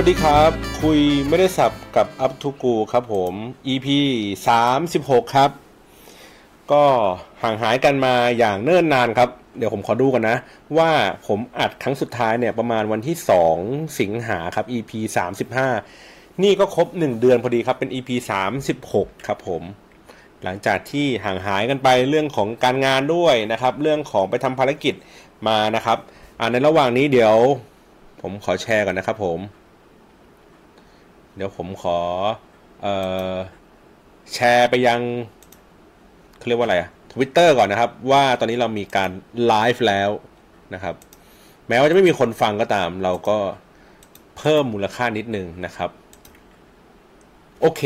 สวัสดีครับ คุยไม่ได้สับกับอัพทูกูครับผม EP 36 ครับ ก็ห่างหายกันมาอย่างเนิ่นนานครับ เดี๋ยวผมขอดูกันนะ ว่าผมอัดครั้งสุดท้ายเนี่ยประมาณวันที่ 2 สิงหาครับ EP 35 นี่ก็ครบ 1 เดือนพอดีครับเป็น EP 36 ครับผม หลังจากที่ห่างหายกันไปเรื่องของการงานด้วยนะครับ เรื่องของไปทำภารกิจมานะครับอ่าในระหว่างนี้เดี๋ยวผมขอแชร์ก่อนนะครับผม ดี๋ยวผมขอเอ่อแชร์ไปยังเขาเรียกว่าอะไรอะทวิตเตอร์ก่อนนะครับ ว่าตอนนี้เรามีการไลฟ์แล้วนะครับ แม้ว่าจะไม่มีคนฟังก็ตาม เราก็เพิ่มมูลค่านิดนึงนะครับ โอเค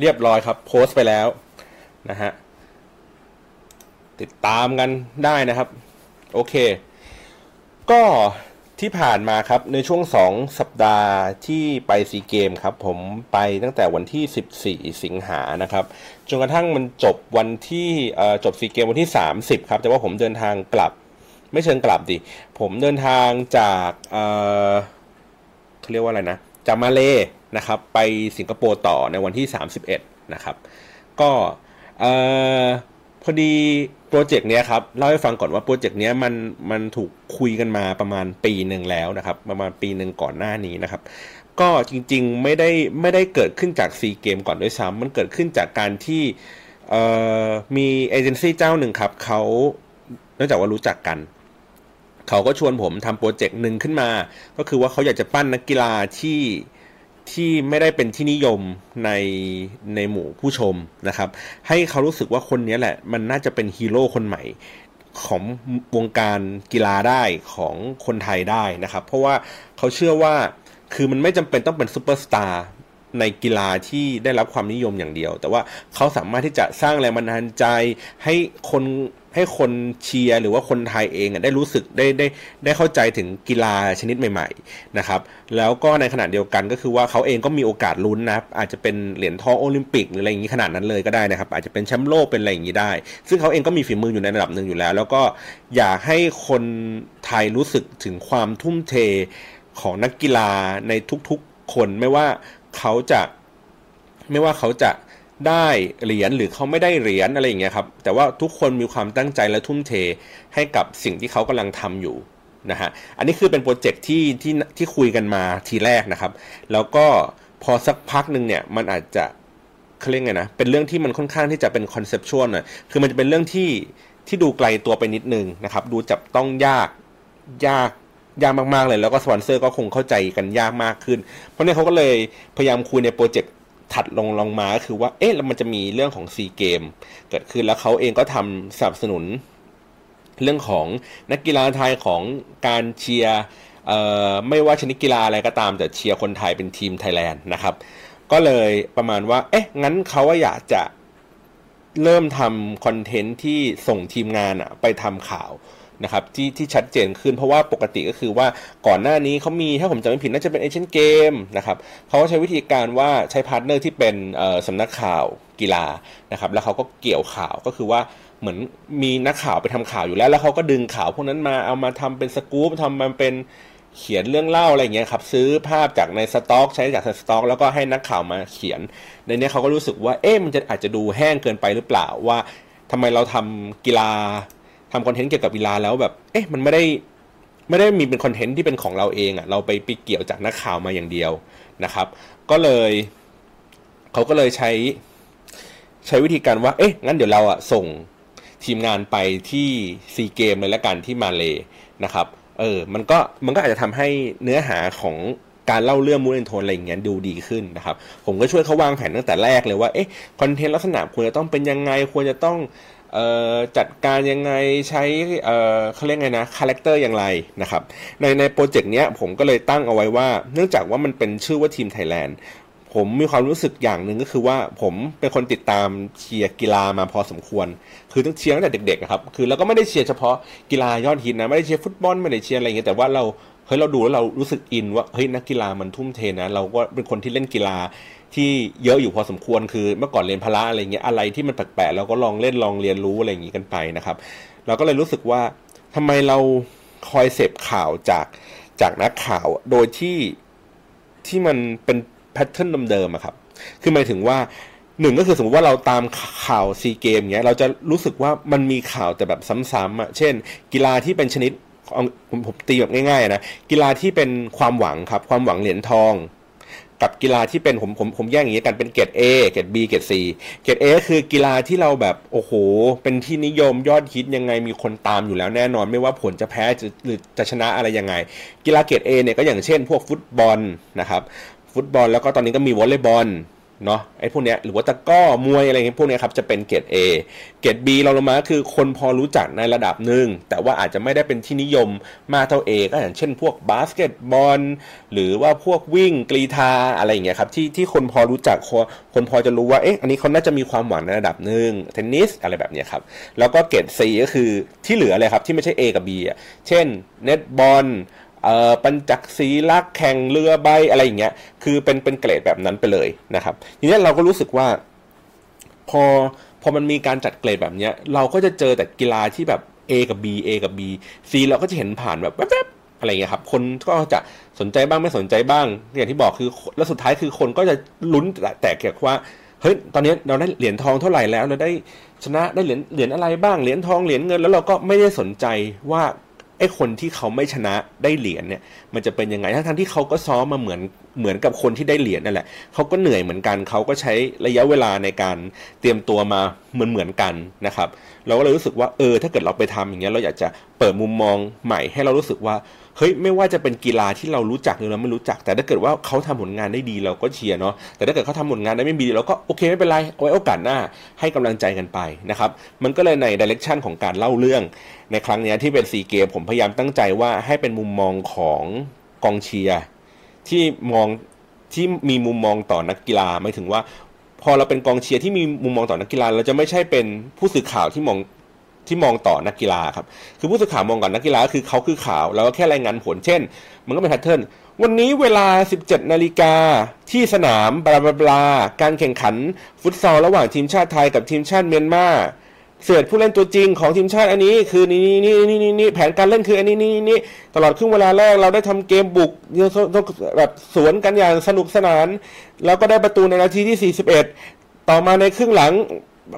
เรียบร้อยครับ โพสต์ไปแล้วนะฮะติดตามกันได้นะครับ โอเค ก็ ที่ผ่านมาครับในช่วง 2 สัปดาห์ที่ไปซีเกมครับผมไปตั้งแต่วันที่ 14 สิงหานะครับจนกระทั่งมันจบวันที่จบซีเกมวันที่ 30 ครับ แต่ว่าผมเดินทางกลับ ไม่เชิงกลับดิ ผมเดินทางจากเเขาเรียกว่าอะไรนะจากมาเลนะครับ ไปสิงคโปร์ต่อในวันที่ 31 นะครับ ก็ พอดีโปรเจกต์เนี้ยครับเล่าให้ฟังก่อนว่าโปรเจกต์เนี้ยมันมันถูกคุยกันมาประมาณปีหนึ่งแล้วนะครับ ประมาณปีหนึ่งก่อนหน้านี้นะครับ ก็จริงๆไม่ได้ไม่ได้เกิดขึ้นจากซีเกมก่อนด้วยซ้ำมันเกิดขึ้นจากการที่มีเอเจนซี่เจ้าหนึ่งครับเขาเนื่องจากว่ารู้จักกัน เขาก็ชวนผมทำโปรเจกต์หนึ่งขึ้นมา ก็คือว่าเขาอยากจะปั้นนักกีฬาที่ ที่ไม่ได้เป็นที่นิยมในในหมู่ผู้ชมนะครับ ให้เขารู้สึกว่าคนนี้แหละ มันน่าจะเป็นฮีโร่คนใหม่ของวงการกีฬาได้ของคนไทยได้นะครับ เพราะว่าเขาเชื่อว่าคือมันไม่จำเป็นต้องเป็นซูเปอร์สตาร์ ในกีฬาที่ได้รับความนิยมอย่างเดียว แต่ว่าเขาสามารถที่จะสร้างแรงบันดาลใจให้คนให้คนเชียร์หรือว่าคนไทยเองได้รู้สึกได้ได้ได้เข้าใจถึงกีฬาชนิดใหม่ๆนะครับแล้วก็ในขณะเดียวกันก็คือว่าเขาเองก็มีโอกาสลุ้นนะอาจจะเป็นเหรียญทองโอลิมปิกหรืออะไรอย่างนี้ขนาดนั้นเลยก็ได้นะครับอาจจะเป็นแชมป์โลกเป็นอะไรอย่างนี้ได้ ซึ่งเขาเองก็มีฝีมืออยู่ในระดับหนึ่งอยู่แล้ว แล้วก็อยากให้คนไทยรู้สึกถึงความทุ่มเทของนักกีฬาในทุกๆคนไม่ว่า เขาจะไม่ว่าเขาจะได้เหรียญหรือเขาไม่ได้เหรียญอะไรอย่างเงี้ยครับ แต่ว่าทุกคนมีความตั้งใจและทุ่มเทให้กับสิ่งที่เขากำลังทำอยู่นะฮะ อันนี้คือเป็นโปรเจกต์ที่ที่ที่คุยกันมาทีแรกนะครับ แล้วก็พอสักพักหนึ่งเนี่ยมันอาจจะเขาเรียกไงนะ เป็นเรื่องที่มันค่อนข้างที่จะเป็น conceptual หน่อยคือมันจะเป็นเรื่องที่ที่ดูไกลตัวไปนิดนึงนะครับ ดูจับต้องยากยาก ยากมากๆเลย แล้วก็สปอนเซอร์ก็คงเข้าใจกันยากมากขึ้น เพราะนี่เขาก็เลยพยายามคุยในโปรเจกต์ถัดลงลงมาก็คือว่า เอ๊ะแล้วมันจะมีเรื่องของซีเกมเกิดขึ้นแล้วเขาเองก็ทำสนับสนุน เรื่องของนักกีฬาไทยของการเชียร์ไม่ว่าชนิดกีฬาอะไรก็ตามแต่เชียร์คนไทยเป็นทีมไทยแลนด์นะครับ ก็เลยประมาณว่า เอ๊ะ งั้นเขาว่าอยากจะเริ่มทำคอนเทนต์ที่ส่งทีมงานอะไปทำข่าว นะครับที่ที่ชัดเจนขึ้นเพราะว่าปกติก็คือว่าก่อนหน้านี้เขามีถ้าผมจำไม่ผิดน่าจะเป็นเอเชียนเกมนะครับเขาก็ใช้วิธีการว่าใช้ partner ที่เป็นสำนักข่าวกีฬานะครับแล้วเขาก็เกี่ยวข่าวก็คือว่าเหมือนมีนักข่าวไปทำข่าวอยู่แล้ว แล้วเขาก็ดึงข่าวพวกนั้นมาเอามาทำเป็นสกู๊ปทำมันเป็นเขียนเรื่องเล่าอะไรเงี้ยครับซื้อภาพจากในสต็อก ใช้จากสต็อก แล้วก็ให้นักข่าวมาเขียน ในนี้เขาก็รู้สึกว่าเอ๊ะมันจะอาจจะดูแห้งเกินไปหรือเปล่าว่าทำไมเราทำกีฬา ทำคอนเทนต์เกี่ยวกับกีฬาแล้วแบบ เอ๊ะมันไม่ได้ไม่ได้มีเป็นคอนเทนต์ที่เป็นของเราเองอะ่ะเราไปไปเกี่ยวจากนักข่าวมาอย่างเดียวนะครับ ก็เลยเขาก็เลยใช้ใช้วิธีการว่า เอ๊ะงั้นเดี๋ยวเราอะส่งทีมงานไปที่ซีเกมเลยละกันที่มาเลยนะครับเออ มันก็มันก็อาจจะทำให้เนื้อหาของการเล่าเรื่องมูนโทนอะไรอย่างเงี้ยดูดีขึ้นนะครับ ผมก็ช่วยเขาวางแผนตั้งแต่แรกเลยว่า เอ๊ะ คอนเทนต์ลักษณะควรจะต้องเป็นยังไง ควรจะต้อง จัดการยังไงใช้เขาเรียกไงนะคาแรคเตอร์อย่างไรนะครับในในโปรเจกต์เนี้ยผมก็เลยตั้งเอาไว้ว่า เนื่องจากว่ามันเป็นชื่อว่าทีมไทยแลนด์ผมมีความรู้สึกอย่างหนึ่งก็คือว่าผมเป็นคนติดตามเชียร์กีฬามาพอสมควร คือตั้งเชียร์ตั้งแต่เด็กๆครับคือเราก็ไม่ได้เชียร์เฉพาะกีฬายอดฮิตนะไม่ได้เชียร์ฟุตบอลไม่ได้เชียร์อะไรอย่างเงี้ยแต่ว่าเราเฮ้ยเราดูแล้วเรารู้สึกอินว่าเฮ้ยนักกีฬามันทุ่มเทนะ เราก็เป็นคนที่เล่นกีฬา ที่เยอะอยู่พอสมควรคือเมื่อก่อนเรียนพละอะไรเงี้ยอะไรที่มันแปลกๆเราก็ลองเล่นลองเรียนรู้อะไรอย่างงี้กันไปนะครับ เราก็เลยรู้สึกว่าทำไมเราคอยเสพข่าวจากจากนักข่าวโดยที่ที่มันเป็นแพทเทิร์นเดิมๆอะครับ คือหมายถึงว่าหนึ่งก็คือสมมติว่าเราตามข่าวซีเกมเงี้ยเราจะรู้สึกว่ามันมีข่าวแต่แบบซ้ำๆอะเช่น กีฬาที่เป็นชนิดผมผมตีแบบง่ายๆนะกีฬาที่เป็นความหวังครับ ความหวังเหรียญทอง กับกีฬาที่เป็นผมผมผมแยกอย่างนี้กันเป็นเกรด A เกรด B เกรด C เกรด A คือกีฬาที่เราแบบโอ้โห เป็นที่นิยมยอดฮิตยังไงมีคนตามอยู่แล้วแน่นอน ไม่ว่าผลจะแพ้หรือจะชนะอะไรยังไง กีฬาเกรด A เนี่ยก็อย่างเช่น พวกฟุตบอลนะครับฟุตบอลแล้วก็ตอนนี้ก็มีวอลเลย์บอล เนาะไอ้พวกเนี้ยหรือว่าตะก้อมวยอะไรเงี้ยพวกเนี้ยครับจะเป็นเกรด A เกรด B เราลงมาคือคนพอรู้จักในระดับหนึ่งแต่ว่าอาจจะไม่ได้เป็นที่นิยมมากเท่า A ก็อย่างเช่นพวกบาสเกตบอลหรือว่าพวกวิ่งกรีธาอะไรอย่างเงี้ยครับที่ที่คนพอรู้จักคนพอจะรู้ว่าเอ๊ะอันนี้เขาน่าจะมีความหวังในระดับหนึ่งเทนนิสอะไรแบบเนี้ยครับแล้วก็เกรด C ก็คือที่เหลือเลยครับที่ไม่ใช่ A กับ B อะเช่นเน็ตบอล ปันจักสีลัตแข่งเรือใบอะไรอย่างเงี้ยคือเป็นเป็นเกรดแบบนั้นไปเลยนะครับทีนี้เราก็รู้สึกว่า พอพอมันมีการจัดเกรดแบบเนี้ย เราก็จะเจอแต่กีฬาที่แบบ A กับ B A กับ B C เราก็จะเห็นผ่านแบบแวบๆอะไรเงี้ยครับคนก็จะสนใจบ้างไม่สนใจบ้างอย่างที่บอกคือแล้วสุดท้ายคือคนก็จะลุ้นแต่เกี่ยวกับว่าเฮ้ย ตอนนี้เราได้เหรียญทองเท่าไหร่แล้ว เราได้ชนะได้เหรียญเหรียญอะไรบ้าง เหรียญทอง เหรียญเงิน แล้วเราก็ไม่ได้สนใจว่า ไอ้คนที่เขาไม่ชนะได้เหรียญเนี่ย มันจะเป็นยังไงทั้งที่เขาก็ซ้อมมาเหมือนเหมือนกับคนที่ได้เหรียญนั่นแหละเขาก็เหนื่อยเหมือนกันเขาก็ใช้ระยะเวลาในการเตรียมตัวมา เหมือนเหมือนกันนะครับ เราก็เลยรู้สึกว่าเออถ้าเกิดเราไปทำอย่างเงี้ยเราอยากจะเปิดมุมมองใหม่ให้เรารู้สึกว่าเฮ้ยไม่ว่าจะเป็นกีฬาที่เรารู้จักหรือเราไม่รู้จัก แต่ถ้าเกิดว่าเขาทำผลงานได้ดีเราก็เชียร์เนาะแต่ถ้าเกิดเขาทำผลงานได้ไม่ดีเราก็โอเคไม่เป็นไรเอาไว้โอกาสหน้าให้กำลังใจกันไปนะครับมันก็เลยในดิเรกชันของการเล่าเรื่อง ในครั้งนี้ที่เป็นซีเกมผมพยายามตั้งใจว่าให้เป็นมุมมองของกองเชียร์ที่มองที่มีมุมมองต่อนักกีฬาหมายถึงว่า พอเราเป็นกองเชียร์ที่มีมุมมองต่อนักกีฬา เราจะไม่ใช่เป็นผู้สื่อข่าวที่มองที่มองต่อนักกีฬาครับคือผู้สื่อข่าวมองก่อนนักกีฬาคือเขาคือข่าวแล้วก็แค่รายงานผลเช่น มันก็เป็นแพทเทิร์นวันนี้เวลา 17 นาฬิกาที่สนามบลาบลาบลาการแข่งขัน ฟุตซอลระหว่างทีมชาติไทยกับทีมชาติเมียนมา เสือผู้เล่นตัวจริงของทีมชาติอันนี้คือนี่นี่นี่นี่นี่แผนการเล่นคืออันนี้นี่นี่ตลอดครึ่งเวลาแรกเราได้ทำเกมบุกแบบสวนกันอย่างสนุกสนาน แล้วก็ได้ประตูในนาทีที่ 41 ต่อมาในครึ่งหลัง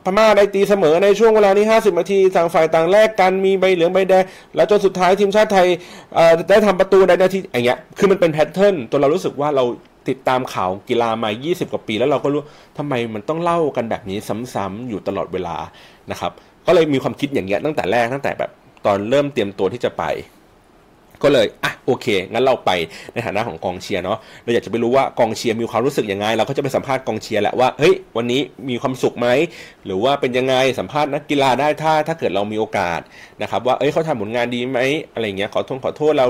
พม่าได้ตีเสมอในช่วงเวลานี้ 50 นาทีต่างฝ่ายต่างแลกกันมีใบเหลืองใบแดงแล้วจนสุดท้ายทีมชาติไทยได้ทำประตูในนาทีอย่างเงี้ยคือมันเป็นแพทเทิร์นตัวเรารู้สึกว่าเราติดตามข่าวกีฬามา 20 กว่าปี แล้วเราก็รู้ทำไมมันต้องเล่ากันแบบนี้ซ้ำๆอยู่ตลอดเวลา นะครับก็เลยมีความคิดอย่างเงี้ยตั้งแต่แรกตั้งแต่แบบตอนเริ่มเตรียมตัวที่จะไป ก็เลยอะโอเค งั้นเราไปในฐานะของกองเชียร์เนาะเราอยากจะไปรู้ว่ากองเชียร์มีความรู้สึกยังไง เราก็จะไปสัมภาษณ์กองเชียร์แหละว่าเฮ้ยวันนี้มีความสุขไหมหรือว่าเป็นยังไงสัมภาษณ์นักกีฬาได้ถ้าถ้าเกิดเรามีโอกาสนะครับ ว่าเอ้ยเขาทำผลงานดีไหมอะไรเงี้ยขอโทษขอโทษเรา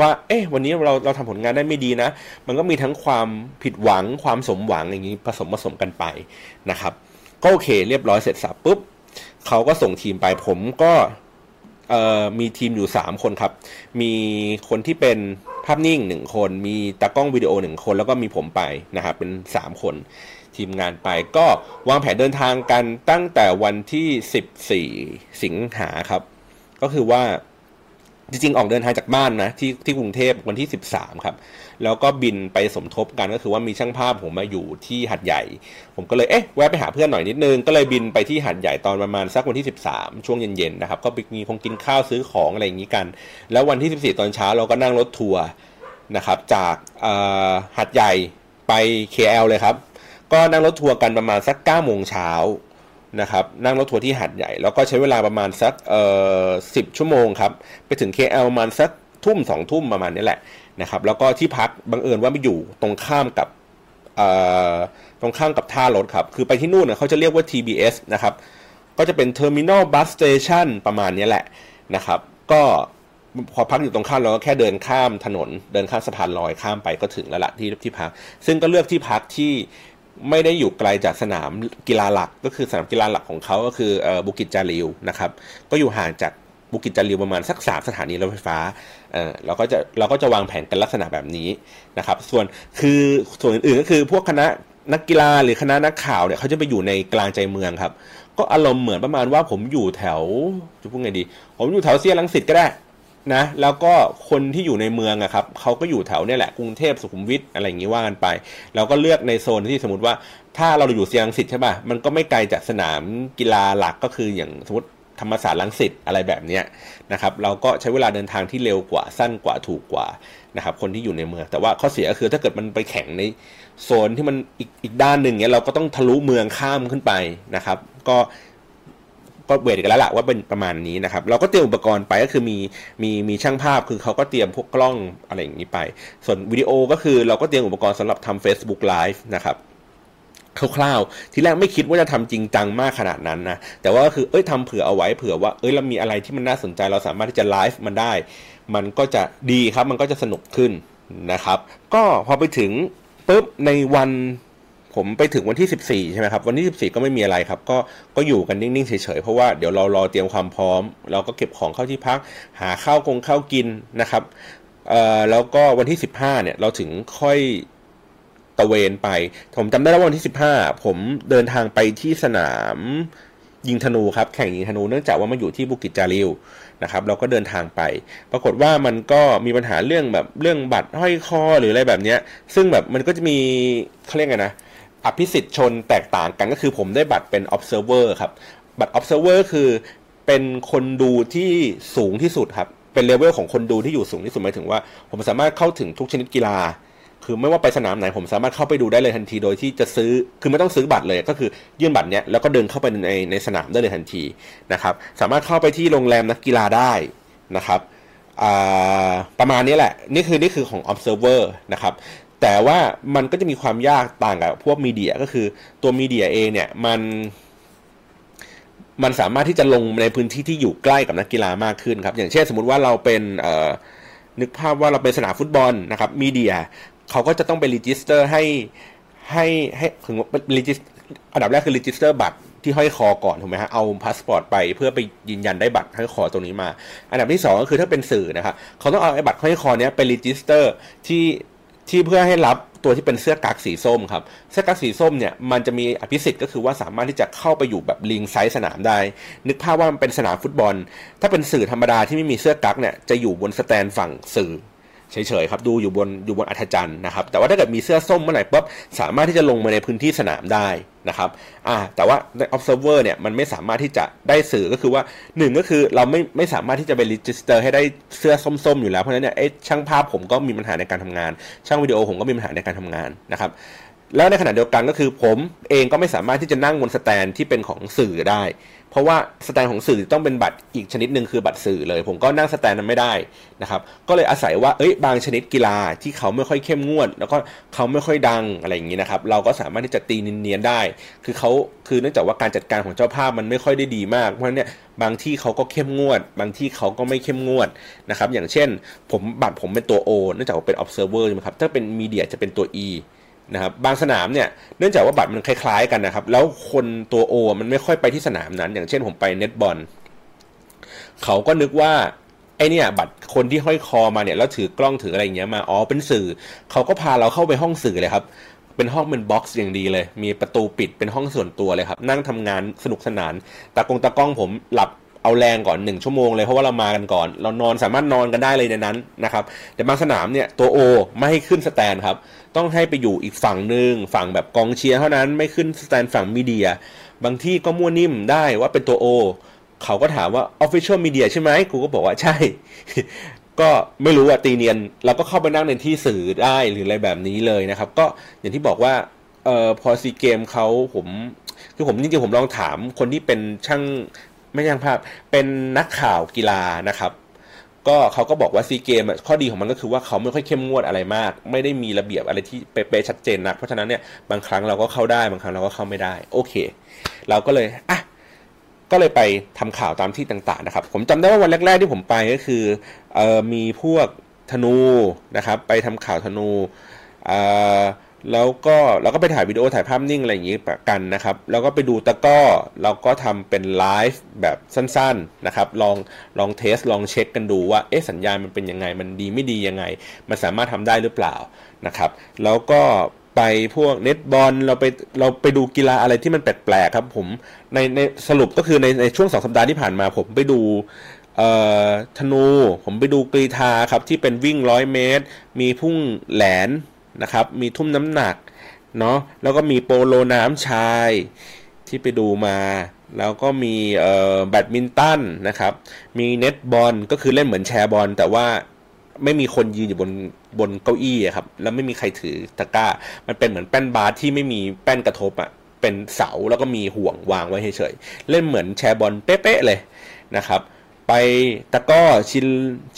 ว่า เอ๊ะ วันนี้เรา เราทำผลงานได้ไม่ดีนะ มันก็มีทั้งความผิดหวัง ความสมหวังอย่างนี้ผสมผสมกันไปนะครับ ก็โอเค เรียบร้อยเสร็จสับปุ๊บ เขาก็ส่งทีมไปผมก็มีทีมอยู่ 3 คนครับ มีคนที่เป็นภาพนิ่ง1คน มีตากล้องวิดีโอ1คน แล้วก็มีผมไปนะครับเป็น 3 คนทีมงานไป ก็วางแผนเดินทางกันตั้งแต่วันที่ 14 สิงหาครับ ก็คือว่าจริงๆ ออกเดินทางจากบ้านนะที่ที่กรุงเทพวันที่ 13 ครับ แล้วก็บินไปสมทบกันก็คือว่ามีช่างภาพผมมาอยู่ที่หัดใหญ่ ผมก็เลยเอ๊ะแวะไปหาเพื่อนหน่อยนิดนึงก็เลยบินไปที่หัดใหญ่ตอนประมาณสักวันที่ 13 ช่วงเย็นๆนะครับก็มีคงกินข้าวซื้อของอะไรอย่างนี้กัน แล้ววันที่ 14 ตอนเช้าเราก็นั่งรถทัวร์นะครับจากหัดใหญ่ไป KL เลยครับก็นั่งรถทัวร์กันประมาณสัก9โมงเช้านะครับนั่งรถทัวร์ที่หัดใหญ่ แล้วก็ใช้เวลาประมาณสักเอ่อสิบชั่วโมงครับ ไปถึง KL ประมาณสักทุ่มสองทุ่มประมาณนี้แหละ นะครับ แล้วก็ที่พักบังเอิญว่าไปอยู่ตรงข้ามกับตรงข้ามกับท่ารถครับ คือไปที่นู่นเขาจะเรียกว่า TBS นะครับ ก็จะเป็น Terminal Bus Station ประมาณนี้แหละนะครับ ก็พอพักอยู่ตรงข้ามเราก็แค่เดินข้ามถนน เดินข้ามสะพานลอยข้ามไปก็ถึงแล้วละที่ที่พัก ซึ่งก็เลือกที่พักที่ไม่ได้อยู่ไกลจากสนามกีฬาหลัก ก็คือสนามกีฬาหลักของเขาก็คือบุกิจจาริวนะครับ ก็อยู่ห่างจาก บุกิจจาริวประมาณสักสามสถานีรถไฟฟ้าเออเราก็จะเราก็จะวางแผนกันลักษณะแบบนี้นะครับ ส่วนคือส่วนอื่นๆก็คือพวกคณะนักกีฬาหรือคณะนักข่าวเนี่ยเขาจะไปอยู่ในกลางใจเมืองครับ ก็อารมณ์เหมือนประมาณว่าผมอยู่แถวจะพูดไงดี ผมอยู่แถวเซียรังสิตก็ได้นะแล้วก็คนที่อยู่ในเมืองอะครับเขาก็อยู่แถวเนี่ยแหละกรุงเทพสุขุมวิทอะไรอย่างนี้ว่ากันไป เราก็เลือกในโซนที่สมมติว่า ถ้าเราอยู่เซียงสิทธิ์ใช่ป่ะมันก็ไม่ไกลจากสนามกีฬาหลักก็คืออย่างสมมติ ธรรมศาสตร์ลังสิตอะไรแบบนี้นะครับเราก็ใช้เวลาเดินทางที่เร็วกว่าสั้นกว่าถูกกว่านะครับคนที่อยู่ในเมืองแต่ว่าข้อเสียก็คือถ้าเกิดมันไปแข่งในโซนที่มันอีกอีกด้านหนึ่งเนี้ยเราก็ต้องทะลุเมืองข้ามขึ้นไปนะครับ ก็ก็เวทกันแล้วละว่าเป็นประมาณนี้นะครับ เราก็เตรียมอุปกรณ์ไปก็คือมีมีมีช่างภาพคือเขาก็เตรียมพวกกล้องอะไรอย่างนี้ไป ส่วนวิดีโอก็คือเราก็เตรียมอุปกรณ์สำหรับทำ Facebook Live นะครับ คร่าวๆ ทีแรกไม่คิดว่าจะทำจริงจังมากขนาดนั้นนะ แต่ว่าคือ เอ้ยทำเผื่อเอาไว้ เผื่อว่า เอ้ยเรามีอะไรที่มันน่าสนใจ เราสามารถที่จะไลฟ์มันได้ มันก็จะดีครับ มันก็จะสนุกขึ้นนะครับ ก็พอไปถึงปุ๊บในวันผมไปถึงวันที่ 14 ใช่ไหมครับ วันที่ 14 ก็ไม่มีอะไรครับ ก็ก็อยู่กันนิ่ง ๆ เฉย ๆ เพราะว่าเดี๋ยวเรารอเตรียมความพร้อม เราก็เก็บของเข้าที่พัก หาข้าวกงข้าวกินนะครับ เอ่อ แล้วก็วันที่ 15 เนี่ย เราถึงค่อย ตะเวนไป ผมจำได้ว่าวันที่ 15 ผมเดินทางไปที่สนามยิงธนูครับ แข่งยิงธนูเนื่องจากว่ามันอยู่ที่บุกิจจาริวนะครับ เราก็เดินทางไป ปรากฏว่ามันก็มีปัญหาเรื่องแบบเรื่องบัตรห้อยคอหรืออะไรแบบเนี้ย ซึ่งแบบมันก็จะมีเขาเรียกไงนะอภิสิทธิ์ชนแตกต่างกันก็คือผมได้บัตรเป็น observer ครับ บัตร observer คือเป็นคนดูที่สูงที่สุดครับ เป็นเลเวลของคนดูที่อยู่สูงที่สุดหมายถึงว่า ผมสามารถเข้าถึงทุกชนิดกีฬา คือไม่ว่าไปสนามไหนผมสามารถเข้าไปดูได้เลยทันที โดยที่จะซื้อคือไม่ต้องซื้อบัตรเลย ก็คือยื่นบัตรเนี้ยแล้วก็เดินเข้าไปในในสนามได้เลยทันทีนะครับสามารถเข้าไปที่โรงแรมนักกีฬาได้นะครับประมาณนี้แหละ นี่คือนี่คือของ observer นะครับแต่ว่ามันก็จะมีความยากต่างกับพวกมีเดียก็คือตัว media เองเนี่ยมันมันสามารถที่จะลงในพื้นที่ที่อยู่ใกล้กับนักกีฬามากขึ้นครับ อย่างเช่นสมมติว่าเราเป็นนึกภาพว่าเราเป็นสนามฟุตบอลนะครับ media เขาก็จะต้องไป register ให้ให้ให้ถึง regis อันดับแรกคือ register บัตรที่ห้อยคอก่อนถูกไหมฮะเอาพาสปอร์ตไปเพื่อไปยืนยันได้บัตรห้อยคอตรงนี้มา อันดับที่ 2 ก็คือถ้าเป็นสื่อนะครับเขาต้องเอาไอ้บัตรห้อยคอเนี้ยไป registerที่ที่เพื่อให้รับตัวที่เป็นเสื้อกั๊กสีส้มครับ เสื้อกั๊กสีส้มเนี่ยมันจะมีอภิสิทธิ์ก็คือว่าสามารถที่จะเข้าไปอยู่แบบลิงไซส์สนามได้ นึกภาพว่ามันเป็นสนามฟุตบอล ถ้าเป็นสื่อธรรมดาที่ไม่มีเสื้อกั๊กเนี่ยจะอยู่บนสแตนฝั่งสื่อ เฉยๆครับดูอยู่บนอยู่บนอัธจันทร์นะครับแต่ว่าถ้าเกิดมีเสื้อส้มเมื่อไหร่ปุ๊บสามารถที่จะลงมาในพื้นที่สนามได้นะครับอ่าแต่ว่าใน observer เนี่ยมันไม่สามารถที่จะได้สื่อก็คือว่าหนึ่งก็คือเราไม่ไม่สามารถที่จะไป register ให้ได้เสื้อส้มๆอยู่แล้วเพราะฉะนั้นเนี่ยช่างภาพผมก็มีปัญหาในการทำงาน ช่างวิดีโอผมก็มีปัญหาในการทำงานนะครับแล้วในขณะเดียวกันก็คือผมเองก็ไม่สามารถที่จะนั่งบนสแตนด์ที่เป็นของสื่อได้ เพราะว่าสแตนด์ของสื่อต้องเป็นบัตรอีกชนิดหนึ่งคือบัตรสื่อเลย ผมก็นั่งสแตนด์นั้นไม่ได้นะครับ ก็เลยอาศัยว่าเอ้ยบางชนิดกีฬาที่เขาไม่ค่อยเข้มงวด แล้วก็เขาไม่ค่อยดังอะไรอย่างนี้นะครับ เราก็สามารถที่จะตีเนียนๆได้ คือเขาคือเนื่องจากว่าการจัดการของเจ้าภาพมันไม่ค่อยได้ดีมาก เพราะเนี่ยบางที่เขาก็เข้มงวด บางที่เขาก็ไม่เข้มงวดนะครับ อย่างเช่น ผมบัตรผมเป็นตัว O เนื่องจากว่าเป็น observer ใช่ไหมครับถ้าเป็น media จะเป็นตัว E นะครับบางสนามเนี่ยเนื่องจากว่าบัตรมันคล้ายๆกันนะครับ แล้วคนตัว O มันไม่ค่อยไปที่สนามนั้น อย่างเช่นผมไปเน็ตบอลเขาก็นึกว่าไอเนี่ยบัตรคนที่ห้อยคอมาเนี่ยแล้วถือกล้องถืออะไรอย่างเงี้ยมาอ๋อเป็นสื่อ เขาก็พาเราเข้าไปห้องสื่อเลยครับเป็นห้องเป็น box อย่างดีเลย มีประตูปิดเป็นห้องส่วนตัวเลยครับ นั่งทำงานสนุกสนาน ตากงตากล้องผมหลับเอาแรงก่อนหนึ่งชั่วโมงเลยเพราะว่าเรามากันก่อน เรานอนสามารถนอนกันได้เลยในนั้นนะครับ แต่บางสนามเนี่ยตัวโอไม่ให้ขึ้นสแตนครับ ต้องให้ไปอยู่อีกฝั่งหนึ่งฝั่งแบบกองเชียร์เท่านั้นไม่ขึ้นสแตนฝั่งมีเดีย บางที่ก็มั่วนิ่มได้ว่าเป็นตัวโอเขาก็ถามว่า Official Media ใช่ไหมกูก็บอกว่าใช่ ก็ไม่รู้อะตีเนียน เราก็เข้าไปนั่งในที่สื่อได้หรืออะไรแบบนี้เลยนะครับ ก็อย่างที่บอกว่าเอ่อพอซีเกมเขาผมคือผมจริงๆผมลองถามคนที่เป็นช่างไม่ช่างภาพเป็นนักข่าวกีฬานะครับ ก็เขาก็บอกว่าซีเกมข้อดีของมันก็คือว่าเขาไม่ค่อยเข้มงวดอะไรมาก ไม่ได้มีระเบียบอะไรที่เป๊ะๆชัดเจนนะเพราะฉะนั้นเนี่ยบางครั้งเราก็เข้าได้บางครั้งเราก็เข้าไม่ได้ โอเค เราก็เลยอะก็เลยไปทำข่าวตามที่ต่างๆนะครับ ผมจำได้ว่าวันแรก ๆที่ผมไปก็คือเออมีพวกธนูนะครับ ไปทำข่าวธนูเอ่อ แล้วก็เราก็ไปถ่ายวิดีโอถ่ายภาพนิ่งอะไรอย่างนี้กันนะครับ แล้วก็ไปดูตะก้อเราก็ทำเป็นไลฟ์แบบสั้นๆนะครับ ลองลองเทสลองเช็คกันดูว่าเอ๊ะสัญญาณมันเป็นยังไง มันดีไม่ดียังไง มันสามารถทำได้หรือเปล่านะครับ แล้วก็ไปพวกเน็ตบอลเราไปเราไปดูกีฬาอะไรที่มันแปลกๆครับผมในในสรุปก็คือในในช่วงสองสัปดาห์ที่ผ่านมา ผมไปดูเอ่อธนู ผมไปดูกรีธาครับที่เป็นวิ่งร้อยเมตร มีพุ่งแหลน นะครับมีทุ่มน้ำหนักเนาะแล้วก็มีโปโลน้ำชายที่ไปดูมา แล้วก็มีแบดมินตันนะครับ มีเน็ตบอลก็คือเล่นเหมือนแชร์บอลแต่ว่าไม่มีคนยืนอยู่บนบนเก้าอี้อะครับ แล้วไม่มีใครถือตะกร้า มันเป็นเหมือนแป้นบาสที่ไม่มีแป้นกระทบอะเป็นเสาแล้วก็มีห่วงวางไว้เฉยๆเล่นเหมือนแชร์บอลเป๊ะๆเลยนะครับ ไปตะก้อชิน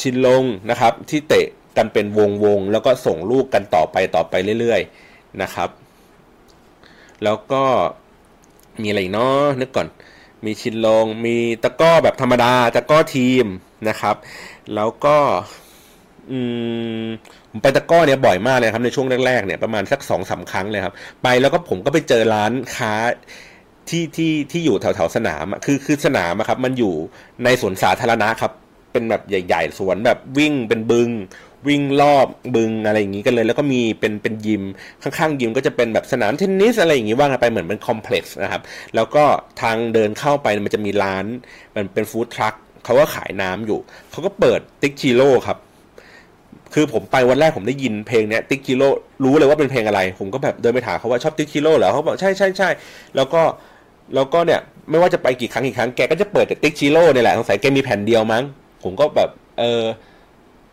ชินลงนะครับ ที่เตะ กันเป็นวงวงแล้วก็ส่งลูกกันต่อไปต่อไปเรื่อยๆนะครับ แล้วก็มีอะไรเนาะนึกก่อน มีชินลง มีตะก้อแบบธรรมดาตะก้อทีมนะครับ แล้วก็อืมผมไปตะก้อเนี่ยบ่อยมากเลยครับในช่วงแรกๆเนี่ยประมาณสักสองสาครั้งเลยครับ ไปแล้วก็ผมก็ไปเจอร้านค้าที่ที่ที่อยู่แถวแถวสนามคือคือสนามครับ มันอยู่ในสวนสาธารณะครับ เป็นแบบใหญ่ ๆ สวนแบบวิ่งเป็นบึง วิ่งรอบบึงอะไรอย่างนี้กันเลย แล้วก็มีเป็นเป็นยิมข้างๆยิมก็จะเป็นแบบสนามเทนนิสอะไรอย่างนี้ว่างไปเหมือนเป็นคอมเพล็กซ์นะครับ แล้วก็ทางเดินเข้าไปมันจะมีร้านมันเป็นฟู้ดทรัคเขาก็ขายน้ำอยู่ เขาก็เปิดติ๊กชิโร่ครับคือผมไปวันแรกผมได้ยินเพลงเนี้ยติ๊กกิโลรู้เลยว่าเป็นเพลงอะไร ผมก็แบบเดินไปถามเขาว่าชอบติ๊กกิโลเหรอเขาบอกใช่ใช่ใช่แล้วก็แล้วก็เนี่ยไม่ว่าจะไปกี่ครั้งกี่ครั้งแกก็จะเปิดแต่ติ๊กชิโร่เนี่ยแหละสงสัยแกมีแผ่นเดียวมั้ง ผมก็แบบเออ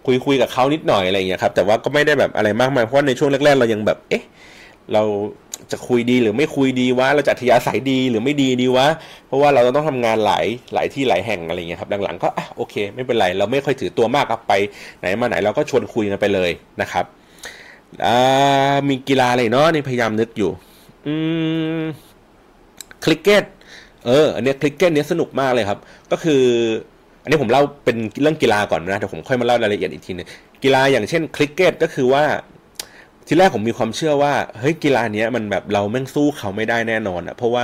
คุยคุยกับเขานิดหน่อยอะไรอย่างเงี้ยครับแต่ว่าก็ไม่ได้แบบอะไรมากมายเพราะในช่วงแรกๆเรายังแบบ เอ๊ะ เราจะคุยดีหรือไม่คุยดีวะเราจะทยาสายดีหรือไม่ดีดีวะเพราะว่าเราต้องทำงานหลายหลายที่หลายแห่งอะไรเงี้ยครับหลังๆก็อะโอเค ไม่เป็นไรเราไม่ค่อยถือตัวมากครับไปไหนมาไหนเราก็ชวนคุยกันไปเลยนะครับมีกีฬาอะไรเนาะนี่พยายามนึกอยู่ อืมคริกเก็ตเอออันนี้คริกเก็ตเนี้ยสนุกมากเลยครับ ก็คือ อันนี้ผมเล่าเป็นเรื่องกีฬาก่อนนะเดี๋ยวผมค่อยมาเล่ารายละเอียดอีกทีนึงกีฬาอย่างเช่นคริกเก็ตก็คือว่าทีแรกผมมีความเชื่อว่าเฮ้ยกีฬาเนี้ยมันแบบเราแม่งสู้เขาไม่ได้แน่นอนอะเพราะว่า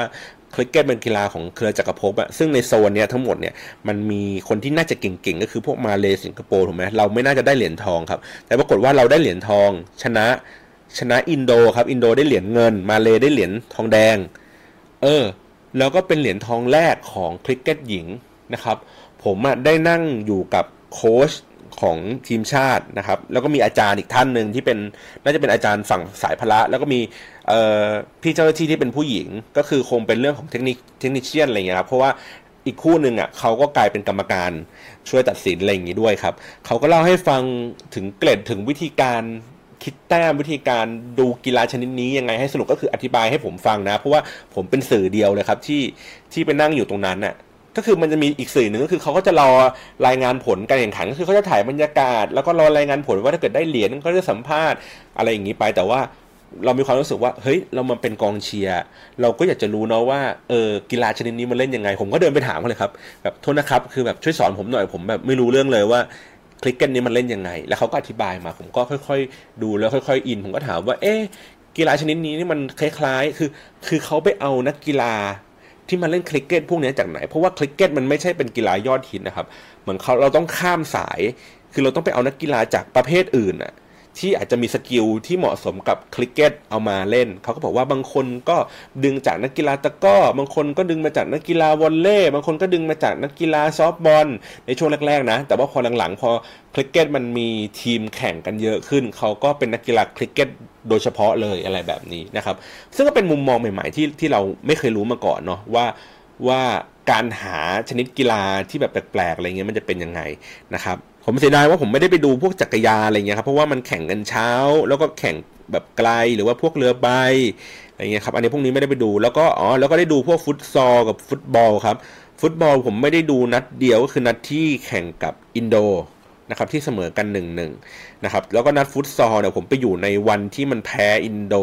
คริกเก็ตเป็นกีฬาของเครือจักรภพอะซึ่งในโซนเนี้ยทั้งหมดเนี่ยมันมีคนที่น่าจะเก่งๆ ก็คือพวกมาเลสิงคโปร์ถูกไหมเราไม่น่าจะได้เหรียญทองครับ แต่ปรากฏว่าเราได้เหรียญทอง ชนะชนะอินโดครับอินโดได้เหรียญเงิน มาเลได้เหรียญทองแดง เออ แล้วก็เป็นเหรียญทองแรกของคริกเก็ตหญิงนะครับ ผมอะได้นั่งอยู่กับโค้ชของทีมชาตินะครับ แล้วก็มีอาจารย์อีกท่านหนึ่งที่เป็นน่าจะเป็นอาจารย์ฝั่งสายพละ แล้วก็มีพี่เจ้าหน้าที่ที่เป็นผู้หญิง ก็คือคงเป็นเรื่องของเทคนิคเทคนิคเชียนอะไรเงี้ยครับเพราะว่าอีกคู่หนึ่งอะเขาก็กลายเป็นกรรมการช่วยตัดสินอะไรอย่างนี้ด้วยครับเขาก็เล่าให้ฟังถึงเกร็ดถึงวิธีการคิดแต้มวิธีการดูกีฬาชนิดนี้ยังไงให้สนุกก็คืออธิบายให้ผมฟังนะ เพราะว่าผมเป็นสื่อเดียวเลยครับที่ที่ไปนั่งอยู่ตรงนั้นน่ะ ก็คือมันจะมีอีกสื่อหนึ่งก็คือเขาก็จะรอรายงานผลการแข่งขันก็คือเขาจะถ่ายบรรยากาศ แล้วก็รอรายงานผลว่าถ้าเกิดได้เหรียญก็จะสัมภาษณ์อะไรอย่างนี้ไปแต่ว่าเรามีความรู้สึกว่าเฮ้ยเรามาเป็นกองเชียร์เราก็อยากจะรู้เนาะว่าเออกีฬาชนิดนี้มันเล่นยังไง ผมก็เดินไปถามเขาเลยครับแบบโทษนะครับคือแบบช่วยสอนผมหน่อยผมแบบไม่รู้เรื่องเลยว่าคลิกเกนนี้มันเล่นยังไง แล้วเขาก็อธิบายมาผมก็ค่อยๆ ดูแล้วค่อย ๆ อิน ผมก็ถามว่าเอ๊ะกีฬาชนิดนี้นี่มันคล้ายๆ คือ คือเขาไปเอานักกีฬา ที่มาเล่นคริกเก็ตพวกนี้จากไหน เพราะว่าคริกเก็ตมันไม่ใช่เป็นกีฬายอดฮิตนะครับ เหมือนเขาเราต้องข้ามสาย คือเราต้องไปเอานักกีฬาจากประเภทอื่นอะ ที่อาจจะมี skill ที่เหมาะสมกับคริกเก็ตเอามาเล่น เขาก็บอกว่าบางคนก็ดึงจากนักกีฬาตะก้อ บางคนก็ดึงมาจากนักกีฬาวอลเล่บางคนก็ดึงมาจากนักกีฬาซอฟบอลในช่วงแรกๆนะ แต่ว่าพอหลังๆ พอคริกเก็ตมันมีทีมแข่งกันเยอะขึ้น เขาก็เป็นนักกีฬาคริกเก็ตโดยเฉพาะเลยอะไรแบบนี้นะครับ ซึ่งก็เป็นมุมมองใหม่ๆที่ที่เราไม่เคยรู้มาก่อนเนาะว่าว่าการหาชนิดกีฬาที่แบบแปลกๆอะไรเงี้ยมันจะเป็นยังไงนะครับ ผมเสียดายว่าผมไม่ได้ไปดูพวกจักรยานอะไรเงี้ยครับเพราะว่ามันแข่งกันเช้า แล้วก็แข่งแบบไกลหรือว่าพวกเรือใบอะไรเงี้ยครับอันนี้พวกนี้ไม่ได้ไปดูแล้วก็อ๋อแล้วก็ได้ดูพวกฟุตซอลกับฟุตบอลครับฟุตบอลผมไม่ได้ดูนัดเดียวก็คือนัดที่แข่งกับอินโดนะครับที่เสมอกันหนึ่งหนึ่งนะครับแล้วก็นัดฟุตซอลเนี่ยผมไปอยู่ในวันที่มันแพ้อินโด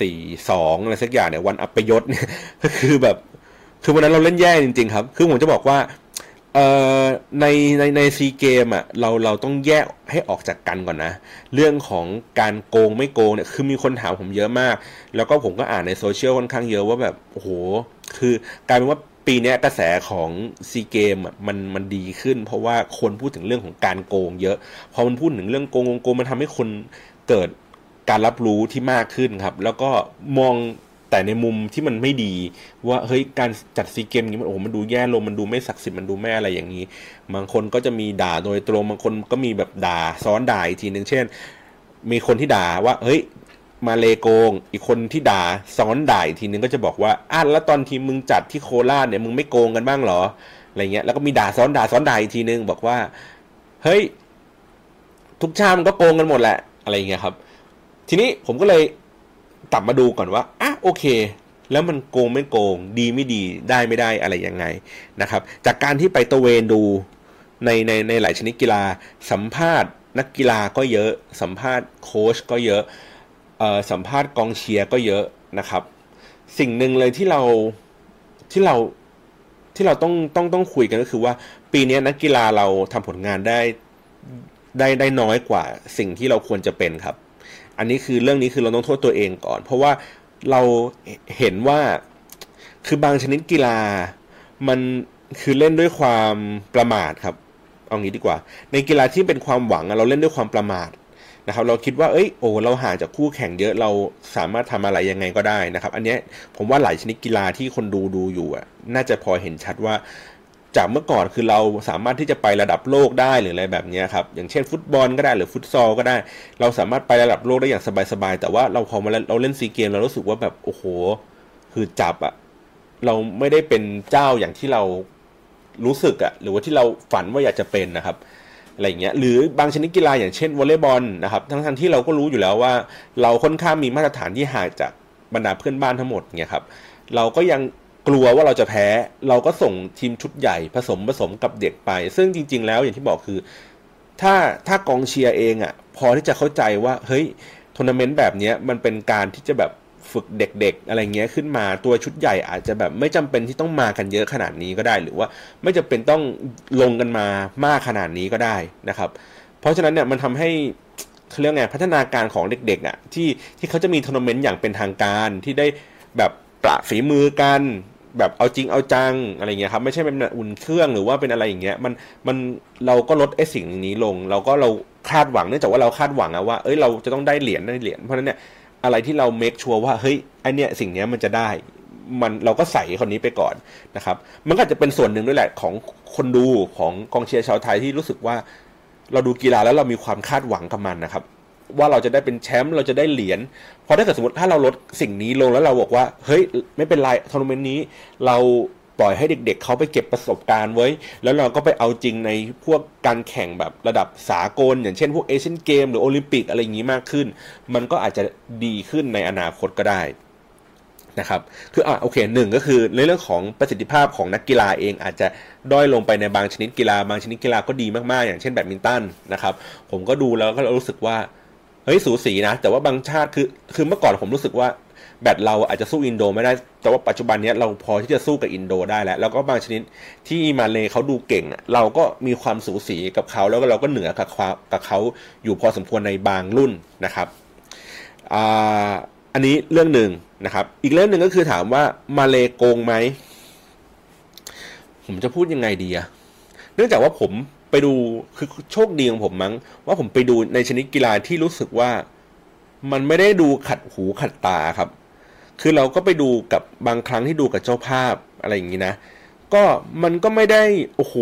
สี่สองอะไรสักอย่างเนี่ยวันอัปยศเนี่ยก็คือแบบคือวันนั้นเราเล่นแย่จริงๆครับ คือผมจะบอกว่า เอ่อในในในซีเกมอะเราเราต้องแยกให้ออกจากกันก่อนนะ เรื่องของการโกงไม่โกงเนี่ยคือมีคนถามผมเยอะมาก แล้วก็ผมก็อ่านในโซเชียลค่อนข้างเยอะว่าแบบโอ้โหคือกลายเป็นว่าปีนี้กระแสของซีเกมอะมันมันดีขึ้น เพราะว่าคนพูดถึงเรื่องของการโกงเยอะพอมันพูดถึงเรื่องโกงโกงมันทำให้คนเกิดการรับรู้ที่มากขึ้นครับ แล้วก็มอง แต่ในมุมที่มันไม่ดี ว่าเฮ้ยการจัดซีเกมนี้มันโอ้มันดูแย่ลงมันดูไม่ศักดิ์สิทธิ์มันดูไม่อะไรอย่างนี้ บางคนก็จะมีด่าโดยตรงบางคนก็มีแบบด่าซ้อนด่าอีกทีหนึ่งเช่น มีคนที่ด่าว่า เฮ้ยมาเลโกง อีกคนที่ด่าซ้อนด่าอีกทีนึงก็จะบอกว่าอะแล้วตอนทีมมึงจัดที่โคราชเนี่ยมึงไม่โกงกันบ้างเหรออะไรเงี้ยแล้วก็มีด่าซ้อนด่าซ้อนด่าอีกทีนึงบอกว่า เฮ้ย ทุกชาติมันก็โกงกันหมดแหละอะไรเงี้ยครับ ทีนี้ผมก็เลย กลับมาดูก่อนว่าอะโอเค แล้วมันโกงไม่โกง ดีไม่ดีได้ไม่ได้อะไรยังไงนะครับ จากการที่ไปตะเวนดูในในในหลายชนิดกีฬาสัมภาษณ์ นักกีฬาก็เยอะ สัมภาษณ์โค้ชก็เยอะสัมภาษณ์กองเชียร์ก็เยอะนะครับ สิ่งหนึ่งเลยที่เราที่เราที่เราต้องต้องต้องคุยกันก็คือว่า ปีนี้นักกีฬาเราทำผลงานได้ได้ได้น้อยกว่าสิ่งที่เราควรจะเป็นครับ อันนี้คือเรื่องนี้คือเราต้องโทษตัวเองก่อน เพราะว่าเราเห็นว่าคือบางชนิดกีฬา มันคือเล่นด้วยความประมาทครับเอางี้ดีกว่า ในกีฬาที่เป็นความหวังเราเล่นด้วยความประมาทนะครับเราคิดว่าเอ้ยโอ้เราห่างจากคู่แข่งเยอะเราสามารถทำอะไรยังไงก็ได้นะครับ อันนี้ผมว่าหลายชนิดกีฬาที่คนดูดูอยู่อะน่าจะพอเห็นชัดว่า จากเมื่อก่อนคือเราสามารถที่จะไประดับโลกได้หรืออะไรแบบนี้ครับอย่างเช่นฟุตบอลก็ได้หรือฟุตซอลก็ได้ เราสามารถไประดับโลกได้อย่างสบายๆแต่ว่าเราพอมาเราเล่นซีเกมเรารู้สึกว่าแบบโอ้โห คือจับอะเราไม่ได้เป็นเจ้าอย่างที่เรารู้สึกอะหรือว่าที่เราฝันว่าอยากจะเป็นนะครับอะไรเงี้ยหรือบางชนิดกีฬาอย่างเช่นวอลเลย์บอลนะครับทั้งทั้งที่เราก็รู้อยู่แล้วว่า เราค่อนข้างมีมาตรฐานที่ห่างจากบรรดาเพื่อนบ้านทั้งหมดเงี้ยครับเราก็ยัง กลัวว่าเราจะแพ้ เราก็ส่งทีมชุดใหญ่ผสมผสมกับเด็กไป ซึ่งจริง ๆ แล้วอย่างที่บอกคือ ถ้าถ้ากองเชียร์เองอะ่ะ พอที่จะเข้าใจว่าเฮ้ยทัวร์นาเมนต์แบบนี้มันเป็นการที่จะแบบฝึกเด็กๆ อะไรเงี้ยขึ้นมาตัวชุดใหญ่อาจจะแบบไม่จำเป็นที่ต้องมากันเยอะขนาดนี้ก็ได้ หรือว่าไม่จำเป็นต้องลงกันมามากขนาดนี้ก็ได้นะครับ เพราะฉะนั้นเนี่ยมันทำให้เขาเรียกไงพัฒนาการของเด็กๆอะที่ที่เขาจะมีทัวร์นาเมนต์อย่างเป็นทางการที่ได้แบบประฝีมือกัน แบบเอาจริงเอาจังอะไรเงี้ยครับไม่ใช่เป็นอุ่นเครื่องหรือว่าเป็นอะไรอย่างเงี้ยมันมันเราก็ลดไอ้สิ่งนี้ลง เราก็เราคาดหวังเนื่องจากว่าเราคาดหวังอะว่าเอ้ยเราจะต้องได้เหรียญได้เหรียญเพราะนั้นเนี่ยอะไรที่เราเมคชัวร์ว่าเฮ้ยไอเนี้ยสิ่งเนี้ยมันจะได้มันเราก็ใส่คนนี้ไปก่อนนะครับ มันก็จะเป็นส่วนหนึ่งด้วยแหละของคนดูของกองเชียร์ชาวไทยที่รู้สึกว่า เราดูกีฬาแล้วเรามีความคาดหวังกับมันนะครับ ว่าเราจะได้เป็นแชมป์เราจะได้เหรียญพอถ้าเกิดสมมติถ้าเราลดสิ่งนี้ลงแล้วเราบอกว่า เฮ้ยไม่เป็นไรทัวร์นาเมนต์นี้ เราปล่อยให้เด็กๆเเขาไปเก็บประสบการณ์ไว้ แล้วเราก็ไปเอาจริงในพวกการแข่งแบบระดับสากล อย่างเช่นพวกเอเชียนเกมหรือโอลิมปิกอะไรอย่างนี้มากขึ้น มันก็อาจจะดีขึ้นในอนาคตก็ได้นะครับ คืออะโอเคหนึ่งก็คือในเรื่องของประสิทธิภาพของนักกีฬาเองอาจจะด้อยลงไปในบางชนิดกีฬา บางชนิดกีฬาก็ดีมากๆ อย่างเช่นแบดมินตันนะครับ ผมก็ดูแล้วก็รู้สึกว่า เฮ้ยสูสีนะ แต่ว่าบางชาติคือคือเมื่อก่อนผมรู้สึกว่าแบตเราอาจจะสู้อินโดไม่ได้ แต่ว่าปัจจุบันนี้เราพอที่จะสู้กับอินโดได้แล้ว แล้วก็บางชนิดที่มาเลเขาดูเก่ง เราก็มีความสูสีกับเขาแล้วก็เราก็เหนือกับกับเขาอยู่พอสมควรในบางรุ่นนะครับออันนี้เรื่องหนึ่งนะครับ อีกเรื่องหนึ่งก็คือถามว่ามาเลโกงไหม ผมจะพูดยังไงดีอะเนื่องจากว่าผม ไปดูคือโชคดีของผมมั้ง ว่าผมไปดูในชนิดกีฬาที่รู้สึกว่ามันไม่ได้ดูขัดหูขัดตาครับ คือเราก็ไปดูกับบางครั้งที่ดูกับเจ้าภาพอะไรอย่างนี้นะ ก็มันก็ไม่ได้โอ้โห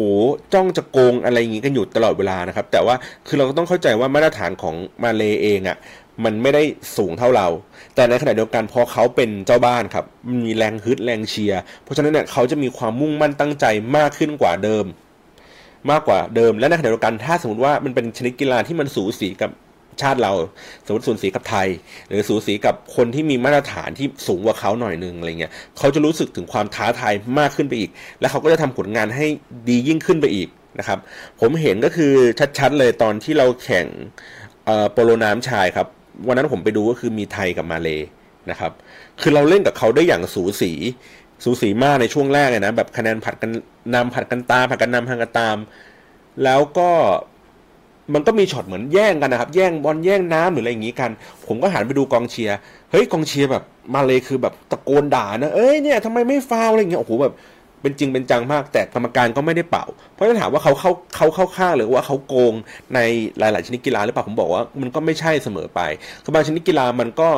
จ้องจะโกงอะไรอย่างนี้กันอยู่ตลอดเวลานะครับ แต่ว่าคือเราก็ต้องเข้าใจว่ามาตรฐานของมาเลเองอะ่ะมันไม่ได้สูงเท่าเรา แต่ในขณะเดียวกันพอเขาเป็นเจ้าบ้านครับ มีแรงฮึดแรงเชียร์ เพราะฉะนั้นเนี่ยเขาจะมีความมุ่งมั่นตั้งใจมากขึ้นกว่าเดิม มากกว่าเดิม และในขณะเดียวกันถ้าสมมติว่ามันเป็นชนิดกีฬาที่มันสูสีกับชาติเราสมมติสูสีกับไทย หรือสูสีกับคนที่มีมาตรฐานที่สูงกว่าเขาหน่อยนึงอะไรเงี้ยเขาจะรู้สึกถึงความท้าทายมากขึ้นไปอีก และเขาก็จะทำผลงานให้ดียิ่งขึ้นไปอีกนะครับ ผมเห็นก็คือชัดๆเลยตอนที่เราแข่งโปโลน้ำชายครับวันนั้นผมไปดูก็คือมีไทยกับมาเลนะครับ คือเราเล่นกับเขาได้อย่างสูสี สูสีมากในช่วงแรกเลยนะแบบคะแนนผัดกันนำผัดกันตามผัดกันนำผัดกันตาม แล้วก็มันก็มีช็อตเหมือนแย่งกันนะครับ แย่งบอลแย่งน้ำหรืออะไรอย่างงี้กัน ผมก็หันไปดูกองเชียร์เฮ้ยกองเชียร์แบบมาเลยคือแบบตะโกนด่านะเอ้ยเนี่ยทำไมไม่ฟาวอะไรเงี้ยโอ้โหแบบเป็นจริงเป็นจังมากแต่กรรมการก็ไม่ได้เป่า เพราะถ้าถามว่าเขาเข้าเขาเข้าข้างหรือว่าเขาโกงในหลาย ๆ ชนิดกีฬาหรือเปล่าผมบอกว่ามันก็ไม่ใช่เสมอไปคือบางชนิดกีฬามันก็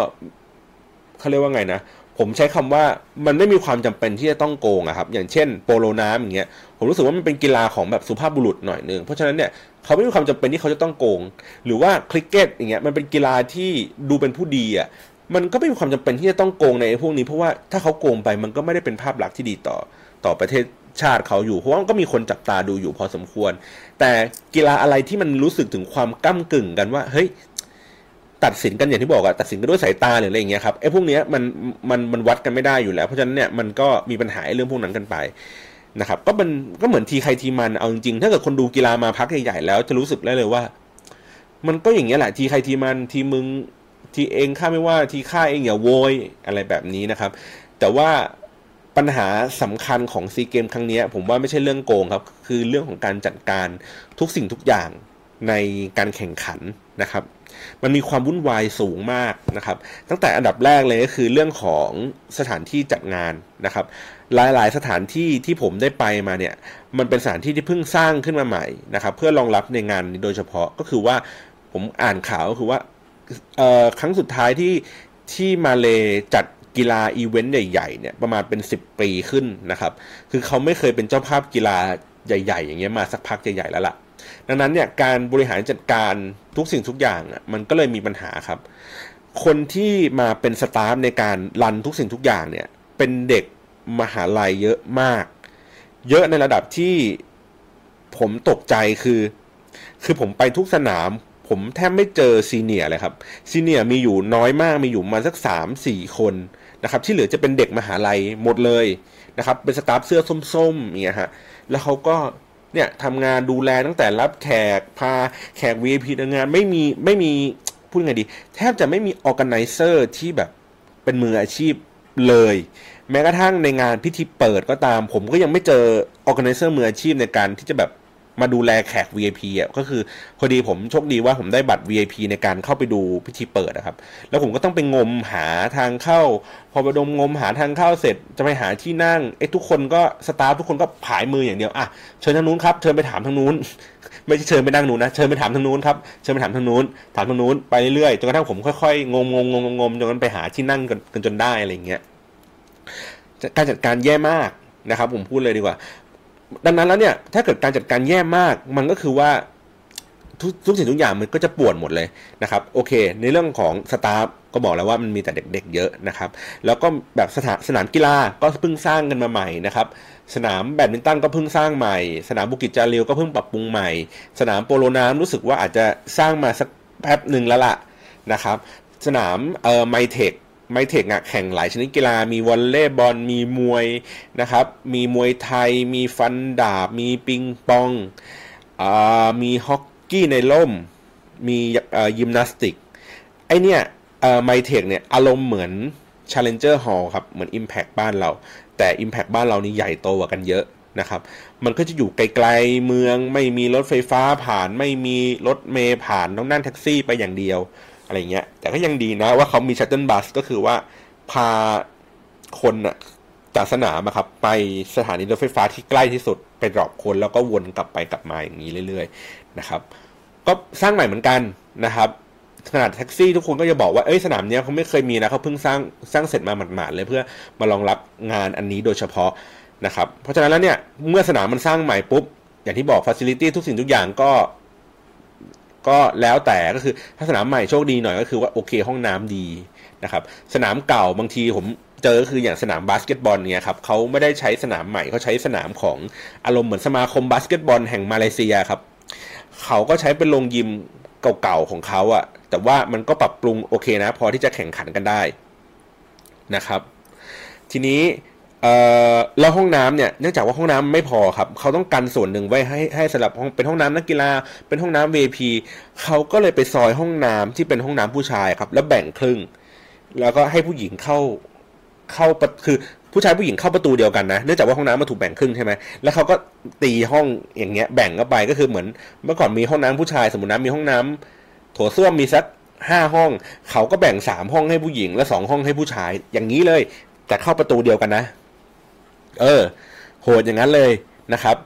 เขาเรียกว่าไงนะ ผมใช้คำว่ามันไม่มีความจำเป็นที่จะต้องโกงอะครับ อย่างเช่นโปโลน้ำอย่างเงี้ยผมรู้สึกว่ามันเป็นกีฬาของแบบสุภาพบุรุษหน่อยนึงเพราะฉะนั้นเนี่ยเขาไม่มีความจำเป็นที่เขาจะต้องโกง หรือว่าคริกเก็ตอย่างเงี้ยมันเป็นกีฬาที่ดูเป็นผู้ดีอะมันก็ไม่มีความจำเป็นที่จะต้องโกงในพวกนี้เพราะว่าถ้าเขาโกงไปมันก็ไม่ได้เป็นภาพลักษณ์ที่ดีต่อต่อประเทศชาติเขาอยู่เพราะว่าก็มีคนจับตาดูอยู่พอสมควร แต่กีฬาอะไรที่มันรู้สึกถึงความก้ากึ่งกันว่าเฮ้ย ตัดสินกันอย่างที่บอกอะตัดสินกันด้วยสายตาหรืออะไรอย่างเงี้ยครับไอ้พวกเนี้ยมันมันมันวัดกันไม่ได้อยู่แล้ว เพราะฉะนั้นเนี่ยมันก็มีปัญหาเรื่องพวกนั้นกันไปนะครับ ก็เป็นก็เหมือนทีใครทีมันเอาจริงๆถ้าเกิดคนดูกีฬามาพักใหญ่ๆแล้ว จะรู้สึกได้เลยว่า มันก็อย่างเงี้ยแหละทีใครทีมันทีมึงทีเองข้าไม่ว่าทีข้าเองอย่าโวยอะไรแบบนี้นะครับ แต่ว่าปัญหาสำคัญของซีเกมครั้งนี้ผมว่าไม่ใช่เรื่องโกงครับ คือเรื่องของการจัดการทุกสิ่งทุกอย่างในการแข่งขันนะครับ มันมีความวุ่นวายสูงมากนะครับ ตั้งแต่อันดับแรกเลยก็คือเรื่องของสถานที่จัดงานนะครับ หลายๆ สถานที่ที่ผมได้ไปมาเนี่ย มันเป็นสถานที่ที่เพิ่งสร้างขึ้นมาใหม่นะครับ เพื่อรองรับในงานโดยเฉพาะก็คือว่าผมอ่านข่าวก็คือว่าครั้งสุดท้ายที่ที่มาเลจัดกีฬาอีเวนต์ใหญ่ๆเนี่ยประมาณเป็น 10 ปีขึ้นนะครับ คือเขาไม่เคยเป็นเจ้าภาพกีฬาใหญ่ ๆ อย่างเงี้ยมาสักพักใหญ่ๆแล้วล่ะ ดังนั้นเนี่ยการบริหารจัดการทุกสิ่งทุกอย่างอะมันก็เลยมีปัญหาครับ คนที่มาเป็น staff ในการ run ทุกสิ่งทุกอย่างเนี่ยเป็นเด็กมหาลัยเยอะมาก เยอะในระดับที่ผมตกใจคือ คือผมไปทุกสนาม ผมแทบไม่เจอ senior เลยครับ senior มีอยู่น้อยมากมีอยู่มาสักสามสี่คนนะครับ ที่เหลือจะเป็นเด็กมหาลัยหมดเลยนะครับ เป็น staff เสื้อส้มๆอย่างเงี้ยฮะแล้วเขาก็ เนี่ยทำงานดูแลตั้งแต่รับแขกพาแขก VIP งานไม่มีไม่มีพูดไงดี แทบจะไม่มี organizer ที่แบบเป็นมืออาชีพเลย แม้กระทั่งในงานพิธีเปิดก็ตาม ผมก็ยังไม่เจอออแกไนเซอร์มืออาชีพในการที่จะแบบ มาดูแลแขก VIP อะก็คือพอดีผมโชคดีว่าผมได้บัตร VIP ในการเข้าไปดูพิธีเปิดนะครับ แล้วผมก็ต้องไปงมหาทางเข้า พอไปดมงมหาทางเข้าเสร็จจะไปหาที่นั่งไอ้ทุกคนก็สตาฟทุกคนก็ผายมืออย่างเดียวอะเชิญทางนู้นครับเชิญไปถามทางนู้น ไม่ใช่เชิญไปนั่งนู้นนะเชิญไปถามทางนู้นครับเชิญไปถามทางนู้น ถามทางนู้นไปเรื่อยๆจนกระทั่งผมค่อยๆงมงงงงมจนกระทั่งไปหาที่นั่งกันจนได้อะไรเงี้ยการจัดการแย่มากนะครับผมพูดเลยดีกว่า ดังนั้นแล้วเนี่ยถ้าเกิดการจัดการแย่มาก มันก็คือว่าทุกทุกสิ่งทุกอย่างมันก็จะปวดหมดเลยนะครับโอเค ในเรื่องของสตาฟก็บอกแล้วว่ามันมีแต่เด็กๆเยอะนะครับ แล้วก็แบบสถานสนามกีฬาก็เพิ่งสร้างกันมาใหม่นะครับ สนามแบดมินตันก็เพิ่งสร้างใหม่ สนามบุกิจจาริวก็เพิ่งปรับปรุงใหม่ สนามโปโลน้ำรู้สึกว่าอาจจะสร้างมาสักแป๊บหนึ่งแล้วล่ะนะครับ สนามเอ่อไมเทค ไมเทคอะแข่งหลายชนิดกีฬา มีวอลเลย์บอล มีมวยนะครับ มีมวยไทย มีฟันดาบ มีปิงปองอมีฮอกกี้ในร่ม มียิมนาสติก ไอเนี่ยไมเทคเนี่ยอารมณ์เหมือน Challenger Hall ครับ เหมือน Impact บ้านเรา แต่ Impact บ้านเรานี่ใหญ่โตกว่ากันเยอะนะครับ มันก็จะอยู่ไกลๆเมือง ไม่มีรถไฟฟ้าผ่าน ไม่มีรถเมล์ผ่าน ต้องนั่งแท็กซี่ไปอย่างเดียว อะไรเงี้ย แต่ก็ยังดีนะว่าเขามี shuttle bus ก็คือว่าพาคนอะจากสนามครับไปสถานีรถไฟฟ้าที่ใกล้ที่สุดไป drop คนแล้วก็วนกลับไปกลับมาอย่างนี้เรื่อย ๆ นะครับ ก็สร้างใหม่เหมือนกันนะครับขนาดแท็กซี่ทุกคนก็จะบอกว่าเอ้ยสนามเนี้ยเขาไม่เคยมีนะเขาเพิ่งสร้างสร้างเสร็จมาหมาดๆเลยเพื่อมารองรับงานอันนี้โดยเฉพาะนะครับ เพราะฉะนั้นแล้วเนี่ยเมื่อสนามมันสร้างใหม่ปุ๊บอย่างที่บอก facility ทุกสิ่งทุกอย่างก็ ก็แล้วแต่ก็คือถ้าสนามใหม่โชคดีหน่อยก็คือว่าโอเคห้องน้ำดีนะครับสนามเก่าบางทีผมเจอคืออย่างสนามบาสเกตบอลเนี่ยครับเขาไม่ได้ใช้สนามใหม่เขาใช้สนามของอารมณ์เหมือนสมาคมบาสเกตบอลแห่งมาเลเซียครับเขาก็ใช้เป็นโรงยิมเก่าๆของเขาอะแต่ว่ามันก็ปรับปรุงโอเคนะ พอที่จะแข่งขันกันได้นะครับ ทีนี้ เอ่อแล้วห้องน้ำเนี่ยเนื่องจากว่าห้องน้ำไม่พอครับ เขาต้องกันส่วนหนึ่งไว้ให้ให้สำหรับห้องเป็นห้องน้ำนักกีฬาเป็นห้องน้ำ VIP เขาก็เลยไปซอยห้องน้ำที่เป็นห้องน้ำผู้ชายครับ แล้วแบ่งครึ่ง แล้วก็ให้ผู้หญิงเข้าเข้าคือผู้ชายผู้หญิงเข้าประตูเดียวกันนะเนื่องจากว่าห้องน้ำมาถูกแบ่งครึ่งใช่ไหมแล้วเขาก็ตีห้องอย่างเงี้ยแบ่งเข้าไปก็คือเหมือนเมื่อก่อนมีห้องน้ำผู้ชาย สมมตินะมีห้องน้ำโถส้วมมีสักห้าห้อง เขาก็แบ่งสามห้องให้ผู้หญิง และสองห้องให้ผู้ชายอย่างนี้เลย แต่เข้าประตูเดียวกันนะ เออ โหดอย่างนั้นเลยนะครับ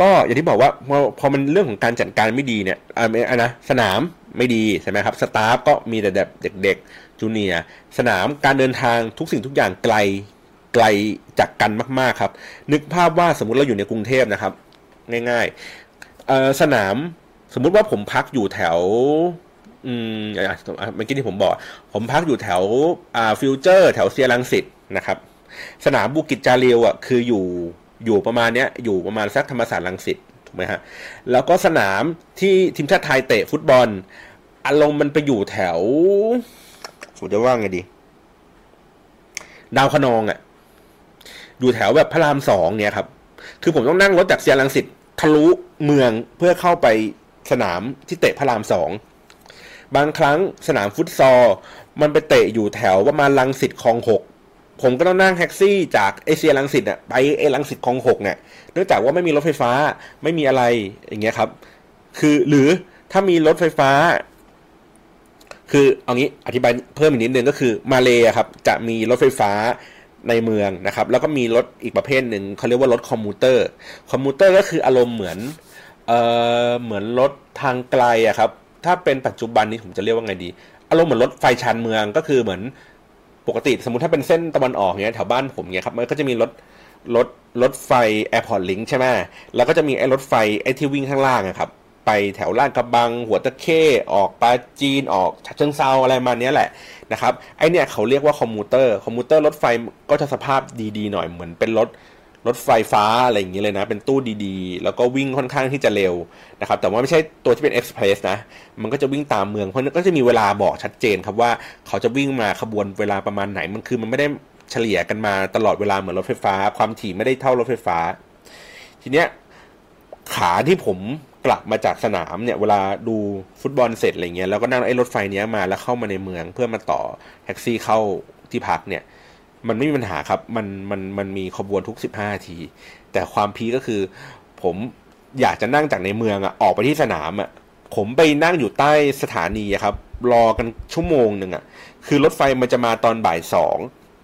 ก็อย่างที่บอกว่าพอพอมันเรื่องของการจัดการไม่ดีเนี่ยอ่านะสนามไม่ดีใช่ไหมครับสตาฟก็มีแต่แบบเด็กๆจูเนียสนามการเดินทางทุกสิ่งทุกอย่างไกลไกลจากกันมากๆครับ นึกภาพว่าสมมติเราอยู่ในกรุงเทพนะครับ ง่ายๆสนามสมมุติว่าผมพักอยู่แถว อืมเมื่อกี้ที่ผมบอก ผมพักอยู่แถวอ่าฟิวเจอร์ แถวเซียรังสิตนะครับ สนามบุกิจจาเรียวอะคืออยู่อยู่ประมาณเนี้ยอยู่ประมาณสักธรรมศาสตร์รังสิตถูกไหมฮะแล้วก็สนามที่ทีมชาติไทยเตะฟุตบอล อารมณ์มันไปอยู่แถวผมจะว่าไงดี ดาวขนองอะ อยู่แถวแบบพระรามสองเนี่ยครับ คือผมต้องนั่งรถจากเซียรังสิตทะลุเมืองเพื่อเข้าไปสนามที่เตะพระรามสองบางครั้งสนามฟุตซอลมันไปเตะอยู่แถวประมาณลังสิตคลองหก ผมก็ต้องนั่งแท็กซี่จากเอเชียลังสิตอะไปเอลังสิตคลองหกเนี่ยเนื่องจากว่าไม่มีรถไฟฟ้าไม่มีอะไรอย่างเงี้ยครับ คือหรือถ้ามีรถไฟฟ้า คือเอางี้อธิบายเพิ่มอีกนิดนึงก็คือมาเลยครับ จะมีรถไฟฟ้าในเมืองนะครับ แล้วก็มีรถอีกประเภทหนึ่งเขาเรียกว่ารถ commuter commuter ก็คืออารมณ์เหมือนเอ่อเหมือนรถทางไกลอะครับ ถ้าเป็นปัจจุบันนี้ผมจะเรียกว่าไงดี อารมณ์เหมือนรถไฟชานเมืองก็คือเหมือน ปกติสมมติถ้าเป็นเส้นตะวันออกเนี้ยแถวบ้านผมเนี้ยครับมันก็จะมีรถรถรถไฟแอร์พอร์ตลิงก์ใช่ไหมแล้วก็จะมีไอ้รถไฟไอ้ที่วิ่งข้างล่างอะครับ ไปแถวลาดกระบัง หัวตะเข้ออกปราจีนออกฉะเชิงเทราอะไรมาเนี้ยแหละนะครับไอเนี้ยเขาเรียกว่า commuter commuter รถไฟก็จะสภาพดีๆหน่อยเหมือนเป็นรถ รถไฟฟ้าอะไรอย่างเงี้ยเลยนะ เป็นตู้ดีๆ แล้วก็วิ่งค่อนข้างที่จะเร็วนะครับ แต่ว่าไม่ใช่ตัวที่เป็น express นะ มันก็จะวิ่งตามเมือง เพราะนั้นก็จะมีเวลาบอกชัดเจนครับว่าเขาจะวิ่งมาขบวนเวลาประมาณไหน มันคือมันไม่ได้เฉลี่ยกันมาตลอดเวลาเหมือนรถไฟฟ้า ความถี่ไม่ได้เท่ารถไฟฟ้า ทีเนี้ยขาที่ผมกลับมาจากสนามเนี่ยเวลาดูฟุตบอลเสร็จอะไรเงี้ยแล้วก็นั่งไอ้รถไฟเนี้ยมาแล้วเข้ามาในเมืองเพื่อมาต่อแท็กซี่เข้าที่พักเนี่ย มันไม่มีปัญหาครับ มันมันมันมีขบวนทุกสิบห้าที แต่ความพีก็คือ ผมอยากจะนั่งจากในเมืองอะออกไปที่สนามอะผมไปนั่งอยู่ใต้สถานีครับ รอกันชั่วโมงหนึ่งอะคือรถไฟมันจะมาตอนบ่ายสอง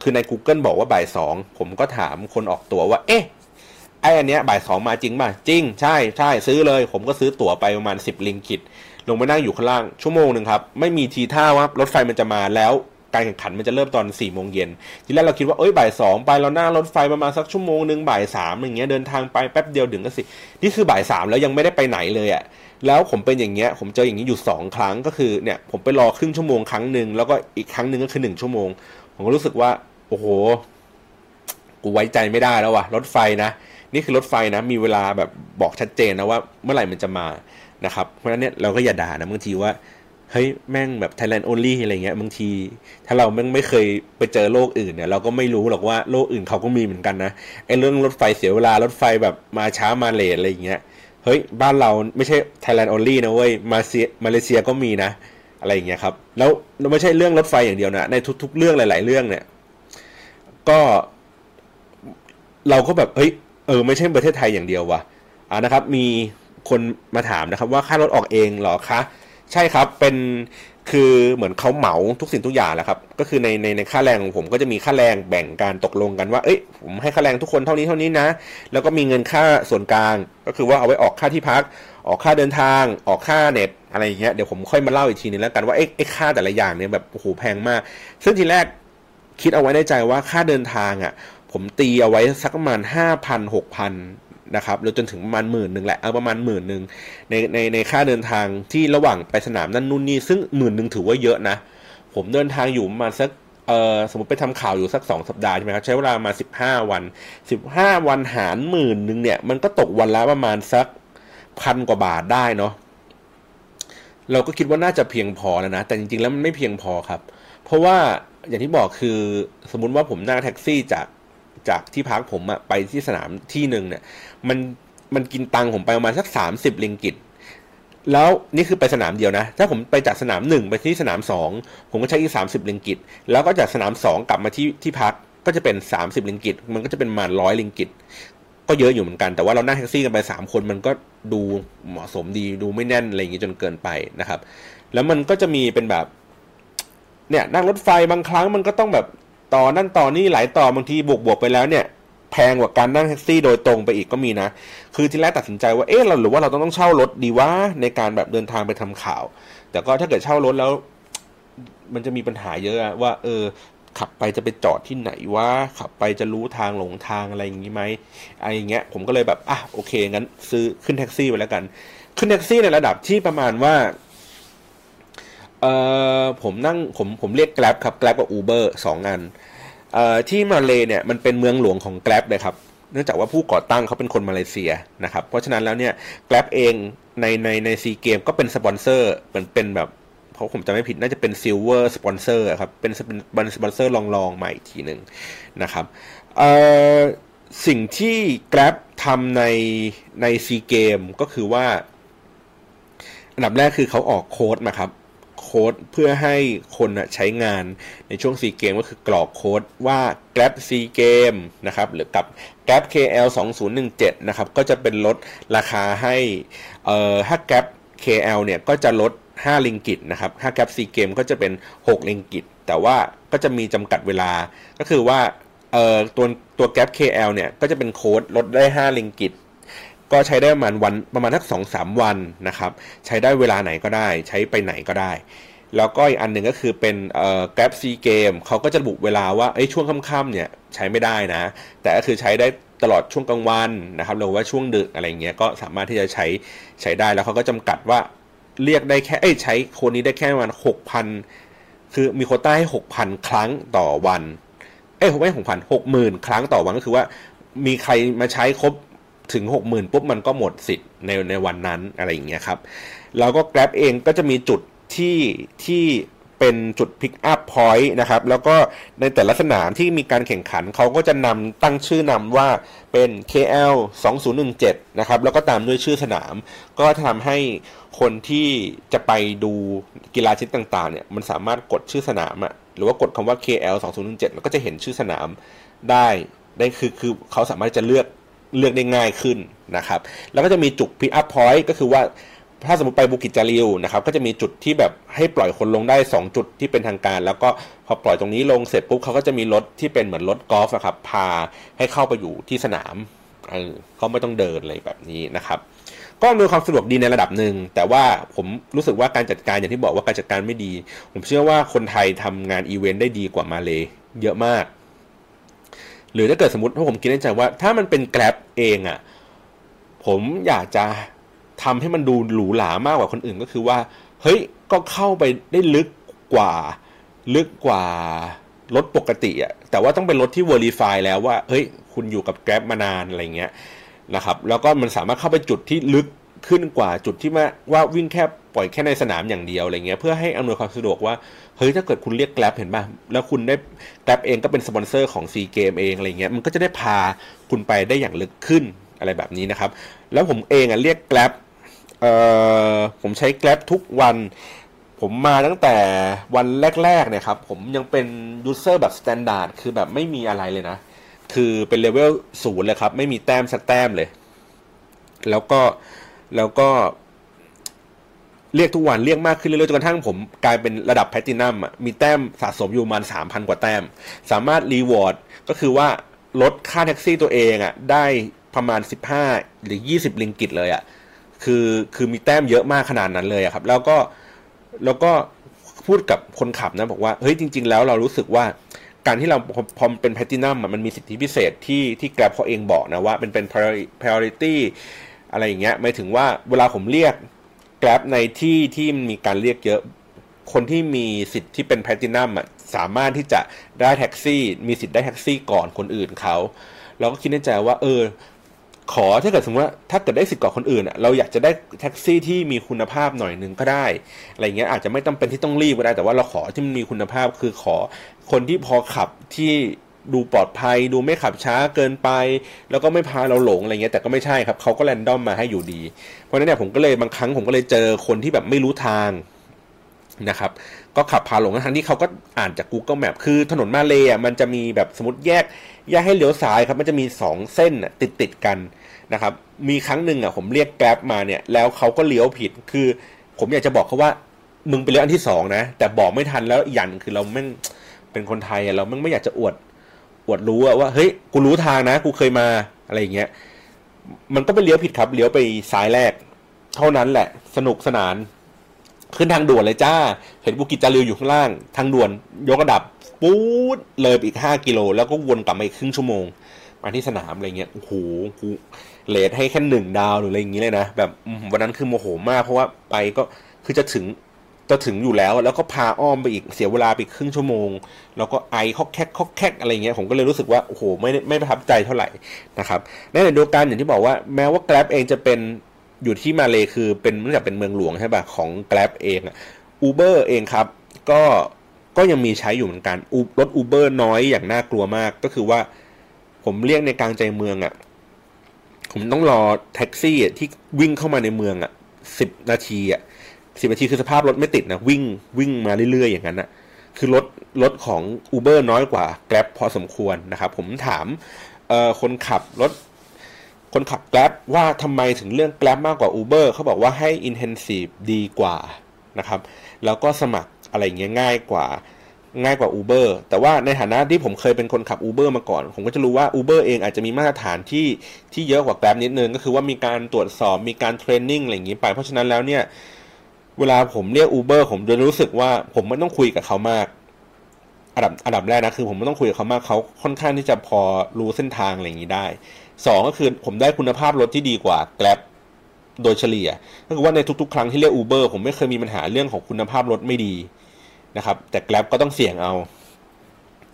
คือใน Google บอกว่าบ่ายสองผมก็ถามคนออกตั๋วว่า เอ๊ะไอ้อันเนี้ยบ่ายสองมาจริงป่ะจริง ใช่ใช่ซื้อเลย ผมก็ซื้อตั๋วไปประมาณสิบลิงกิตลงไปนั่งอยู่ข้างล่างชั่วโมงหนึ่งครับ ไม่มีทีท่าว่ารถไฟมันจะมาแล้ว การแข่งขันมันจะเริ่มตอน4ี่โมงเย็นทีแรกเราคิดว่าเอ้ยบ่ายสองไปเรานั่งรถไฟประมาณสักชั่วโมงหนึ่งบ่ายสามอย่างเงี้ยเดินทางไปแป๊บเดียวถึงก็สินี่คือบ่ายสามแล้วยังไม่ได้ไปไหนเลยอะ่ะแล้วผมเป็นอย่างเงี้ยผมเจออย่างนี้อยู่สองครั้งก็คือเนี่ยผมไปรอครึ่งชั่วโมงครั้งหนึ่งแล้วก็อีกครั้งหนึ่งก็คือหนึ่งชั่วโมง ผมก็รู้สึกว่าโอ้โหกูไว้ใจไม่ได้แล้ววะรถไฟนะนี่คือรถไฟนะ มีเวลาแบบบอกชัดเจนนะว่าเมื่อไหร่มันจะมานะครับ เพราะฉะนั้นเนี่ยเราก็อย่าด่านะบางทีว่า เฮ้ยแม่งแบบ Thailand only อะไรเงี้ยบางที ถ้าเราแม่งไม่เคยไปเจอโลกอื่นเนี่ย เราก็ไม่รู้หรอกว่าโลกอื่นเขาก็มีเหมือนกันนะไอ้เรื่องรถไฟเสียเวลารถไฟแบบมาช้ามาเลทอะไรเงี้ยเฮ้ยบ้านเราไม่ใช่ Thailand only นะเว้ยมาเซียมาเลเซียก็มีนะ อะไรอย่างเงี้ยครับ แล้วไม่ใช่เรื่องรถไฟอย่างเดียวนะ ในทุก ๆ เรื่องหลาย ๆ เรื่องเนี่ย ก็เราก็แบบเฮ้ยเออไม่ใช่ประเทศไทยอย่างเดียววะอ่านะครับ มีคนมาถามนะครับ ว่าค่ารถออกเองหรอคะ ใช่ครับเป็นคือเหมือนเขาเหมาทุกสิ่งทุกอย่างแหละครับ ก็คือในในในค่าแรงของผมก็จะมีค่าแรงแบ่งการตกลงกันว่าเอ้ยผมให้ค่าแรงทุกคนเท่านี้เท่านี้นะ แล้วก็มีเงินค่าส่วนกลาง ก็คือว่าเอาไว้ออกค่าที่พัก ออกค่าเดินทาง ออกค่าเน็ตอะไรอย่างเงี้ยเดี๋ยวผมค่อยมาเล่าอีกทีนึงแล้วกันว่าไอ้ไอ้ค่าแต่ละอย่างเนี่ยแบบโอ้โหแพงมาก ซึ่งทีแรกคิดเอาไว้ในใจว่าค่าเดินทางอะ ผมตีเอาไว้สักประมาณห้าพันหกพัน นะครับหรือจนถึงประมาณหมื่นหนึ่งแหละเอาประมาณหมื่นหนึ่งในในในค่าเดินทางที่ระหว่างไปสนามนั่นนู่นนี่ซึ่งหมื่นหนึ่งถือว่าเยอะนะ ผมเดินทางอยู่มาสักเออสมมติไปทำข่าวอยู่สักสองสัปดาห์ใช่ไหมครับใช้เวลามาสิบห้าวันสิบห้าวันหารหมื่นหนึ่งเนี่ย มันก็ตกวันละประมาณสักพันกว่าบาทได้เนาะเราก็คิดว่าน่าจะเพียงพอแล้วนะ แต่จริงๆแล้วมันไม่เพียงพอครับ เพราะว่าอย่างที่บอกคือสมมุติว่าผมนั่งแท็กซี่จาก จากที่พักผมอะไปที่สนามที่หนึ่งเนี่ย มันมันกินตังผมไปประมาณสักสามสิบลิงกิตแล้วนี่คือไปสนามเดียวนะ ถ้าผมไปจากสนามหนึ่งไปที่สนามสองผมก็ใช้อีกสามสิบลิงกิตแล้วก็จากสนามสองกลับมาที่ที่พักก็จะเป็นสามสิบลิงกิตมันก็จะเป็นมาร้อยลิงกิตก็เยอะอยู่เหมือนกันแต่ว่าเรานั่งแท็กซี่กันไปสามคนมันก็ดูเหมาะสมดีดูไม่แน่นอะไรอย่างงี้จนเกินไปนะครับ แล้วมันก็จะมีเป็นแบบเนี่ยนั่งรถไฟบางครั้งมันก็ต้องแบบ ต่อนั่นต่อนี่หลายต่อบางทีบวกบวกไปแล้วเนี่ย แพงกว่าการนั่งแท็กซี่โดยตรงไปอีกก็มีนะ คือที่แรกตัดสินใจว่าเอ๊ะเราหรือว่าเราต้องต้องเช่ารถดีวะในการแบบเดินทางไปทำข่าว แต่ก็ถ้าเกิดเช่ารถแล้ว มันจะมีปัญหาเยอะว่า เออ ขับไปจะไปจอดที่ไหนวะขับไปจะรู้ทางหลงทางอะไรอย่างนี้ไหมอะไรอย่างเงี้ย ผมก็เลยแบบอะโอเคงั้น ซื้อขึ้นแท็กซี่ไปแล้วกัน ขึ้นแท็กซี่ในระดับที่ประมาณว่า เอ่อผมนั่งผมผมเรียก Grab ครับ Grab กับ Uber สองอันเอ่อที่มาเลเนี่ยมันเป็นเมืองหลวงของ Grab เลยครับเนื่องจากว่าผู้ก่อตั้งเขาเป็นคนมาเลเซียนะครับ เพราะฉะนั้นแล้วเนี่ย Grab เองในในในซีเกมก็เป็นสปอนเซอร์เหมือนเป็นแบบเพราะผมจำไม่ผิดน่าจะเป็น silver sponsor ครับเป็นเป็นสปอนเซอร์รองๆใหม่ทีหนึ่งนะครับเอ่อสิ่งที่ Grab ทำในในซีเกมก็คือว่า อันดับแรกคือเขาออกโค้ดมาครับ โค้ดเพื่อให้คนใช้งานในช่วง C เกมก็คือกรอกโค้ดว่า Grab C Game นะครับหรือกับ Grab KL 2017นะครับก็จะเป็นลดราคาให้เอ่อถ้า Grab KL เนี่ยก็จะลด 5 ลิงกิตนะครับถ้า Grab C Game ก็จะเป็น 6 ลิงกิตแต่ว่าก็จะมีจำกัดเวลาก็คือว่าเอ่อตัวตัว Grab KL เนี่ยก็จะเป็นโค้ดลดได้ 5 ลิงกิต ก็ใช้ได้ประมาณวันประมาณทักสองสามวันนะครับ ใช้ได้เวลาไหนก็ได้ ใช้ไปไหนก็ได้ แล้วก็อีกอันหนึ่งก็คือเป็นเอ่อ Grab C Game เขาก็จะระบุเวลาว่าไอ้ช่วงค่ำๆเนี่ยใช้ไม่ได้นะ แต่ก็คือใช้ได้ตลอดช่วงกลางวันนะครับหรือว่าช่วงดึกอะไรเงี้ยก็สามารถที่จะใช้ใช้ได้แล้วเขาก็จำกัดว่าเรียกได้แค่ใช้โคนนี้ได้แค่ประมาณหกพันคือมีโคต้าให้หกพันครั้งต่อวันเอ้ยไม่หกพันหกหมื่นครั้งต่อวันก็คือว่ามีใครมาใช้ครบ ถึง 60,000ปุ๊บมันก็หมดสิทธิ์ในในวันนั้นอะไรอย่างเงี้ยครับ แล้วก็ Grab เองก็จะมีจุดที่ที่เป็นจุด Pick up Point นะครับ แล้วก็ในแต่ละสนามที่มีการแข่งขันเขาก็จะนำตั้งชื่อนำว่าเป็น KL 2017นะครับ แล้วก็ตามด้วยชื่อสนาม ก็ทำให้คนที่จะไปดูกีฬาชนิดต่างๆเนี่ยมันสามารถกดชื่อสนามอะหรือว่ากดคำว่า KL 2017แล้วก็จะเห็นชื่อสนามได้ได้คือคือเขาสามารถจะเลือก เลือกได้ง่ายขึ้นนะครับ แล้วก็จะมีจุด pickup point ก็คือว่าถ้าสมมติไปบูกิตจาลิลนะครับก็จะมีจุดที่แบบให้ปล่อยคนลงได้ 2 จุดที่เป็นทางการ แล้วก็พอปล่อยตรงนี้ลงเสร็จปุ๊บเขาก็จะมีรถที่เป็นเหมือนรถกอล์ฟครับพาให้เข้าไปอยู่ที่สนามเออเขาไม่ต้องเดินอะไรแบบนี้นะครับ ก็มีความสะดวกดีในระดับหนึ่งแต่ว่าผมรู้สึกว่าการจัดการอย่างที่บอกว่าการจัดการไม่ดี ผมเชื่อว่าคนไทยทำงานอีเวนต์ได้ดีกว่ามาเลยเยอะมาก หรือถ้าเกิดสมมติถ้าผมคิดในใจว่า ถ้ามันเป็นแกร็บเองอะ่ะผมอยากจะทำให้มันดูหรูหรามากกว่าคนอื่นก็คือว่า เฮ้ยก็เข้าไปได้ลึกกว่า ลึกกว่ารถปกติอะ่ะแต่ว่าต้องเป็นรถที่ Verify แล้วว่า เฮ้ย คุณอยู่กับแกร็บมานานอะไรเงี้ยนะครับ แล้วก็มันสามารถเข้าไปจุดที่ลึก ขึ้นกว่าจุดที่ว่าว่าวิ่งแค่ปล่อยแค่ในสนามอย่างเดียวอะไรเงี้ยเพื่อให้อำนวยความสะดวกว่าเฮ้ยถ้าเกิดคุณเรียก Grab เห็นป่ะแล้วคุณได้ Grab เองก็เป็นสปอนเซอร์ของซีเกมส์เองอะไรเงี้ยมันก็จะได้พาคุณไปได้อย่างลึกขึ้นอะไรแบบนี้นะครับ แล้วผมเองอะเรียก Grab เอ่อผมใช้ Grab ทุกวัน ผมมาตั้งแต่วันแรกๆเนี่ยครับผมยังเป็น user แบบ standard คือแบบไม่มีอะไรเลยนะ คือเป็นเลเวลศูนย์เลยครับ ไม่มีแต้มสักแต้มเลย แล้วก็ แล้วก็เรียกทุกวันเรียกมากขึ้นเรื่อยๆจนกระทั่งผมกลายเป็นระดับแพลตินัมอะมีแต้มสะสมอยู่ประมาณสามพันกว่าแต้ม สามารถ reward ก็คือว่าลดค่าแท็กซี่ตัวเองอะได้ประมาณสิบห้าหรือยี่สิบริงกิตเลยอะคือคือมีแต้มเยอะมากขนาดนั้นเลยครับ แล้วก็แล้วก็พูดกับคนขับนะบอกว่าเฮ้ยจริง ๆ แล้วเรารู้สึกว่าการที่เราผมเป็นแพลตินัมมันมีสิทธิพิเศษที่ที่ Grab เขาเองบอกนะว่าเป็นเป็น priority อะไรอย่างเงี้ยหมายถึงว่าเวลาผมเรียก Grab ในที่ที่มีการเรียกเยอะคนที่มีสิทธิ์ที่เป็นแพลตินัมอะสามารถที่จะได้แท็กซี่ มีสิทธิ์ได้แท็กซี่ก่อนคนอื่นเขาเราก็คิดในใจว่า เออ ขอถ้าเกิดสมมติว่าถ้าเกิดได้สิทธิ์ก่อนคนอื่นอะเราอยากจะได้แท็กซี่ที่มีคุณภาพหน่อยหนึ่งก็ได้อะไรเงี้ยอาจจะไม่ต้องเป็นที่ต้องรีบก็ได้แต่ว่าเราขอที่มันมีคุณภาพคือขอคนที่พอขับที่ ดูปลอดภัย ดูไม่ขับช้าเกินไป แล้วก็ไม่พาเราหลงอะไรเงี้ยแต่ก็ไม่ใช่ครับเขาก็แรนดอมมาให้อยู่ดี เพราะฉะนั้นเนี่ยผมก็เลยบางครั้งผมก็เลยเจอคนที่แบบไม่รู้ทางนะครับก็ขับพาหลงทั้งที่เขาก็อ่านจาก Google Map คือถนนมาเลยอะมันจะมีแบบสมมติแยกแยกให้เลี้ยวซ้ายครับมันจะมี 2 เส้นติดติดกันนะครับมีครั้งหนึ่งอะผมเรียกแกร็บมาเนี่ยแล้วเขาก็เลี้ยวผิดคือ ผมอยากจะบอกเขาว่ามึงไปเลี้ยวอันที่สองนะแต่บอกไม่ทันแล้วอย่างคือเราไม่งเป็นคนไทยอะเราไม่อยากจะอวด วดรู้ว่าเฮ้ยกูรู้ทางนะ กูเคยมาอะไรอย่างเงี้ยมันก็ไปเลี้ยวผิดครับเลี้ยวไปซ้ายแรก เท่านั้นแหละ สนุกสนาน ขึ้นทางด่วนเลยจ้า เห็นบุกิจจาริวอยู่ข้างล่าง ทางด่วนยกระดับปู๊ดเลยไปอีกห้ากิโล แล้วก็วนกลับมาอีกครึ่งชั่วโมงมาที่สนามอะไรเงี้ยโอ้โหกูเลทให้แค่หนึ่งดาวหรืออะไรอย่างเงี้ยเลยนะแบบวันนั้นคือโมโหมากเพราะว่าไปก็คือจะถึง จะถึงอยู่แล้ว แล้วก็พาอ้อมไปอีกเสียเวลาไปครึ่งชั่วโมง แล้วก็ไอคอกแคกคอกแคกอะไรเงี้ยผมก็เลยรู้สึกว่าโอ้โหไม่ไม่ประทับใจเท่าไหร่นะครับในเดียวกันอย่างที่บอกว่าแม้ว่า Grab เองจะเป็นอยู่ที่มาเลยคือเป็นเนื่องจากเป็นเมืองหลวงใช่ป่ะของ Grab เองอะ Uber เองครับ ก็ก็ยังมีใช้อยู่เหมือนกันรถ Uber น้อยอย่างน่ากลัวมากก็คือว่าผมเรียกในกลางใจเมืองอะ่ะผมต้องรอแท็กซี่ที่วิ่งเข้ามาในเมืองอะ่ะสิบนาทีอะ่ะ สิบนาทีคือสภาพรถไม่ติดนะวิ่งวิ่งมาเรื่อยๆอย่างนั้นนะคือรถรถของ Uber น้อยกว่า Grab พอสมควรนะครับ ผมถามคนขับรถคนขับ Grab ว่าทำไมถึงเรื่อง Grab มากกว่า Uber เขาบอกว่าให้ intensive ดีกว่านะครับ แล้วก็สมัครอะไรเงี้ยง่ายกว่าง่ายกว่า Uber แต่ว่าในฐานะที่ผมเคยเป็นคนขับ Uber มาก่อน ผมก็จะรู้ว่า Uber เองอาจจะมีมาตรฐานที่ที่เยอะกว่า Grab นิดนึง ก็คือว่ามีการตรวจสอบมีการเทรนนิ่งอะไรอย่างนี้ไป เพราะฉะนั้นแล้วเนี่ย เวลาผมเรียก Uber ผมจะรู้สึกว่าผมไม่ต้องคุยกับเขามากอันดับอันดับแรกนะคือ ผมไม่ต้องคุยกับเขามากเขาค่อนข้างที่จะพอรู้เส้นทางอะไรอย่างนี้ได้สองก็คือผมได้คุณภาพรถที่ดีกว่า Grab โดยเฉลี่ย ก็คือว่าในทุกๆ ครั้งที่เรียก Uber ผมไม่เคยมีปัญหาเรื่องของคุณภาพรถไม่ดีนะครับ แต่ Grab ก็ต้องเสี่ยงเอา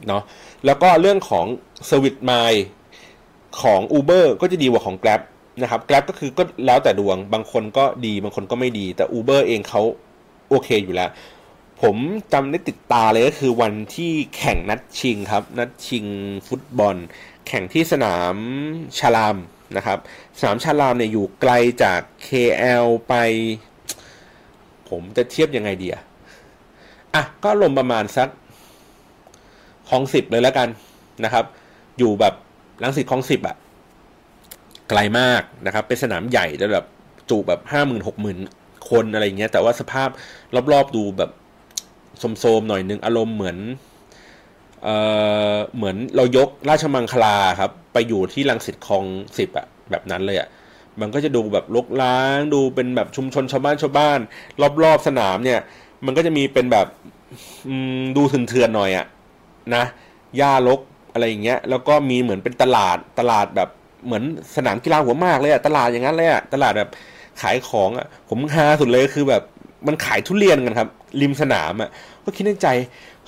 เนาะแล้วก็เรื่องของ Service m i ของ Uber ก็จะดีกว่าของ Grab นะครับ Grab ก็คือก็แล้วแต่ดวง บางคนก็ดีบางคนก็ไม่ดี แต่ Uber เองเขาโอเคอยู่แล้ว ผมจำได้ติดตาเลยก็คือวันที่แข่งนัดชิงครับ นัดชิงฟุตบอล แข่งที่สนามชาลามนะครับสนามชาลามเนี่ยอยู่ไกลจาก KL ไป ผมจะเทียบยังไงดีอะอะก็ลมประมาณสักคลองสิบเลยแล้วกันนะครับ อยู่แบบลังสิตคลองสิบอะ ไกลมากนะครับ เป็นสนามใหญ่แบบจุแบบห้าหมื่นหกหมื่นคนอะไรเงี้ย แต่ว่าสภาพรอบๆดูแบบโสมๆหน่อยนึงอารมณ์เหมือนเอ่อเหมือนเรายกราชมังคลาครับ ไปอยู่ที่ลังสิตคลองสิบอะแบบนั้นเลยอะมันก็จะดูแบบลกล้างดูเป็นแบบชุมชนชาวบ้านชาวบ้าน รอบๆสนามเนี่ย มันก็จะมีเป็นแบบดูเถื่อนๆหน่อยอะนะหญ้าลกอะไรอย่างเงี้ย แล้วก็มีเหมือนเป็นตลาดตลาดแบบ เหมือนสนามกีฬาหัวมากเลยอะตลาดอย่างนั้นเลยอะตลาดแบบขายของอะผมฮาสุดเลยคือแบบมันขายทุเรียนกันครับ ริมสนามอะก็คิดในใจ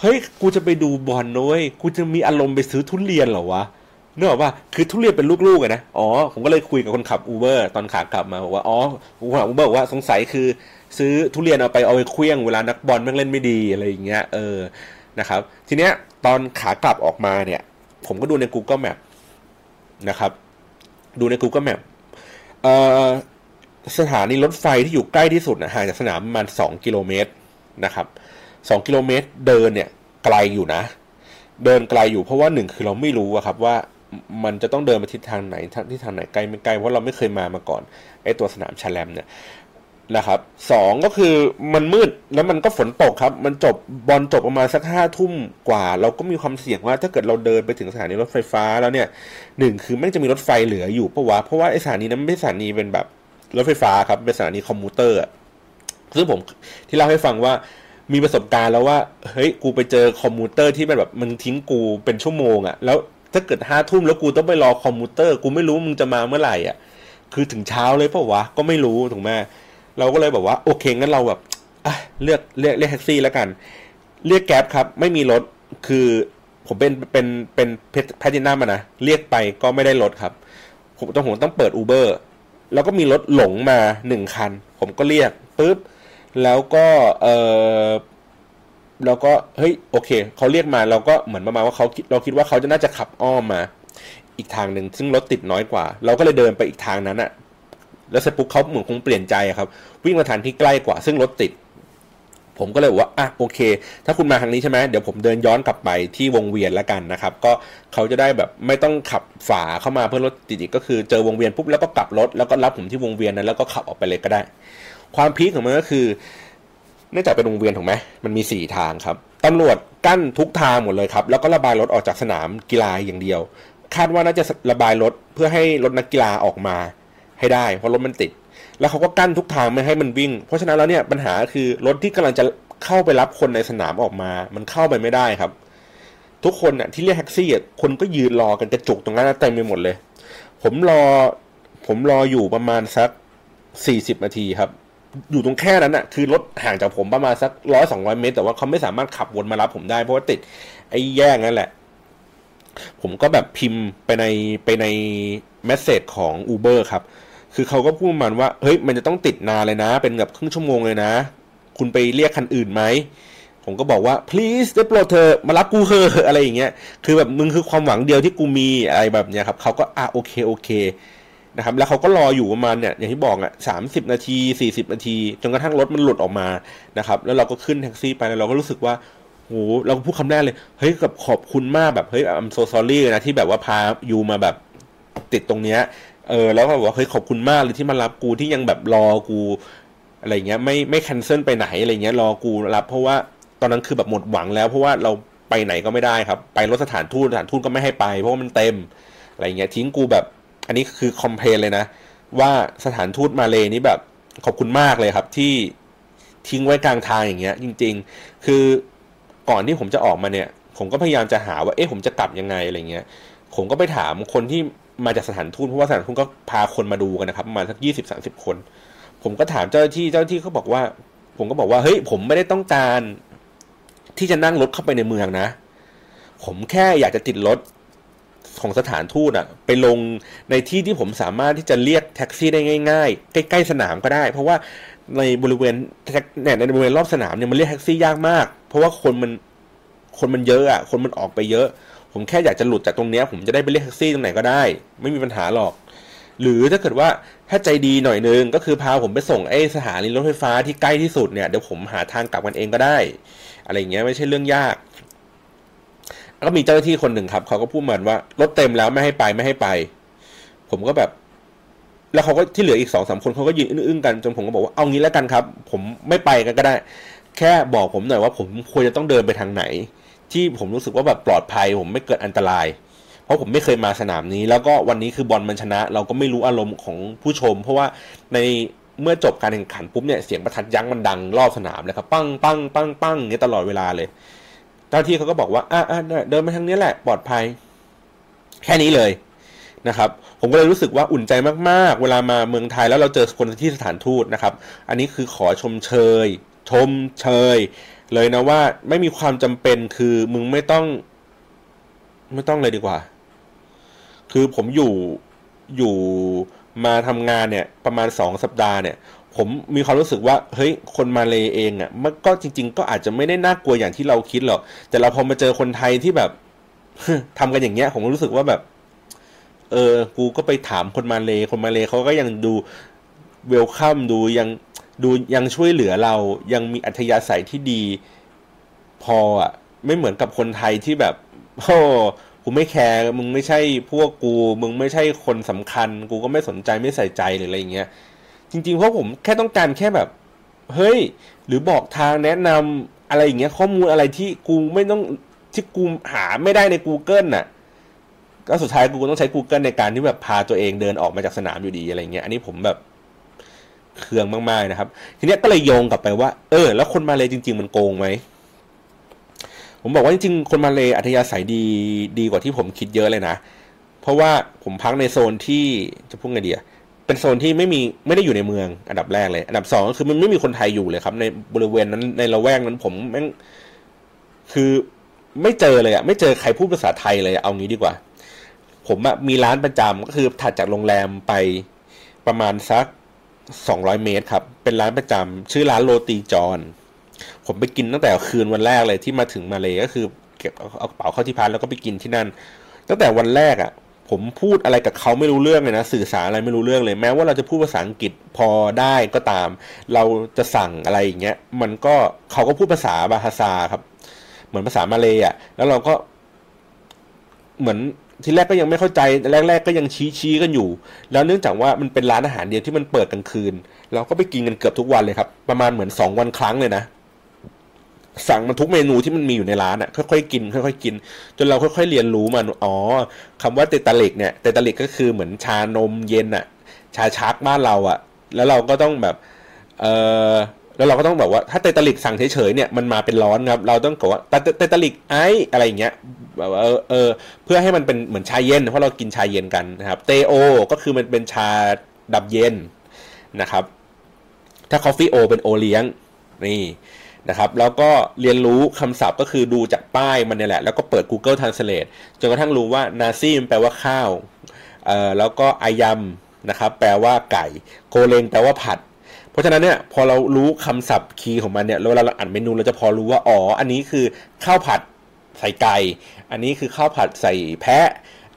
เฮ้ยกูจะไปดูบอลด้วยกูจะมีอารมณ์ไปซื้อทุเรียนเหรอวะนึกออกว่าคือทุเรียนเป็นลูกๆนะอ๋อผมก็เลยคุยกับคนขับอูเบอร์ตอนขากลับมาบอกว่าอ๋อคนขับอูเบอร์บอกว่าสงสัยคือ ซื้อทุเรียนเอาไปเอาไปเคลี้ยงเวลานักบอลแม่งเล่นไม่ดีอะไรอย่างเงี้ยเออนะครับ ทีเนี้ยตอนขากลับออกมาเนี่ย ผมก็ดูใน Google Map นะครับ ดูใน Google Map เอ่อสถานีรถไฟที่อยู่ใกล้ที่สุดนะห่างจากสนามประมาณสองกิโลเมตรนะครับสองกิโลเมตรเดินเนี่ยไกลอยู่นะ เดินไกลอยู่เพราะว่าหนึ่งคือเราไม่รู้อะครับว่ามันจะต้องเดินไปทิศทางไหนทิศทางไหนไกลไม่ไกลเพราะเราไม่เคยมามาก่อนไอตัวสนาม Shah Alam เนี่ย นะครับสองก็คือมันมืดแล้วมันก็ฝนตกครับ มันจบบอลจบประมาณสักห้าทุ่มกว่า เราก็มีความเสี่ยงว่าถ้าเกิดเราเดินไปถึงสถานีรถไฟฟ้าแล้วเนี่ยหนึ่งคือแม่งจะมีรถไฟเหลืออยู่ปะวะเพราะว่าไอสถานีนั้นไม่ใช่สถานีเป็นแบบรถไฟฟ้าครับเป็นสถานี commuter ซึ่งผมที่เล่าให้ฟังว่ามีประสบการณ์แล้วว่าเฮ้ยกูไปเจอ commuter ที่แบบมันทิ้งกูเป็นชั่วโมงอะแล้วถ้าเกิดห้าทุ่มแล้วกูต้องไปรอ commuter กูไม่รู้มึงจะมาเมื่อไหร่อะคือถึงเช้าเลยเปล่าวะก็ไม่รู้ถูกไหม เราก็เลยแบบว่าโอเคงั้นเราแบบเลือกเรียกเรียกแท็กซี่แล้วกัน เรียก Grab ครับ ไม่มีรถคือผมเป็นเป็นเป็นแพทินัมนะเรียกไปก็ไม่ได้รถครับ ผมต้องผมต้องเปิด Uber แล้วก็มีรถหลงมาหนึ่งคัน ผมก็เรียกปุ๊บแล้วก็เออแล้วก็เฮ้ยโอเคเขาเรียกมาเราก็เหมือนประมาณว่าเขาเราคิดว่าเขาจะน่าจะขับอ้อมมา อีกทางหนึ่งซึ่งรถติดน้อยกว่า เราก็เลยเดินไปอีกทางนั้นอะ แล้วเสร็จปุ๊บเขาเหมือนคงเปลี่ยนใจครับ วิ่งมาทางที่ใกล้กว่า ซึ่งรถติด ผมก็เลยบอกว่าอะโอเค ถ้าคุณมาทางนี้ใช่ไหมเดี๋ยวผมเดินย้อนกลับไปที่วงเวียนแล้วกันนะครับ ก็เขาจะได้แบบไม่ต้องขับฝาเข้ามาเพื่อรถติดอีกก็คือเจอวงเวียนปุ๊บแล้วก็กลับรถแล้วก็รับผมที่วงเวียนนั้นแล้วก็ขับออกไปเลยก็ได้ ความพีคของมันก็คือเนื่องจากเป็นวงเวียนถูกไหมมันมีสี่ทางครับตำรวจกั้นทุกทางหมดเลยครับ แล้วก็ระบายรถออกจากสนามกีฬาอย่างเดียว คาดว่าน่าจะระบายรถเพื่อให้รถนักกีฬาออกมา ให้ได้ เพราะรถมันติด แล้วเขาก็กั้นทุกทางไม่ให้มันวิ่ง เพราะฉะนั้นแล้วเนี่ยปัญหาคือรถที่กำลังจะเข้าไปรับคนในสนามออกมา มันเข้าไปไม่ได้ครับ ทุกคนน่ะที่เรียกแท็กซี่อะคนก็ยืนรอกันกระจุกตรงนั้นเต็มไปหมดเลย ผมรอ ผมรออยู่ประมาณสักสี่สิบนาทีครับ อยู่ตรงแค่นั้นอะ คือรถห่างจากผมประมาณสักร้อยสองร้อยเมตร แต่ว่าเขาไม่สามารถขับวนมารับผมได้เพราะว่าติดไอ้แย่งนั่นแหละ ผมก็แบบพิมพ์ไปในไปในเมสเซจของ Uber ครับ คือเขาก็พูดมันว่าเฮ้ยมันจะต้องติดนานเลยนะ เป็นแบบครึ่งชั่วโมงเลยนะ คุณไปเรียกคันอื่นไหมผมก็บอกว่า please ได้โปรดเธอมารับกูเถอะอะไรอย่างเงี้ยคือแบบมึงคือความหวังเดียวที่กูมีอะไรแบบเนี้ยครับเขาก็อะโอเคโอเคนะครับแล้วเขาก็รออยู่ประมาณเนี่ยอย่างที่บอกอะสามสิบนาทีสี่สิบนาทีจนกระทั่งรถมันหลุดออกมานะครับแล้วเราก็ขึ้นแท็กซี่ไปแล้วเราก็รู้สึกว่าโหเราก็พูดคำแรกเลยเฮ้ยกับขอบคุณมากแบบเฮ้ย I'm so sorry นะที่แบบว่าพายูมาแบบติดตรงเนี้ย เออแล้วก็บอกว่าเฮ้ยขอบคุณมากเลยที่มารับกูที่ยังแบบรอกูอะไรเงี้ยไม่ไม่แคนเซิลไปไหนอะไรเงี้ยรอกูรับ เพราะว่าตอนนั้นคือแบบหมดหวังแล้วเพราะว่าเราไปไหนก็ไม่ได้ครับ ไปรถสถานทูตสถานทูตก็ไม่ให้ไป เพราะว่ามันเต็มอะไรเงี้ยทิ้งกูแบบ อันนี้คือคอมเพลนเลยนะ ว่าสถานทูตมาเลนี่แบบขอบคุณมากเลยครับที่ทิ้งไว้กลางทางอย่างเงี้ย จริง ๆ คือก่อนที่ผมจะออกมาเนี่ย ผมก็พยายามจะหาว่าเอ๊ะผมจะกลับยังไงอะไรเงี้ยผมก็ไปถามคนที่ มาจากสถานทูตเพราะว่าสถานทูตก็พาคนมาดูกันนะครับประมาณสักยี่สิบสาสิบคน ผมก็ถามเจ้าหน้าที่เจ้าหน้าที่เขาบอกว่า ผมก็บอกว่าเฮ้ยผมไม่ได้ต้องการ ที่จะนั่งรถเข้าไปในเมืองนะ ผมแค่อยากจะติดรถของสถานทูตอะไปลงในที่ที่ผมสามารถที่จะเรียกแท็กซี่ได้ง่ายๆ ใกล้ๆสนามก็ได้ เพราะว่าในบริเวณเนี่ยในบริเวณรอบสนามเนี่ยมันเรียกแท็กซี่ยากมาก เพราะว่าคนมันคนมันเยอะอะคนมันออกไปเยอะ ผมแค่อยากจะหลุดจากตรงเนี้ยผมจะได้ไปเรียกแท็กซี่ตรงไหนก็ได้ ไม่มีปัญหาหรอก หรือถ้าเกิดว่าถ้าใจดีหน่อยนึงก็คือพาผมไปส่งไอ้สถานีรถไฟฟ้าที่ใกล้ที่สุดเนี่ยเดี๋ยวผมหาทางกลับกันเองก็ได้ อะไรเงี้ยไม่ใช่เรื่องยากก็มีเจ้าหน้าที่คนหนึ่งครับเขาก็พูดเหมือนว่ารถเต็มแล้วไม่ให้ไปไม่ให้ไป ผมก็แบบ แล้วเขาก็ที่เหลืออีกสองสามคนเขาก็ยืนอึ้งๆกันจนผมก็บอกว่าเอางี้แล้วกันครับ ผมไม่ไปกันก็ได้ แค่บอกผมหน่อยว่าผมควรจะต้องเดินไปทางไหน ที่ผมรู้สึกว่าแบบปลอดภัย ผมไม่เกิดอันตราย เพราะผมไม่เคยมาสนามนี้ แล้วก็วันนี้คือบอลมันชนะ เราก็ไม่รู้อารมณ์ของผู้ชม เพราะว่าในเมื่อจบการแข่งขันปุ๊บเนี่ยเสียงประทัดยั้งมันดังรอบสนามเลยครับปั้งปั้งปั้งปั้งเนี่ยตลอดเวลาเลยเจ้าที่เขาก็บอกว่าอะอะเดินไปทางนี้แหละปลอดภัย แค่นี้เลยนะครับผมก็เลยรู้สึกว่าอุ่นใจมากๆ เวลามาเมืองไทยแล้วเราเจอคนที่สถานทูตนะครับ อันนี้คือขอชมเชย ชมเชย เลยนะว่าไม่มีความจำเป็นคือมึงไม่ต้อง ไม่ต้องเลยดีกว่า คือผมอยู่อยู่มาทำงานเนี่ย ประมาณสองสัปดาห์เนี่ย ผมมีความรู้สึกว่า เฮ้ย คนมาเลเองอะ่ะ มันก็จริง ๆ ก็อาจจะไม่ได้น่ากลัวอย่างที่เราคิดหรอก แต่เราพอมาเจอคนไทยที่แบบทำกันอย่างเงี้ย ผมรู้สึกว่าแบบ เออ กูก็ไปถามคนมาเลคนมาเลเขาก็ยังดูเวลคัมดูยัง ดูยังช่วยเหลือเรายังมีอัธยาศัยที่ดี พออะไม่เหมือนกับคนไทยที่แบบโอ้กูไม่แคร์มึงไม่ใช่พวกกู มึงไม่ใช่คนสำคัญ กูก็ไม่สนใจไม่ใส่ใจหรืออะไรอย่างเงี้ยจริงๆเพราะผมแค่ต้องการแค่แบบ เฮ้ย หรือบอกทางแนะนำอะไรอย่างเงี้ย ข้อมูลอะไรที่กูไม่ต้องที่กูหาไม่ได้ใน Google น่ะก็สุดท้ายกูต้องใช้ Google ในการที่แบบพาตัวเองเดินออกมาจากสนามอยู่ดีอะไรเงี้ยอันนี้ผมแบบ เคืองมากๆนะครับ ทีนี้ก็เลยโยงกลับไปว่า เออ แล้วคนมาเลยจริง ๆ มันโกงไหมผมบอกว่าจริงๆคนมาเลยอัธยาศัยดีดีกว่าที่ผมคิดเยอะเลยนะ เพราะว่าผมพักในโซนที่จะพูดไงดีอะเป็นโซนที่ไม่มีไม่ได้อยู่ในเมืองอันดับแรกเลย อันดับสองก็คือมันไม่มีคนไทยอยู่เลยครับ ในบริเวณนั้นในละแวกนั้นผมแม่งคือไม่เจอเลยอะไม่เจอใครพูดภาษาไทยเลยเอางี้ดีกว่า ผมอะมีร้านประจำก็คือถัดจากโรงแรมไปประมาณสัก สองร้อยเมตรครับ เป็นร้านประจำชื่อร้านโรตีจอนผมไปกินตั้งแต่คืนวันแรกเลยที่มาถึงมาเลยก็คือเก็บเอากระเป๋าเข้าที่พักแล้วก็ไปกินที่นั่น ตั้งแต่วันแรกอะ่ะ ผมพูดอะไรกับเขาไม่รู้เรื่องเลยนะ สื่อสารอะไรไม่รู้เรื่องเลย แม้ว่าเราจะพูดภาษาอังกฤษพอได้ก็ตาม เราจะสั่งอะไรอย่างเงี้ย มันก็เขาก็พูดภาษาบาฮาซาครับ เหมือนภาษามาเลยอะ่ะ แล้วเราก็เหมือน ทีแรกก็ยังไม่เข้าใจแรก ๆ ก็ยังชี้ชี้กันอยู่ แล้วเนื่องจากว่ามันเป็นร้านอาหารเดียวที่มันเปิดกลางคืน เราก็ไปกินกันเกือบทุกวันเลยครับ ประมาณเหมือนสองวันครั้งเลยนะสั่งมันทุกเมนูที่มันมีอยู่ในร้านอะ่ะค่อยๆกินค่อยๆกิน จนเราค่อยๆเรียนรู้มันอ๋อคำว่าเตตาลิกเนี่ยเตตาลิกก็คือเหมือนชานมเย็นอะ่ะ ชาชักบ้านเราอะ่ะ แล้วเราก็ต้องแบบเออแล้วเราก็ต้องบอกว่าถ้า teh tarik สั่งเฉยๆเนี่ยมันมาเป็นร้อนครับ เราต้องบอกว่า teh tarik ais อะไรอย่างเงี้ย แบบเออเออเพื่อให้มันเป็นเหมือนชาเย็น เพราะเรากินชาเย็นกันนะครับ teh o ก็คือมันเป็นชาดำเย็นนะครับ ถ้า coffee O เป็นโอเลี้ยงนี่นะครับแล้วก็เรียนรู้คำศัพท์ก็คือดูจากป้ายมันเนี่ยแหละ แล้วก็เปิด Google Translate จนกระทั่งรู้ว่านาซีมแปลว่าข้าวเอ่อแล้วก็อายำนะครับแปลว่าไก่ โกเลงแปลว่าผัด เพราะฉะนั้นเนี่ยพอเรารู้คำศัพท์คีย์ของมันเนี่ยเวลาเราอ่านเมนูเราจะพอรู้ว่าอ๋ออันนี้คือข้าวผัด ใส่ไก่ อันนี้คือข้าวผัดใส่แพะ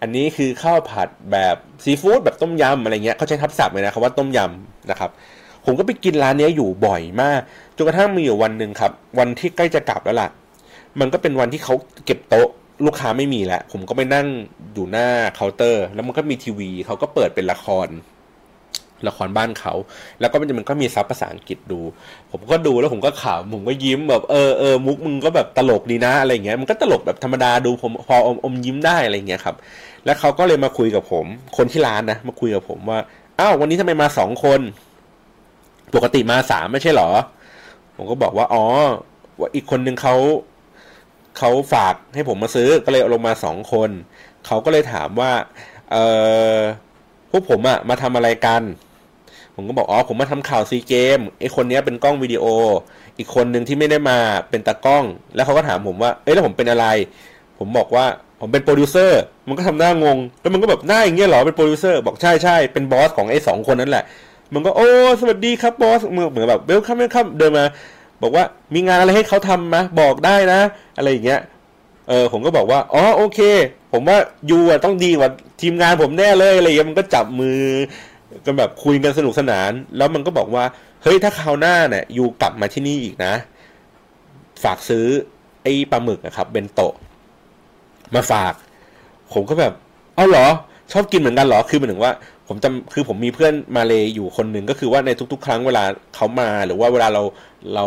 อันนี้คือข้าวผัดแบบซีฟู้ดแบบต้มยำอะไรเงี้ยเขาใช้ทับศัพท์เลยนะครับว่าต้มยำนะครับผมก็ไปกินร้านนี้อยู่บ่อยมากจนกระทั่งมีอยู่วันหนึ่งครับ วันที่ใกล้จะกลับแล้วล่ะ มันก็เป็นวันที่เขาเก็บโต๊ะลูกค้าไม่มีแล้ว ผมก็ไปนั่งอยู่หน้าเคาน์เตอร์ แล้วมันก็มีทีวีเขาก็เปิดเป็นละคร ละครบ้านเขา แล้วก็มันก็มีซับภาษาอังกฤษดู ผมก็ดูแล้วผมก็ขำผมก็ยิ้มแบบเออเออมุกมึงก็แบบตลกดีนะอะไรเงี้ยมันก็ตลกแบบธรรมดาดูผมพออมอมยิ้มได้อะไรเงี้ยครับ แล้วเขาก็เลยมาคุยกับผม คนที่ร้านนะมาคุยกับผมว่าอ้าววันนี้ทำไมมาสองคน ปกติมาสามไม่ใช่หรอ ผมก็บอกว่าอ๋อว่าอีกคนนึงเขาเขาฝากให้ผมมาซื้อก็เลยลงมาสองคน เขาก็เลยถามว่า เออพวกผมอะมาทำอะไรกัน ผมก็บอกอ๋อผมมาทำข่าวซีเกมส์ไอคนนี้เป็นกล้องวิดีโอ อีกคนหนึ่งที่ไม่ได้มาเป็นตากล้อง แล้วเขาก็ถามผมว่าเอ้ยแล้วผมเป็นอะไร ผมบอกว่าผมเป็นโปรดิวเซอร์มันก็ทำหน้างง แล้วมันก็แบบหน้าอย่างเงี้ยหรอเป็นโปรดิวเซอร์บอกใช่ใช่เป็น boss ของไอ้สองคนนั่นแหละ มันก็โอ้สวัสดีครับบอสเหมือนแบบเวลคัมเวลคัมเดินมา บอกว่ามีงานอะไรให้เขาทำมะบอกได้นะ อะไรอย่างเงี้ยเออผมก็บอกว่าอ๋อโอเค ผมว่ายูอะต้องดีกว่าทีมงานผมแน่เลยอะไรอย่างเงี้ยมันก็จับมือ กันแบบคุยกันสนุกสนาน แล้วมันก็บอกว่า เฮ้ยถ้าคราวหน้าเนี่ยยูกลับมาที่นี่อีกนะ ฝากซื้อไอ้ปลาหมึกนะครับเบนโตะมาฝาก ผมก็แบบเอาเหรอ ชอบกินเหมือนกันเหรอคือเหมือนว่า ผมจำคือผมมีเพื่อนมาเลยอยู่คนหนึ่งก็คือว่าในทุก ๆ ครั้งเวลาเขามาหรือว่าเวลาเราเรา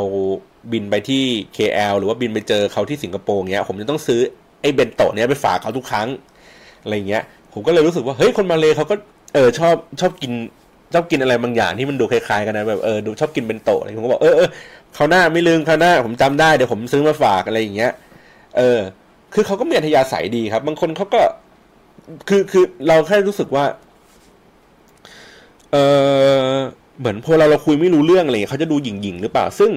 บินไปที่ KL หรือว่าบินไปเจอเขาที่สิงคโปร์เงี้ย ผมจะต้องซื้อไอ้เบนโตะเนี้ยไปฝากเขาทุกครั้งอะไรเงี้ยผมก็เลยรู้สึกว่าเฮ้ยคนมาเลยเขาก็ เออชอบชอบกินชอบกินอะไรบางอย่างที่มันดูคล้ายๆกันนะแบบเออดูชอบกินเบนโตะอะไรผมก็บอกเออเออเขาหน้าไม่ลืมเขาหน้าผมจำได้เดี๋ยวผมซื้อมาฝากอะไรอย่างเงี้ย เออ คือเขาก็มีอัธยาศัยดีครับ บางคนเขาก็ คือคือเราแค่รู้สึกว่า เออเหมือนพอเราเราคุยไม่รู้เรื่องอะไรเขาจะดูหยิ่งหยิ่งหรือเปล่า ซึ่ง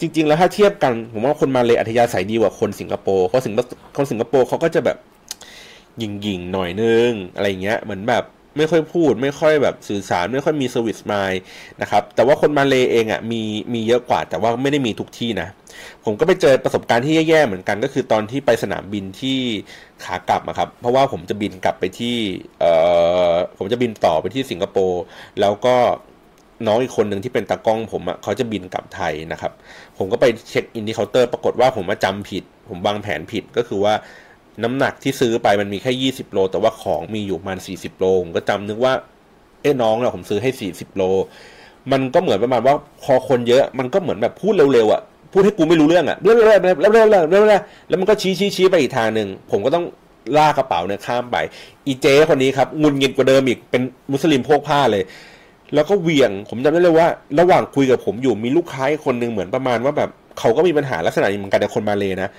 จริง ๆ แล้วถ้าเทียบกันผมว่าคนมาเลยอัธยาศัยดีกว่าคนสิงคโปร์เพราะสิงคนสิงคโปร์เขาก็จะแบบหยิ่งหยิ่งหน่อยนึงอะไรเงี้ย เหมือนแบบ ไม่ค่อยพูด ไม่ค่อยแบบสื่อสารไม่ค่อยมีสวิสมายนะครับแต่ว่าคนมาเลเองอะมีมีเยอะกว่า แต่ว่าไม่ได้มีทุกที่นะ ผมก็ไปเจอประสบการณ์ที่แย่ๆเหมือนกัน ก็คือตอนที่ไปสนามบินที่ขากลับครับ เพราะว่าผมจะบินกลับไปที่เอ่อผมจะบินต่อไปที่สิงคโปร์แล้วก็น้องอีกคนหนึ่งที่เป็นตากล้องผมอะเขาจะบินกลับไทยนะครับ ผมก็ไปเช็คอินที่เคาน์เตอร์ปรากฏว่าผมมาจำผิด ผมวางแผนผิดก็คือว่า น้ำหนักที่ซื้อไปมันมีแค่ยี่สิบโล แต่ว่าของมีอยู่มันสี่สิบโลผมก็จำนึกว่า เอ้น้องเราผมซื้อให้สี่สิบโล มันก็เหมือนประมาณว่าพอคนเยอะมันก็เหมือนแบบพูดเร็วๆอะพูดให้กูไม่รู้เรื่องอะเร็วๆแล้วแล้วแล้วแล้วแล้วแล้วมันก็ชี้ชี้ชี้ไปอีกทางหนึ่งผมก็ต้องลากกระเป๋าเนี่ยข้ามไป อีเจ้คนนี้ครับงุนเงินกว่าเดิมอีกเป็นมุสลิมพวกผ้าเลย แล้วก็เวียง ผมจำได้เลยว่า ระหว่างคุยกับผมอยู่มีลูกค้าคนหนึ่งเหมือนประมาณว่าแบบเขาก็มีปัญหาลักษณะนี้เหมือนกันแต่คนมาเลยนะ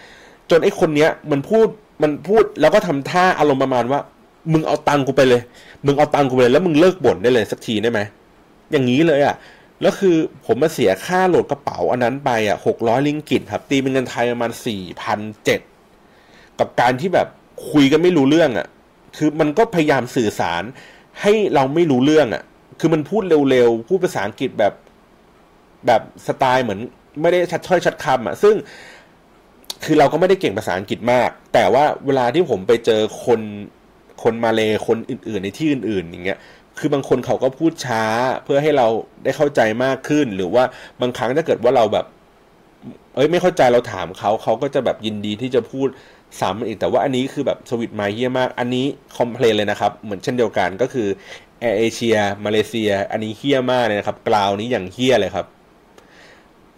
จนไอ้คนเนี้ยมันพูด มันพูดแล้วก็ทำท่าอารมณ์ประมาณว่า มึงเอาตังกูไปเลย มึงเอาตังกูไปเลย แล้วมึงเลิกบ่นได้เลยสักทีได้ไหมอย่างนี้เลยอะแล้วคือผมมาเสียค่าโหลดกระเป๋าอันนั้นไปอะหกร้อยลิงกิตครับตีเป็นเงินไทยประมาณสี่พันเจ็ดกับการที่แบบคุยกันไม่รู้เรื่องอะ คือมันก็พยายามสื่อสารให้เราไม่รู้เรื่องอะ คือมันพูดเร็วๆ พูดภาษาอังกฤษแบบแบบสไตล์เหมือน ไม่ได้ชัดถ้อยชัดคำอะ ซึ่ง คือเราก็ไม่ได้เก่งภาษาอังกฤษมาก แต่ว่าเวลาที่ผมไปเจอคนคนมาเลคนอื่น ๆ ในที่อื่น ๆ อย่างเงี้ยคือบางคนเขาก็พูดช้าเพื่อให้เราได้เข้าใจมากขึ้น หรือว่าบางครั้งถ้าเกิดว่าเราแบบ เอ้ยไม่เข้าใจเราถามเขาเขาก็จะแบบยินดีที่จะพูดซ้ำอีกแต่ว่าอันนี้คือแบบสวิตมาเฮียมาก อันนี้คอมเพลนเลยนะครับ เหมือนเช่นเดียวกันก็คือแอร์เอเชียมาเลเซีย อันนี้เฮี้ยมากเลยนะครับกล่าวนี้อย่างเฮี้ยเลยครับ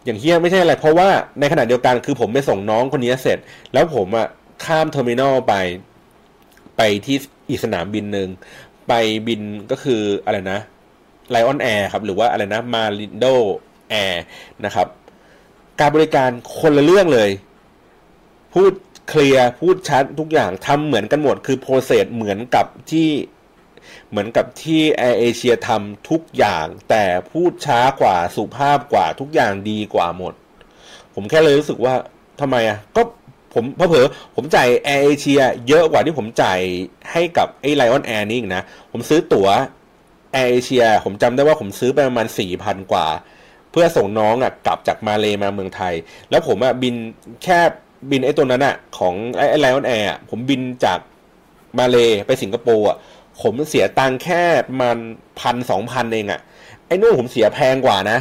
อย่างเหี้ยไม่ใช่อะไร เพราะว่าในขณะเดียวกันคือผมไปส่งน้องคนนี้เสร็จ แล้วผมอะข้าม terminal ไป ไปที่อีกสนามบินหนึ่งไปบินก็คืออะไรนะ Lion Air ครับหรือว่าอะไรนะ Malindo Air นะครับ การบริการคนละเรื่องเลย พูด clear พูดชัดทุกอย่างทำเหมือนกันหมด คือ process เหมือนกับที่ เหมือนกับที่แอร์เอเชียทำทุกอย่างแต่พูดช้ากว่าสุภาพกว่าทุกอย่างดีกว่าหมด ผมแค่เลยรู้สึกว่าทำไมอะก็ผมเพเพอผมจ่ายแอร์เอเชียเยอะกว่าที่ผมจ่ายให้กับไอ้ Lion Air นี่อีกนะ ผมซื้อตั๋วแอร์เอเชียผมจำได้ว่าผมซื้อไปประมาณสี่พันกว่า เพื่อส่งน้องอะกลับจากมาเลมาเมืองไทย แล้วผมอะบินแค่บินไอ้ตัวนั้นอะของไอ้ Lion Air ผมบินจากมาเลไปสิงคโปร์อะ ผมเสียตังค์แค่มันพันสองพันเองอะไอ้นู่นผมเสียแพงกว่านะ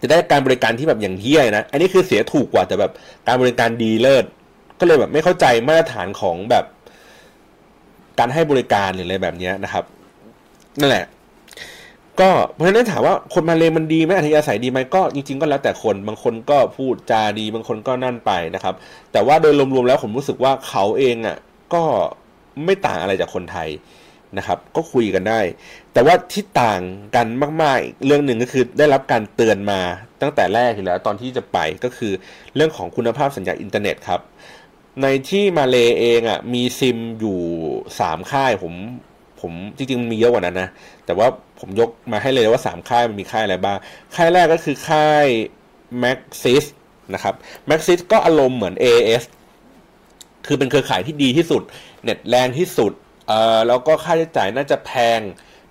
จะได้การบริการที่แบบอย่างเฮี้ยนะ อันนี้คือเสียถูกกว่าแต่แบบการบริการดีเลิศก็เลยแบบไม่เข้าใจมาตรฐานของแบบการให้บริการหรืออะไรแบบนี้นะครับนั่นแหละ ก็เพราะฉะนั้นถามว่าคนมาเลมันดีไหมอัธยาศัยดีไหมก็จริง ๆ ก็แล้วแต่คนบางคนก็พูดจาดี บางคนก็นั่นไปนะครับ แต่ว่าโดยรวมๆแล้วผมรู้สึกว่าเขาเองอะ่ะ ก็ ไม่ต่างอะไรจากคนไทยนะครับ ก็คุยกันได้ แต่ว่าที่ต่างกันมากๆ เรื่องหนึ่งก็คือได้รับการเตือนมาตั้งแต่แรกอยู่แล้วตอนที่จะไปก็คือเรื่องของคุณภาพสัญญาณอินเทอร์เน็ตครับ ในที่มาเลเองอะ่ะมีซิมอยู่สามค่ายผมผมจริงๆมันมีเยอะกว่านั้นนะ แต่ว่าผมยกมาให้เลยว่าสามค่ายมันมีค่ายอะไรบ้าง ค่ายแรกก็คือค่าย Maxis นะครับ Maxis ก็อารมณ์เหมือน AIS คือเป็นเครือข่ายที่ดีที่สุด เน็ตแรงที่สุดเอ่อแล้วก็ค่าใช้จ่ายน่าจะแพง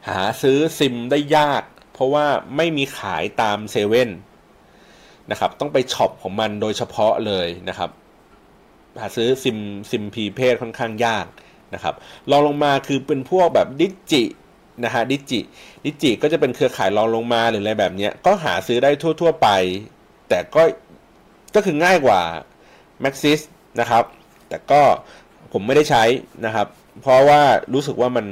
หาซื้อซิมได้ยาก เพราะว่าไม่มีขายตามเซเว่นนะครับ ต้องไป shop ของมันโดยเฉพาะเลยนะครับ หาซื้อซิมซิมพีเพศค่อนข้างยากนะครับรองลงมาคือเป็นพวกแบบ Digiนะฮะดิจิดิจิก็จะเป็นเครือข่ายรองลงมาหรืออะไรแบบนี้ก็หาซื้อได้ทั่ว ๆ ไป แต่ก็ก็คือง่ายกว่า Maxis นะครับ แต่ก็ ผมไม่ได้ใช้นะครับ เพราะว่ารู้สึกว่ามัน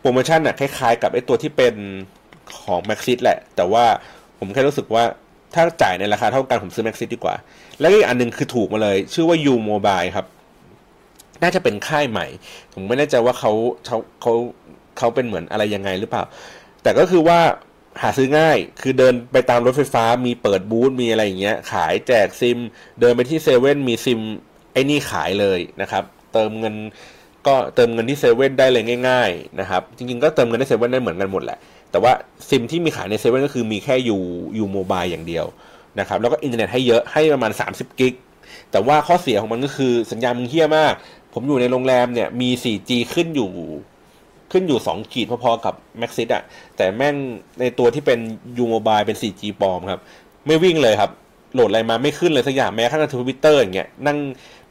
โปรโมชั่นอะคล้ายๆ กับไอ้ตัวที่เป็นของ Maxis แหละ แต่ว่าผมแค่รู้สึกว่าถ้าจ่ายในราคาเท่ากันผมซื้อ Maxis ดีกว่า แล้วอีกอันนึงคือถูกมาเลย ชื่อว่า U Mobile ครับ น่าจะเป็นค่ายใหม่ ผมไม่แน่ใจว่าเขาเขาเขาเขาเป็นเหมือนอะไรยังไงหรือเปล่า แต่ก็คือว่าหาซื้อง่าย คือเดินไปตามรถไฟฟ้ามีเปิดบูธมีอะไรอย่างเงี้ย ขายแจกซิม เดินไปที่เซเว่นมีซิม อันนี้ขายเลยนะครับ เติมเงินก็เติมเงินที่เซเว่นได้เลยง่ายๆนะครับ จริงๆก็เติมเงินในเซเว่นได้เหมือนกันหมดแหละ แต่ว่าซิมที่มีขายในเซเว่นก็คือมีแค่ยู U Mobile อย่างเดียวนะครับ แล้วก็อินเทอร์เน็ตให้เยอะให้ประมาณ 30 กิ๊ก แต่ว่าข้อเสียของมันก็คือสัญญาณมึงเหี้ยมาก ผมอยู่ในโรงแรมเนี่ยมี 4G ขึ้นอยู่ขึ้นอยู่ 2 ขีดพอๆกับ Maxis อะแต่แม่งในตัวที่เป็น U Mobile เป็น 4G ปลอมครับ ไม่วิ่งเลยครับ โหลดอะไรมาไม่ขึ้นเลยสักอย่างแม้กระทั่งทวิตเตอร์อย่างเงี้ยนั่ง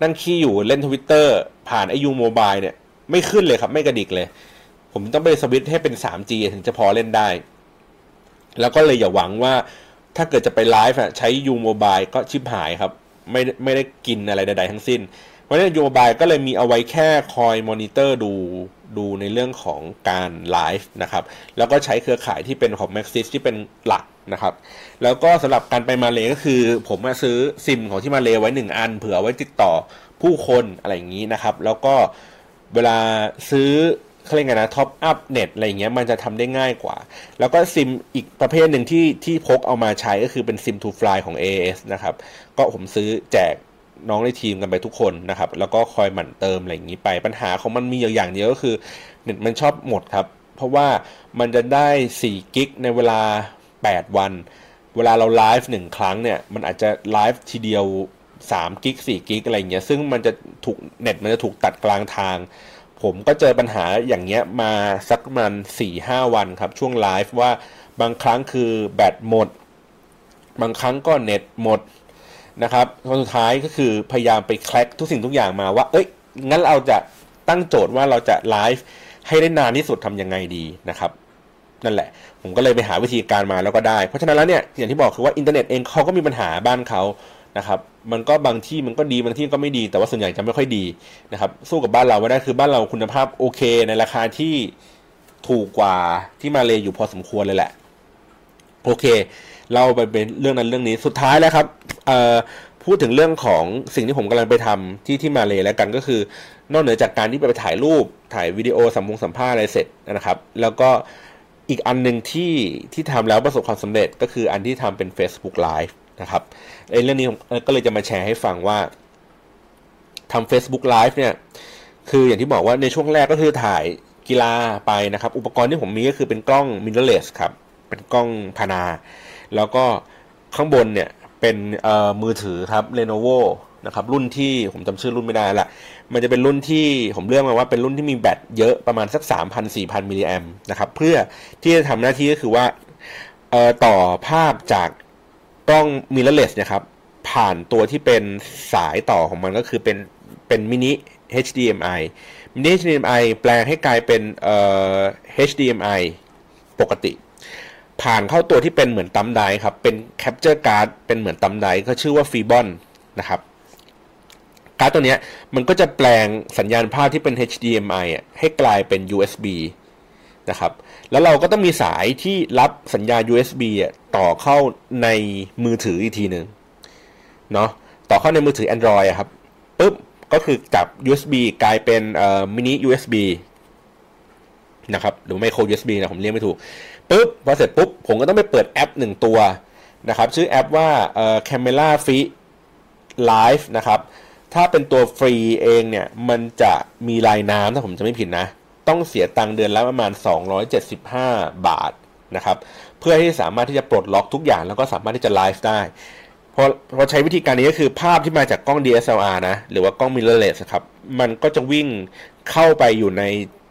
นั่งขี้อยู่เล่นทวิตเตอร์ผ่านไอ U Mobile เนี่ย ไม่ขึ้นเลยครับ ไม่กระดิกเลย ผมต้องไปสวิตช์ให้เป็น 3G ถึงจะพอเล่นได้ แล้วก็เลยอย่าหวังว่าถ้าเกิดจะไปไลฟ์ใช้ U Mobile ก็ชิบหายครับ ไม่ไม่ได้กินอะไรใดๆทั้งสิ้น เพราะฉะนั้น U Mobile ก็เลยมีเอาไว้แค่คอยมอนิเตอร์ดู ดูในเรื่องของการไลฟ์นะครับ แล้วก็ใช้เครือข่ายที่เป็นของ Maxis ที่เป็นหลักนะครับ แล้วก็สำหรับการไปมาเลก็คือ ผมมาซื้อซิมของที่มาเลไว้ 1 อัน เผื่อไว้ติดต่อผู้คนอะไรอย่างนี้นะครับ แล้วก็เวลาซื้อเขาเรียกไงนะ top up เน็ตอะไรเงี้ยมันจะทำได้ง่ายกว่า แล้วก็ซิมอีกประเภทหนึ่งที่ที่พกเอามาใช้ก็คือเป็นซิมทูฟลายของ AS นะครับ ก็ผมซื้อแจก น้องในทีมกันไปทุกคนนะครับ แล้วก็คอยหมั่นเติมอะไรอย่างนี้ไป ปัญหาของมันมีอย่างเดียวก็คือเน็ตมันชอบหมดครับ เพราะว่ามันจะได้ 4 gig ในเวลา 8 วัน เวลาเราไลฟ์หนึ่งครั้งเนี่ย มันอาจจะไลฟ์ทีเดียว3 gig 4 gig อะไรอย่างเงี้ย ซึ่งมันจะถูกเน็ตมันจะถูกตัดกลางทาง ผมก็เจอปัญหาอย่างเงี้ยมาสักมันสี่ห้าวันครับ ช่วงไลฟ์ว่าบางครั้งคือแบตหมด บางครั้งก็เน็ตหมด นะครับจนสุดท้ายก็คือพยายามไป crack ทุกสิ่งทุกอย่างมาว่า เอ้ย งั้นเราจะตั้งโจทย์ว่าเราจะไลฟ์ให้ได้นานที่สุดทำยังไงดีนะครับ นั่นแหละ ผมก็เลยไปหาวิธีการมาแล้วก็ได้ เพราะฉะนั้นแล้วเนี่ยอย่างที่บอกคือว่าอินเทอร์เน็ตเองเขาก็มีปัญหาบ้านเขานะครับ มันก็บางที่มันก็ดีบางที่ก็ไม่ดี แต่ว่าส่วนใหญ่จะไม่ค่อยดีนะครับ สู้กับบ้านเราไม่ได้คือบ้านเราคุณภาพโอเค ในราคาที่ถูกกว่าที่มาเลยอยู่พอสมควรเลยแหละ โอเค เราไปเป็นเรื่องนั้นเรื่องนี้สุดท้ายแล้วครับพูดถึงเรื่องของสิ่งที่ผมกำลังไปทำที่ที่มาเลยแล้วกันก็คือนอกเหนือจากการที่ไปถ่ายรูปถ่ายวิดีโอสัมพงสัมภาษณ์อะไรเสร็จนะครับ แล้วก็อีกอันหนึ่งที่ที่ทำแล้วประสบความสำเร็จก็คืออันที่ทำเป็น Facebook Live นะครับไอ้เรื่องนี้ก็เลยจะมาแชร์ให้ฟังว่าทำ Facebook Live เนี่ย คืออย่างที่บอกว่าในช่วงแรกก็คือถ่ายกีฬาไปนะครับ อุปกรณ์ที่ผมมีก็คือเป็นกล้อง mirrorless ครับ เป็นกล้องพานา แล้วก็ข้างบนเนี่ยเป็นมือถือครับ Lenovo นะครับรุ่นที่ผมจำชื่อรุ่นไม่ได้ละมันจะเป็นรุ่นที่ผมเลือกมาว่าเป็นรุ่นที่มีแบตเยอะประมาณสัก 3,000-4,000 มิลลิแอมนะครับเพื่อที่จะทำหน้าที่ก็คือว่าต่อภาพจากกล้อง mirrorless นะครับผ่านตัวที่เป็นสายต่อของมันก็คือเป็นเป็นมินิ HDMI มินิ HDMI แปลงให้กลายเป็นเอ่อ HDMI ปกติ ผ่านเข้าตัวที่เป็นเหมือนตัมไดครับ เป็น Capture Card เป็นเหมือนตัมไดก็ชื่อว่า Fibon นะครับการ์ดตัวนี้มันก็จะแปลงสัญญาณภาพที่เป็น HDMI อะให้กลายเป็น USB นะครับ แล้วเราก็ต้องมีสายที่รับสัญญาณ USB อะต่อเข้าในมือถืออีกทีหนึ่งเนาะต่อเข้าในมือถือ Android ครับปุ๊บก็คือจับ USB กลายเป็นมินิ USB นะครับหรือไมโคร USB นะผมเรียกไม่ถูก ปุ๊บพอเสร็จปุ๊บผมก็ต้องไปเปิดแอปหนึ่งตัวนะครับ ชื่อแอปว่าเอ่อ Camera Free Live นะครับ ถ้าเป็นตัวฟรีเองเนี่ย มันจะมีลายน้ำถ้าผมจะไม่ผิดนะ ต้องเสียตังค์เดือนละประมาณ 275 บาทนะครับ เพื่อที่สามารถที่จะปลดล็อกทุกอย่างแล้วก็สามารถที่จะไลฟ์ได้พอพอใช้วิธีการนี้ก็คือภาพที่มาจากกล้อง DSLR นะ หรือว่ากล้อง mirrorless ครับ มันก็จะวิ่งเข้าไปอยู่ใน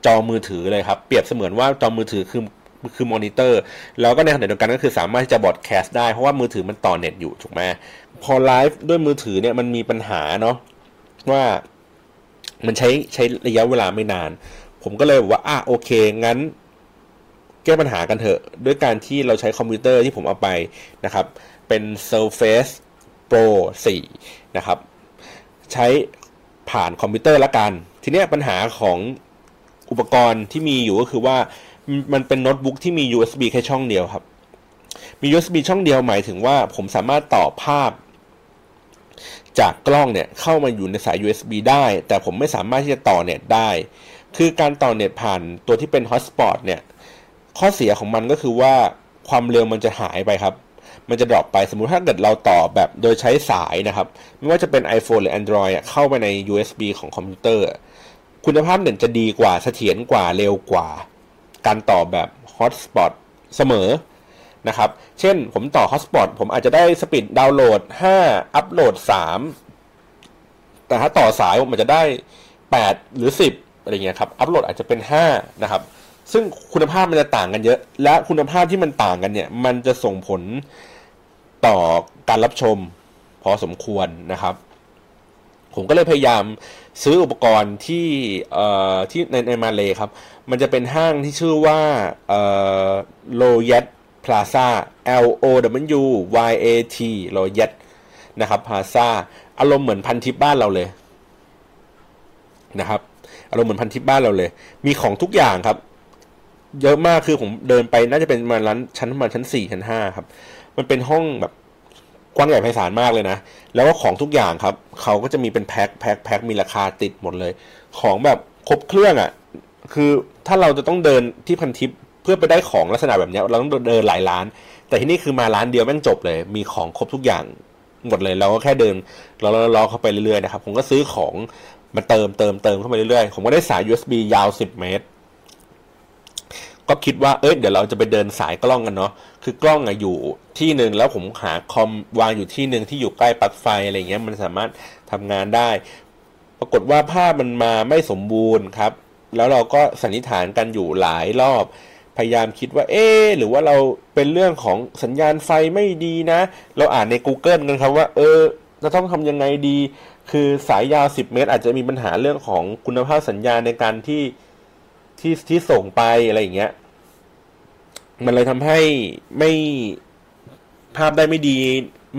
จอมือถือเลยครับ เปรียบเสมือนว่าจอมือถือคือ คือมอนิเตอร์แล้วก็ในขณะเดียวกันก็คือสามารถที่จะบอดแคสต์ได้เพราะว่ามือถือมันต่อเน็ตอยู่ถูกไหมพอไลฟ์ด้วยมือถือเนี่ยมันมีปัญหาเนาะว่ามันใช้ใช้ระยะเวลาไม่นาน ผมก็เลยบอกว่าอะโอเค งั้น แก้ปัญหากันเถอะ ด้วยการที่เราใช้คอมพิวเตอร์ที่ผมเอาไปนะครับ เป็น Surface Pro 4 นะครับ ใช้ผ่านคอมพิวเตอร์ละกัน ทีนี้ปัญหาของอุปกรณ์ที่มีอยู่ก็คือว่า มันเป็นโน้ตบุ๊กที่มี USB แค่ช่องเดียวครับ มี USB ช่องเดียวหมายถึงว่าผมสามารถต่อภาพ จากกล้องเนี่ยเข้ามาอยู่ในสาย USB ได้ แต่ผมไม่สามารถที่จะต่อเน็ตได้ คือการต่อเน็ตผ่านตัวที่เป็น Hotspot เนี่ย ข้อเสียของมันก็คือว่าความเร็วมันจะหายไปครับ มันจะ drop ไป สมมุติถ้าเกิดเราต่อแบบโดยใช้สายนะครับ ไม่ว่าจะเป็น iPhone หรือ Android เข้าไปใน USB ของคอมพิวเตอร์ คุณภาพเน็ตจะดีกว่า เสถียรกว่า เร็วกว่า การต่อแบบ Hotspot เสมอนะครับ เช่นผมต่อ Hotspot ผมอาจจะได้สปีดดาวน์โหลด 5 อัปโหลด 3 แต่ถ้าต่อสายผมอาจจะได้ 8 หรือ 10 อะไรเงี้ยครับ อัปโหลดอาจจะเป็น 5 นะครับ ซึ่งคุณภาพมันจะต่างกันเยอะ และคุณภาพที่มันต่างกันเนี่ย มันจะส่งผลต่อการรับชมพอสมควรนะครับ ผมก็เลยพยายามซื้ออุปกรณ์ที่เอ่อที่ในในมาเลยครับ มันจะเป็นห้างที่ชื่อว่าเอ่อโลเยตพลาซ่า L O W Y A T โลเยตนะครับพลาซ่าอารมณ์เหมือนพันทิปบ้านเราเลยนะครับอารมณ์เหมือนพันทิปบ้านเราเลย มีของทุกอย่างครับ เยอะมากคือผมเดินไปน่าจะเป็นมาร้านชั้นประมาณชั้นสี่ชั้นห้าครับ มันเป็นห้องแบบกว้างใหญ่ไพศาลมากเลยนะ แล้วก็ของทุกอย่างครับ เขาก็จะมีเป็นแพ็คแพ็คแพ็คมีราคาติดหมดเลย ของแบบครบเครื่องอะ่ะ คือถ้าเราจะต้องเดินที่พันทิปเพื่อไปได้ของลักษณะแบบนี้เราต้องเดินหลายร้าน แต่ที่นี่คือมาร้านเดียวแม่งจบเลย มีของครบทุกอย่างหมดเลยเราก็แค่เดินรอรอเข้าไปเรื่อยๆนะครับ ผมก็ซื้อของมาเติมเติมเติมเข้าไปเรื่อยๆ ผมก็ได้สาย USB ยาว10เมตร ก็คิดว่าเอ้ยเดี๋ยวเราจะไปเดินสายกล้องกันเนาะคือกล้องอะอยู่ที่หนึ่งแล้วผมหาคอมวางอยู่ที่หนึ่งที่อยู่ใกล้ปลั๊กไฟอะไรเงี้ยมันสามารถทำงานได้ ปรากฏว่าภาพมันมาไม่สมบูรณ์ครับ แล้วเราก็สันนิษฐานกันอยู่หลายรอบ พยายามคิดว่า เอ๊หรือว่าเราเป็นเรื่องของสัญญาณไฟไม่ดีนะ เราอ่านใน Google กันครับว่า เออจะต้องทำยังไงดี คือสายยาว 10 เมตร อาจจะมีปัญหาเรื่องของคุณภาพสัญญาณในการที่ที่ที่ส่งไปอะไรอย่างเงี้ย มันเลยทำให้ไม่ภาพได้ไม่ดี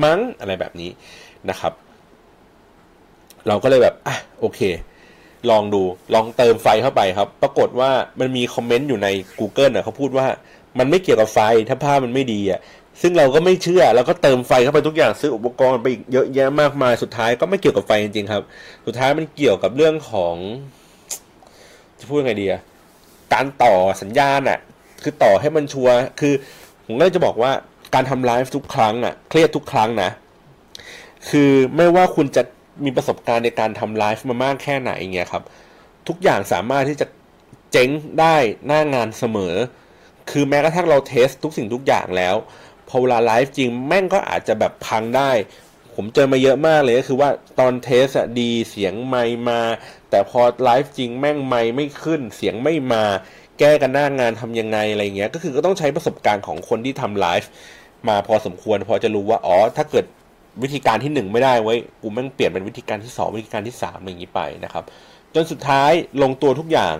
มั้งอะไรแบบนี้นะครับ เราก็เลยแบบอะโอเค ลองดูลองเติมไฟเข้าไปครับ ปรากฏว่ามันมีคอมเมนต์อยู่ใน Google นะเขาพูดว่ามันไม่เกี่ยวกับไฟถ้าภาพมันไม่ดีอะซึ่งเราก็ไม่เชื่อเราก็เติมไฟเข้าไปทุกอย่างซื้ออุปกรณ์ไปอีกเยอะแยะมากมายสุดท้ายก็ไม่เกี่ยวกับไฟจริงๆครับ สุดท้ายมันเกี่ยวกับเรื่องของ จะพูดยังไงดีอะการต่อสัญญาณอะคือต่อให้มันชัวร์คือผมก็จะบอกว่าการทำไลฟ์ทุกครั้งอะเครียดทุกครั้งนะ คือไม่ว่าคุณจะ มีประสบการณ์ในการทำไลฟ์มามากแค่ไหนเงี้ยครับ ทุกอย่างสามารถที่จะเจ๊งได้หน้างานเสมอ คือแม้กระทั่งเรา test ทุกสิ่งทุกอย่างแล้วพอเวลาไลฟ์จริงแม่งก็อาจจะแบบพังได้ ผมเจอมาเยอะมากเลยก็คือว่าตอนเทสอะดีเสียงไม่มา แต่พอไลฟ์จริงแม่งไม่ไม่ขึ้น เสียงไม่มา แก้กันหน้างานทำยังไงอะไรเงี้ย ก็คือก็ต้องใช้ประสบการณ์ของคนที่ทำไลฟ์มาพอสมควรพอจะรู้ว่าอ๋อถ้าเกิด วิธีการที่หนึ่งไม่ได้ไว้กูแม่งเปลี่ยนเป็นวิธีการที่สองวิธีการที่สามอย่างนี้ไปนะครับ จนสุดท้ายลงตัวทุกอย่าง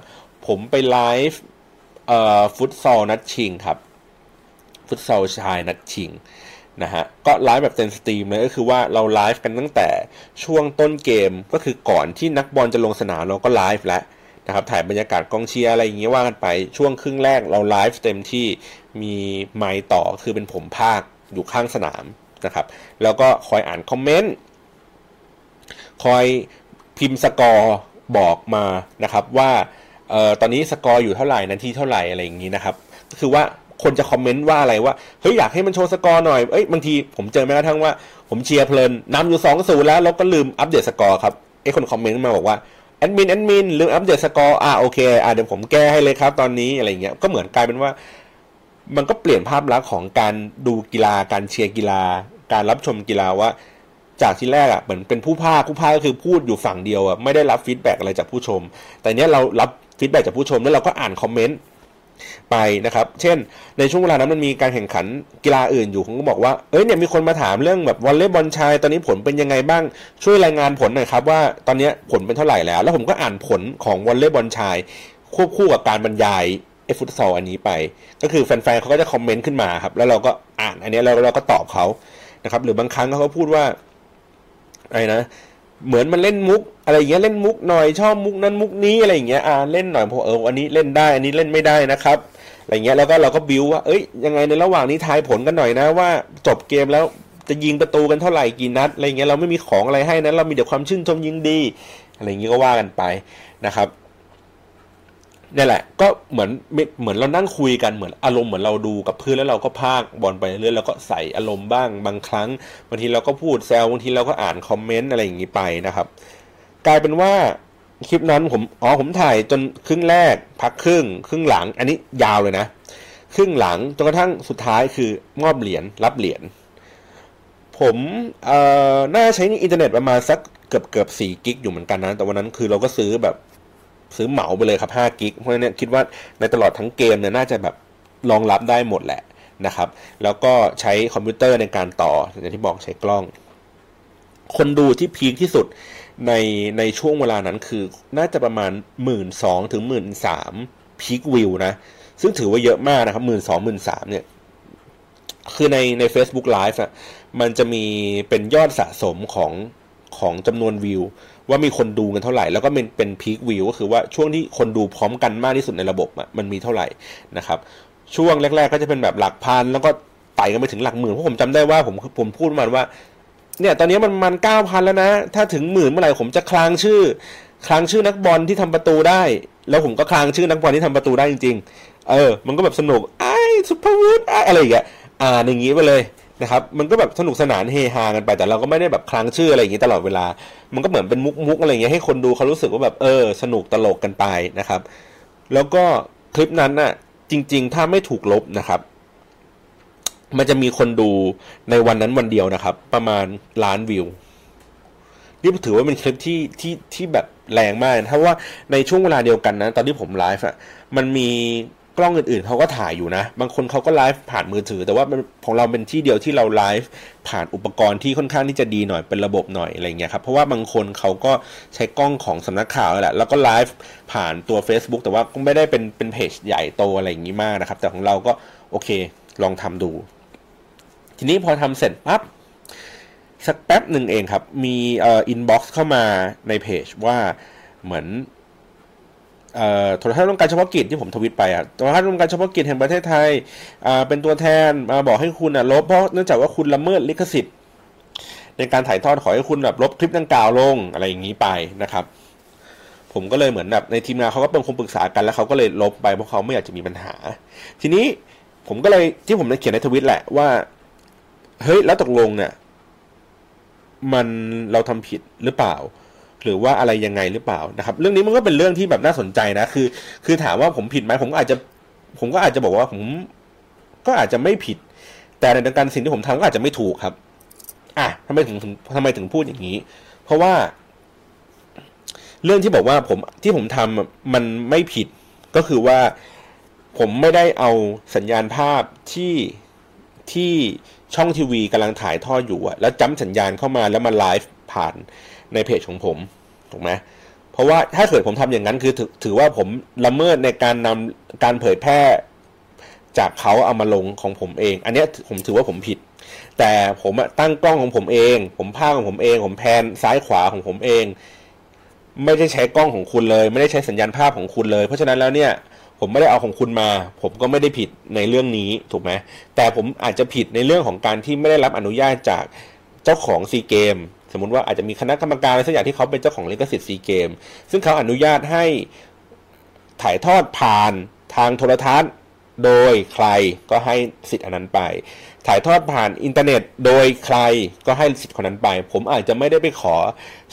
ผมไปไลฟ์เอ่อฟุตซอลนัดชิงครับ ฟุตซอลชายนัดชิงนะฮะก็ไลฟ์แบบเต็มสตรีมเลยก็คือว่าเราไลฟ์กันตั้งแต่ช่วงต้นเกมก็คือก่อนที่นักบอลจะลงสนามเราก็ไลฟ์แล้วนะครับถ่ายบรรยากาศกองเชียร์อะไรอย่างเงี้ยว่ากันไปช่วงครึ่งแรกเราไลฟ์เต็มที่มีไมค์ต่อคือเป็นผมพากย์อยู่ข้างสนาม นะครับ แล้วก็คอยอ่านคอมเมนต์ คอยพิมพ์สกอร์บอกมานะครับว่าเอ่อตอนนี้สกอร์อยู่เท่าไหร่นาทีเท่าไหร่อะไรอย่างนี้นะครับก็คือว่าคนจะคอมเมนต์ว่าอะไรว่าเฮ้ยอยากให้มันโชว์สกอร์หน่อยเอ้ยบางทีผมเจอแม้กระทั่งว่าผมเชียร์เพลินนำอยู่สองศูนย์แล้วแล้วก็ลืมอัปเดตสกอร์ครับไอ้คนคอมเมนต์มาบอกว่าแอดมินแอดมินลืมอัปเดตสกอร์อ่าโอเคอ่าเดี๋ยวผมแก้ให้เลยครับตอนนี้อะไรเงี้ยก็เหมือนกลายเป็นว่า มันก็เปลี่ยนภาพลักษณ์ของการดูกีฬาการเชียร์กีฬา การรับชมกีฬาว่า จากที่แรกอะเหมือนเป็นผู้พากย์ผู้พากย์ก็คือพูดอยู่ฝั่งเดียวอะไม่ได้รับ feedback อะไรจากผู้ชม แต่เนี้ยเรารับฟีดแบ็กจากผู้ชมแล้วเราก็อ่านคอมเมนต์ไปนะครับ เช่น ในช่วงเวลานั้นมันมีการแข่งขันกีฬาอื่นอยู่ผมก็บอกว่า เอ้ยเนี่ยมีคนมาถามเรื่องแบบวอลเลย์บอลชาย ตอนนี้ผลเป็นยังไงบ้าง ช่วยรายงานผลหน่อยครับว่าตอนนี้ผลเป็นเท่าไหร่แล้ว แล้วผมก็อ่านผลของวอลเลย์บอลชาย ควบคู่กับการบรรยายไอ้ฟุตซอลอันนี้ไป ก็คือแฟนๆเขาก็จะคอมเมนต์ขึ้นมาครับ แล้วเราก็อ่านอันนี้แล้วเราก็ตอบเขา นะครับ หรือบางครั้งเขาก็พูดว่าอะไรนะเหมือนมันเล่นมุก อะไรอย่างเงี้ยเล่นมุกหน่อยชอบมุกนั้นมุกนี้อะไรอย่างเงี้ยอ่าเล่นหน่อยพอเอออันนี้เล่นได้อันนี้เล่นไม่ได้นะครับอะไรเงี้ยแล้วก็เราก็บิวว่าเอ้ยยังไงในระหว่างนี้ทายผลกันหน่อยนะว่าจบเกมแล้วจะยิงประตูกันเท่าไหร่กี่นัดอะไรเงี้ยเราไม่มีของอะไรให้นะเรามีแต่ความชื่นชมยิงดีอะไรเงี้ยก็ว่ากันไปนะครับ นี่แหละ ก็เหมือนเหมือนเรานั่งคุยกันเหมือนอารมณ์เหมือนเราดูกับเพื่อนแล้วเราก็พากบอลไปเรื่อยแล้วก็ใส่อารมณ์บ้างบางครั้งบางทีเราก็พูดแซวบางทีเราก็อ่านคอมเมนต์อะไรอย่างนี้ไปนะครับ กลายเป็นว่าคลิปนั้นผมอ๋อผมถ่ายจนครึ่งแรก พักครึ่ง ครึ่งหลัง อันนี้ยาวเลยนะ ครึ่งหลังจนกระทั่งสุดท้ายคือมอบเหรียญรับเหรียญผมเอ่อน่าใช้อินเทอร์เน็ตประมาณสักเกือบเกือบสี่กิกอยู่เหมือนกันนะ แต่วันนั้นคือเราก็ซื้อแบบ ซื้อเหมาไปเลยครับห้ากิกเพราะฉะนั้นคิดว่าในตลอดทั้งเกมเนี่ยน่าจะแบบรองรับได้หมดแหละนะครับ แล้วก็ใช้คอมพิวเตอร์ในการต่ออย่างที่บอกใช้กล้อง คนดูที่พีคที่สุดในในช่วงเวลานั้นคือน่าจะประมาณหมื่นสองถึงหมื่นสามพีควิวนะ ซึ่งถือว่าเยอะมากนะครับหมื่นสองหมื่นสามเนี่ย คือในใน Facebook Live อะมันจะมีเป็นยอดสะสมของของจำนวนวิว ว่ามีคนดูกันเท่าไหร่ แล้วก็เป็นเป็นพีควิวก็คือว่าช่วงที่คนดูพร้อมกันมากที่สุดในระบบอะมันมีเท่าไหร่นะครับ ช่วงแรก ๆ ก็จะเป็นแบบหลักพันแล้วก็ไต่กันไปถึงหลักหมื่นเพราะผมจำได้ว่าผมผมพูดมาว่า เนี่ยตอนนี้มันมันเก้าพันแล้วนะ ถ้าถึงหมื่นเมื่อไหร่ผมจะคลางชื่อ คลางชื่อนักบอลที่ทำประตูได้ แล้วผมก็คลางชื่อนักบอลที่ทำประตูได้จริง ๆ เออ มันก็แบบสนุกไอ้สุภวุฒิอะไรอย่างเงี้ยอ่านอย่างงี้ไปเลย นะครับมันก็แบบสนุกสนานเฮฮากันไป แต่เราก็ไม่ได้แบบคลางชื่ออะไรอย่างงี้ตลอดเวลา มันก็เหมือนเป็นมุกมุกอะไรอย่างเงี้ยให้คนดูเขารู้สึกว่าแบบเออ สนุกตลกกันไปนะครับ แล้วก็คลิปนั้นน่ะ จริง ๆ ถ้าไม่ถูกลบนะครับ มันจะมีคนดูในวันนั้นวันเดียวนะครับ ประมาณล้านวิวนี่ถือว่าเป็นคลิปที่ที่ที่แบบแรงมากนะเพราว่าในช่วงเวลาเดียวกันนะ ตอนที่ผมไลฟ์อะมันมี กล้องอื่นๆเขาก็ถ่ายอยู่นะ บางคนเขาก็ไลฟ์ผ่านมือถือ แต่ว่าของเราเป็นที่เดียวที่เราไลฟ์ผ่านอุปกรณ์ที่ค่อนข้างที่จะดีหน่อยเป็นระบบหน่อยอะไรเงี้ยครับ เพราะว่าบางคนเขาก็ใช้กล้องของสำนักข่าวแหละ แล้วก็ไลฟ์ผ่านตัว Facebook แต่ว่าก็ไม่ได้เป็นเป็นเพจใหญ่โตอะไรอย่างนี้มากนะครับ แต่ของเราก็โอเคลองทำดู ทีนี้พอทำเสร็จปั๊บสักแป๊บหนึ่งเองครับ มีเอ่อ inbox เข้ามาในเพจว่าเหมือน โทรทัศน์รวมการเฉพาะกิจที่ผมทวิตไปอะโทรทัศน์รวมการเฉพาะกิจแห่งประเทศไทยเป็นตัวแทนมาบอกให้คุณลบเพราะเนื่องจากว่าคุณละเมิดลิขสิทธิ์ ในการถ่ายทอดขอให้คุณแบบลบคลิปดังกล่าวลงอะไรอย่างนี้ไปนะครับ ผมก็เลยเหมือนแบบในทีมงานเขาก็เป็นคนปรึกษากันแล้วเขาก็เลยลบไปเพราะเขาไม่อยากจะมีปัญหา ทีนี้ผมก็เลยที่ผมได้เขียนในทวิตแหละว่าเฮ้ยแล้วตกลงเนี่ยมันเราทำผิดหรือเปล่า หรือว่าอะไรยังไงหรือเปล่านะครับ เรื่องนี้มันก็เป็นเรื่องที่แบบน่าสนใจนะ คือ คือถามว่าผมผิดไหมผมอาจจะ ผมก็อาจจะบอกว่าผมก็อาจจะไม่ผิด แต่ในทางการสิ่งที่ผมทำก็อาจจะไม่ถูกครับ อะทำไมถึงทำไมถึงพูดอย่างนี้ เพราะว่า เรื่องที่บอกว่าผมที่ผมทำมันไม่ผิดก็คือว่าผมไม่ได้เอาสัญญาณภาพที่ที่ช่องทีวีกำลังถ่ายทอดอยู่อะแล้วจ้ำสัญญาณเข้ามาแล้วมาไลฟ์ผ่าน ในเพจของผมถูกไหมเพราะว่าถ้าเกิดผมทำอย่างนั้นคือถถือว่าผมละเมิดในการนำการเผยแพร่จากเขาเอามาลงของผมเอง อันนี้ผมถือว่าผมผิด แต่ผมตั้งกล้องของผมเอง ผมภาพของผมเอง ผมแพนซ้ายขวาของผมเอง ไม่ได้ใช้กล้องของคุณเลย ไม่ได้ใช้สัญญาณภาพของคุณเลย เพราะฉะนั้นแล้วเนี่ย ผมไม่ได้เอาของคุณมา ผมก็ไม่ได้ผิดในเรื่องนี้ถูกไหมแต่ผมอาจจะผิดในเรื่องของการที่ไม่ได้รับอนุญาตจากเจ้าของซีเกม สมมติว่าอาจจะมีคณะกรรมการอะไรสักอย่างที่เขาเป็นเจ้าของลิขสิทธิ์ซีเกม ซึ่งเขาอนุญาตให้ถ่ายทอดผ่านทางโทรทัศน์ โดยใครก็ให้สิทธิ์อันนั้นไป ถ่ายทอดผ่านอินเทอร์เน็ต โดยใครก็ให้สิทธิ์คนนั้นไป ผมอาจจะไม่ได้ไปขอ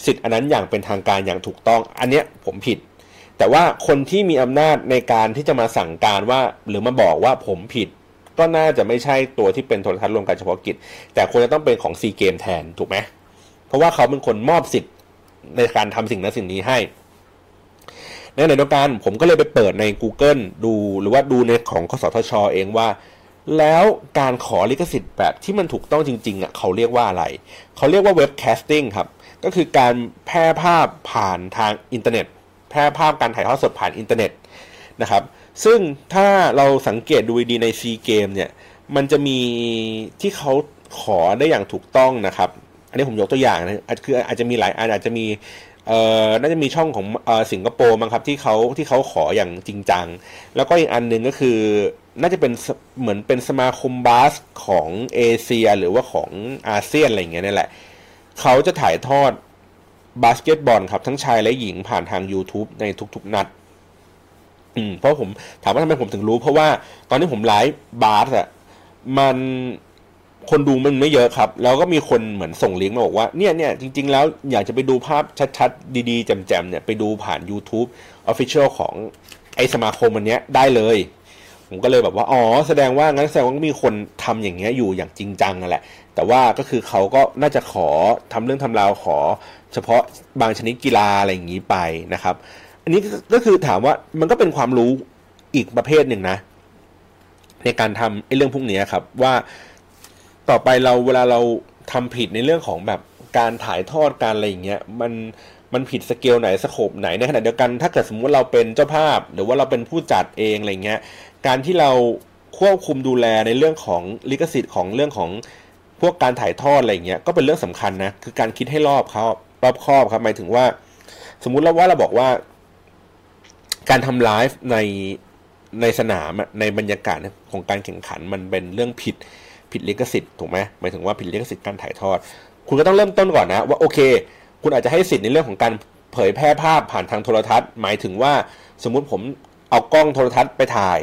สิทธิ์อันนั้นอย่างเป็นทางการอย่างถูกต้อง อันเนี้ยผมผิด แต่ว่าคนที่มีอำนาจในการที่จะมาสั่งการว่า หรือมาบอกว่าผมผิดก็น่าจะไม่ใช่ตัวที่เป็นโทรทัศน์รวมการเฉพาะกิจ แต่ควรจะต้องเป็นของซีเกมส์แทนถูกไหม เพราะว่าเขาเป็นคนมอบสิทธิ์ในการทำสิ่งนั้นสิ่งนี้ให้ในในดการผมก็เลยไปเปิดใน Google ดูหรือว่าดูในของกสทช.เองว่า แล้วการขอลิขสิทธิ์แบบที่มันถูกต้องจริงๆอะเขาเรียกว่าอะไร เขาเรียกว่า webcasting ครับ ก็คือการแพร่ภาพผ่านทางอินเทอร์เน็ต แพร่ภาพการถ่ายทอดสดผ่านอินเทอร์เน็ตนะครับ ซึ่งถ้าเราสังเกตดูดีในซีเกมส์เนี่ย มันจะมีที่เขาขอได้อย่างถูกต้องนะครับ อันนี้ผมยกตัวอย่างนะคืออาจจะมีหลายอันอาจจะมีเอ่อน่าจะมีช่องของเอ่อสิงคโปร์มั้งครับที่เขาที่เขาขออย่างจริงจัง แล้วก็อีกอันหนึ่งก็คือน่าจะเป็นเหมือนเป็นสมาคมบาสของเอเชีย หรือว่าของอาเซียนอะไรอย่างเงี้ยนี่แหละ เขาจะถ่ายทอดบาสเกตบอลครับ ทั้งชายและหญิงผ่านทาง YouTube ในทุกๆ นัด อืมเพราะผมถามว่าทำไมผมถึงรู้ เพราะว่าตอนที่ผมไลฟ์บาสอะมัน คนดูมันไม่เยอะครับ แล้วก็มีคนเหมือนส่งลิงก์มาบอกว่าเนี่ยเนี่ยจริง ๆ แล้วอยากจะไปดูภาพชัดๆ ดีๆแจ่มๆเนี่ยไปดูผ่าน YouTube Official ของไอสมาคมมันเนี้ยได้เลย ผมก็เลยแบบว่า อ๋อ แสดงว่างั้นแสดงว่ามีคนทำอย่างเงี้ยอยู่อย่างจริงจังนั่นแหละ แต่ว่าก็คือเขาก็น่าจะขอทำเรื่องทำราวขอ เฉพาะบางชนิดกีฬาอะไรอย่างนี้ไปนะครับ อันนี้ก็คือถามว่ามันก็เป็นความรู้อีกประเภทหนึ่งนะ ในการทำไอ้เรื่องพวกนี้ครับว่า ต่อไปเราเวลาเราทำผิดในเรื่องของแบบการถ่ายทอดการอะไรอย่างเงี้ยมันมันผิดสเกลไหนสโคปไหนในขณะเดียวกันถ้าเกิดสมมติเราเป็นเจ้าภาพ หรือว่าเราเป็นผู้จัดเองอะไรเงี้ยการที่เราควบคุมดูแลในเรื่องของลิขสิทธิ์ของเรื่องของพวกการถ่ายทอดอะไรเงี้ยก็เป็นเรื่องสำคัญนะคือการคิดให้รอบเขารอบครอบครับหมายถึงว่า สมมุติเราว่าเราบอกว่า การทำไลฟ์ในในสนามในบรรยากาศของการแข่งขันมันเป็นเรื่องผิด ผิดลิขสิทธิ์ถูกไหมหมายถึงว่าผิดลิขสิทธิ์การถ่ายทอด คุณก็ต้องเริ่มต้นก่อนนะว่าโอเค คุณอาจจะให้สิทธิ์ในเรื่องของการเผยแพร่ภาพผ่านทางโทรทัศน์ หมายถึงว่าสมมุติผมเอากล้องโทรทัศน์ไปถ่าย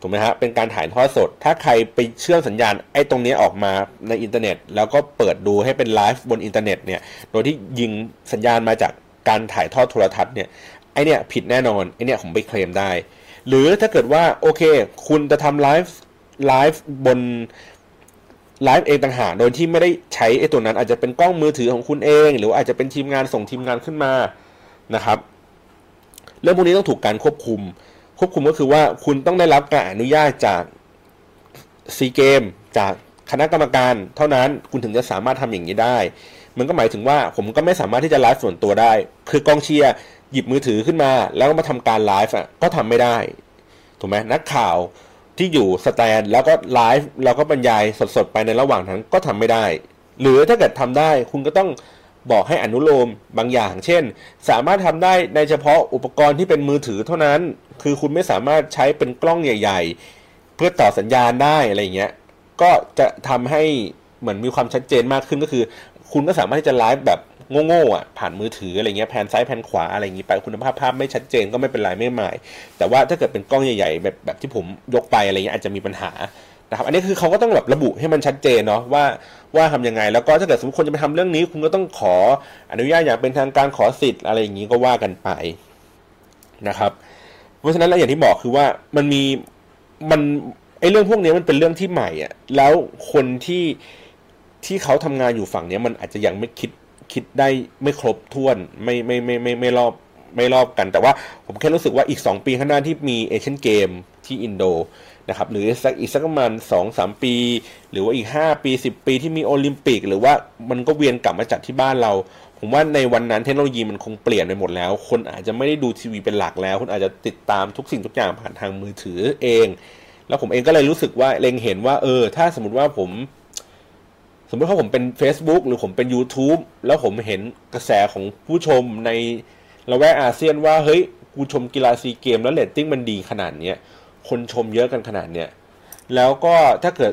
ถูกไหมฮะเป็นการถ่ายทอดสด ถ้าใครไปเชื่อมสัญญาณไอ้ตรงนี้ออกมาในอินเทอร์เน็ต แล้วก็เปิดดูให้เป็นไลฟ์บนอินเทอร์เน็ตเนี่ยโดยที่ยิงสัญญาณมาจากการถ่ายทอดโทรทัศน์เนี่ยไอเนี่ยผิดแน่นอนไอเนี่ยผมไปเคลมได้ หรือถ้าเกิดว่าโอเค คุณจะทำ live live บน ไลฟ์เองต่างหากโดยที่ไม่ได้ใช้ไอ้ตัวนั้น อาจจะเป็นกล้องมือถือของคุณเอง หรืออาจจะเป็นทีมงานส่งทีมงานขึ้นมานะครับ เรื่องพวกนี้ต้องถูกการควบคุม ควบคุมก็คือว่าคุณต้องได้รับการอนุญาตจากซีเกมจากคณะกรรมการ เท่านั้นคุณถึงจะสามารถทำอย่างนี้ได้ มันก็หมายถึงว่าผมก็ไม่สามารถที่จะไลฟ์ส่วนตัวได้ คือกองเชียร์หยิบมือถือขึ้นมา แล้วก็มาทำการไลฟ์อะก็ทำไม่ได้ถูกไหมนักข่าว ที่อยู่สแตนแล้วก็ไลฟ์แล้วก็บรรยายสดๆ ไปในระหว่างนั้นก็ทำไม่ได้ หรือถ้าเกิดทำได้คุณก็ต้องบอกให้อนุโลมบางอย่าง เช่น สามารถทำได้ในเฉพาะอุปกรณ์ที่เป็นมือถือเท่านั้น คือคุณไม่สามารถใช้เป็นกล้องใหญ่ ๆ เพื่อต่อสัญญาณได้อะไรเงี้ยก็จะทำให้เหมือนมีความชัดเจนมากขึ้นก็คือ คุณก็สามารถที่จะไลฟ์แบบ โง่ๆอะผ่านมือถืออะไรเงี้ยแผนซ้ายแผนขวาอะไรอย่างงี้ไปคุณภาพภาพไม่ชัดเจนก็ไม่เป็นไรไม่หมาย แต่ว่าถ้าเกิดเป็นกล้องใหญ่ๆแบบแบบที่ผมยกไปอะไรเงี้ยอาจจะมีปัญหานะครับอันนี้คือเขาก็ต้องแบบระบุให้มันชัดเจนเนาะว่าว่าทำยังไง แล้วก็ถ้าเกิดสมมติคนจะไปทำเรื่องนี้ คุณก็ต้องขออนุญาตอย่างเป็นทางการขอสิทธิ์อะไรอย่างนี้ก็ว่ากันไปนะครับ เพราะฉะนั้นแล้วอย่างที่บอกคือว่ามันมีมันไอ้เรื่องพวกนี้มันเป็นเรื่องที่ใหม่อะแล้วคนที่ที่เขาทำงานอยู่ฝั่งนี้มันอาจจะยังไม่คิด คิดได้ไม่ครบถ้วนไม่ไม่ไม่ไม่ไม่รอบไม่รอบกัน แต่ว่าผมแค่รู้สึกว่าอีก 2 ปีข้างหน้าที่มีเอเชียนเกมที่อินโดนะครับหรือสักอีกสักประมาณสองสามปี หรือว่าอีก 5 ปี 10 ปีที่มีโอลิมปิก หรือว่ามันก็เวียนกลับมาจัดที่บ้านเรา ผมว่าในวันนั้นเทคโนโลยีมันคงเปลี่ยนไปหมดแล้ว คนอาจจะไม่ได้ดูทีวีเป็นหลักแล้ว คนอาจจะติดตามทุกสิ่งทุกอย่างผ่านทางมือถือเอง แล้วผมเองก็เลยรู้สึกว่าเล็งเห็นว่าเออ ถ้าสมมติว่าผม สมมติว่าผมเป็น Facebook หรือผมเป็น YouTube แล้วผมเห็นกระแสของผู้ชมในละแวกอาเซียนว่าเฮ้ยกูชมกีฬาซีเกมแล้วเรตติ้งมันดีขนาดเนี้ยคนชมเยอะกันขนาดเนี้ยแล้วก็ถ้าเกิด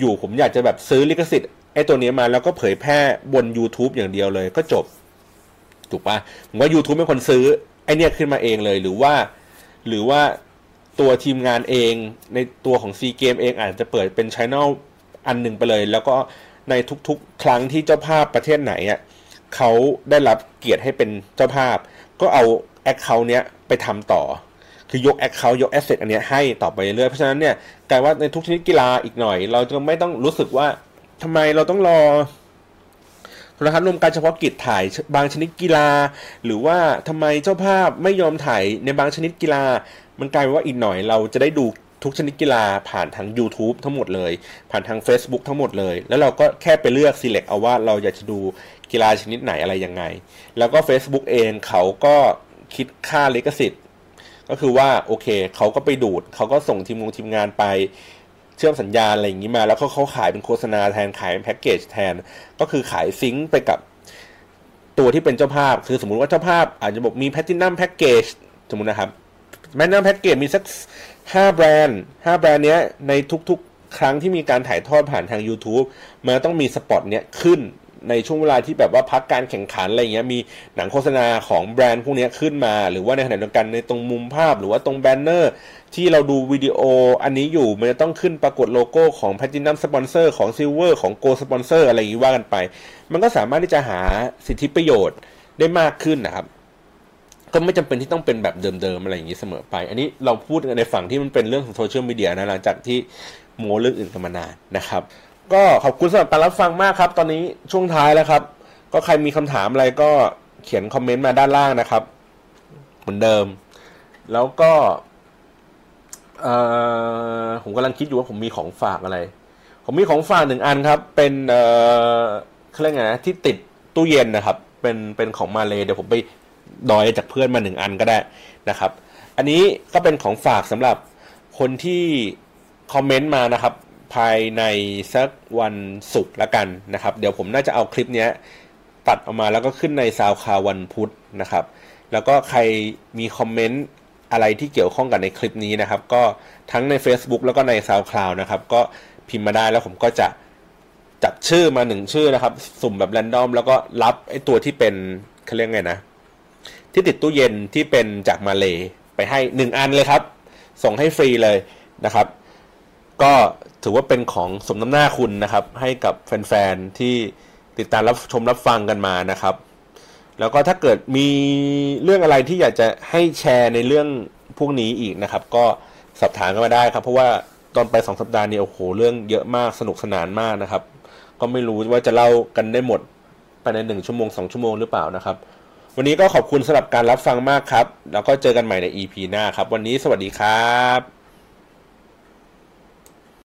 อยู่ผมอยากจะแบบซื้อลิขสิทธิ์ไอ้ตัวนี้มาแล้วก็เผยแพร่บน YouTube อย่างเดียวเลยก็จบ ถูกปะผมว่า YouTube เป็นคนซื้อไอเนี้ยขึ้นมาเองเลยหรือว่า หรือว่าตัวทีมงานเองในตัวของซีเกมเองอาจจะเปิดเป็นช่อง อันหนึ่งไปเลย แล้วก็ในทุกๆ ครั้งที่เจ้าภาพประเทศไหนอะเขาได้รับเกียรติให้เป็นเจ้าภาพ ก็เอา account เนี้ยไปทำต่อ คือยก account ยก asset อันเนี้ยให้ต่อไปเรื่อยเพราะฉะนั้นเนี่ยกลายว่าในทุกชนิดกีฬาอีกหน่อย เราจะไม่ต้องรู้สึกว่าทำไมเราต้องรอโทรทัศน์รวมการเฉพาะกิจถ่ายบางชนิดกีฬา หรือว่าทำไมเจ้าภาพไม่ยอมถ่ายในบางชนิดกีฬา มันกลายว่าอีกหน่อยเราจะได้ดู ทุกชนิดกีฬาผ่านทาง YouTube ทั้งหมดเลย ผ่านทาง Facebook ทั้งหมดเลย แล้วเราก็แค่ไปเลือก select เอาว่าเราอยากจะดูกีฬาชนิดไหนอะไรยังไง แล้วก็ Facebook เองเขาก็คิดค่าลิขสิทธิ์ ก็คือว่าโอเคเขาก็ไปดูดเขาก็ส่งทีมงงทีมงานไปเชื่อมสัญญาณอะไรอย่างนี้มา แล้วเขาเขาขายเป็นโฆษณาแทนขายเป็นแพ็กเกจแทน ก็คือขายซิงค์ไปกับตัวที่เป็นเจ้าภาพ คือสมมุติว่าเจ้าภาพอาจจะบอกมีแพตตินัมแพ็กเกจสมมุตินะครับplatinum package มีสัก ห้าแบรนด์ห้าแบรนด์เนี้ยในทุกๆ ครั้งที่มีการถ่ายทอดผ่านทาง YouTube มันต้องมี spot เนี้ยขึ้นในช่วงเวลาที่แบบว่าพักการแข่งขันอะไรเงี้ยมีหนังโฆษณาของแบรนด์พวกนี้ขึ้นมา หรือว่าในขณะเดียวกันในตรงมุมภาพ หรือว่าตรง banner ที่เราดูวิดีโออันนี้อยู่มันจะต้องขึ้นปรากฏโลโก้ของแพ t i นัมสปอนเซอร์ของซิลเวอร์ของโกสปอนเซอร์อะไรอย่างนี้ว่ากันไป มันก็สามารถที่จะหาสิทธิประโยชน์ได้มากขึ้นนะครับ ก็ไม่จำเป็นที่ต้องเป็นแบบเดิมๆอะไรอย่างนี้เสมอไป อันนี้เราพูดในฝั่งที่มันเป็นเรื่องของโซเชียลมีเดียนะหลังจากที่โมเรื่องอื่นกันมานานนะครับ ก็ขอบคุณสำหรับการรับฟังมากครับ ตอนนี้ช่วงท้ายแล้วครับ ก็ใครมีคำถามอะไรก็เขียนคอมเมนต์มาด้านล่างนะครับ เหมือนเดิม แล้วก็ผมกำลังคิดอยู่ว่าผมมีของฝากอะไร ผมมีของฝากหนึ่งอันครับ เป็นเอ่อเขาเรียกไงนะที่ติดตู้เย็นนะครับ เป็นเป็นของมาเลยเดี๋ยวผมไป ดอยจากเพื่อนมาหนึ่งอันก็ได้นะครับ อันนี้ก็เป็นของฝากสำหรับคนที่คอมเมนต์มานะครับ ภายในสักวันศุกร์ละกันนะครับ เดี๋ยวผมน่าจะเอาคลิปนี้ตัดออกมาแล้วก็ขึ้นในซาวคาวันพุธนะครับ แล้วก็ใครมีคอมเมนต์อะไรที่เกี่ยวข้องกับในคลิปนี้นะครับ ก็ทั้งใน Facebook แล้วก็ใน SoundCloud นะครับ ก็พิมพ์มาได้แล้วผมก็จะจับชื่อมาหนึ่งชื่อนะครับ สุ่มแบบแรนดอม แล้วก็รับไอ้ตัวที่เป็นเขาเรียกไงนะ ที่ติดตู้เย็นที่เป็นจากมาเลไปให้หนึ่งอันเลยครับ ส่งให้ฟรีเลยนะครับ ก็ถือว่าเป็นของสมน้ำหน้าคุณนะครับ ให้กับแฟนๆที่ติดตามรับชมรับฟังกันมานะครับ แล้วก็ถ้าเกิดมีเรื่องอะไรที่อยากจะให้แชร์ในเรื่องพวกนี้อีกนะครับ ก็สอบถามกันมาได้ครับ เพราะว่าตอนไปสองสัปดาห์นี้โอ้โหเรื่องเยอะมากสนุกสนานมากนะครับ ก็ไม่รู้ว่าจะเล่ากันได้หมดภายในหนึ่งชั่วโมงสองชั่วโมงหรือเปล่านะครับ วันนี้ก็ขอบคุณสำหรับการรับฟังมากครับ แล้วก็เจอกันใหม่ใน EP หน้าครับ วันนี้สวัสดีครับ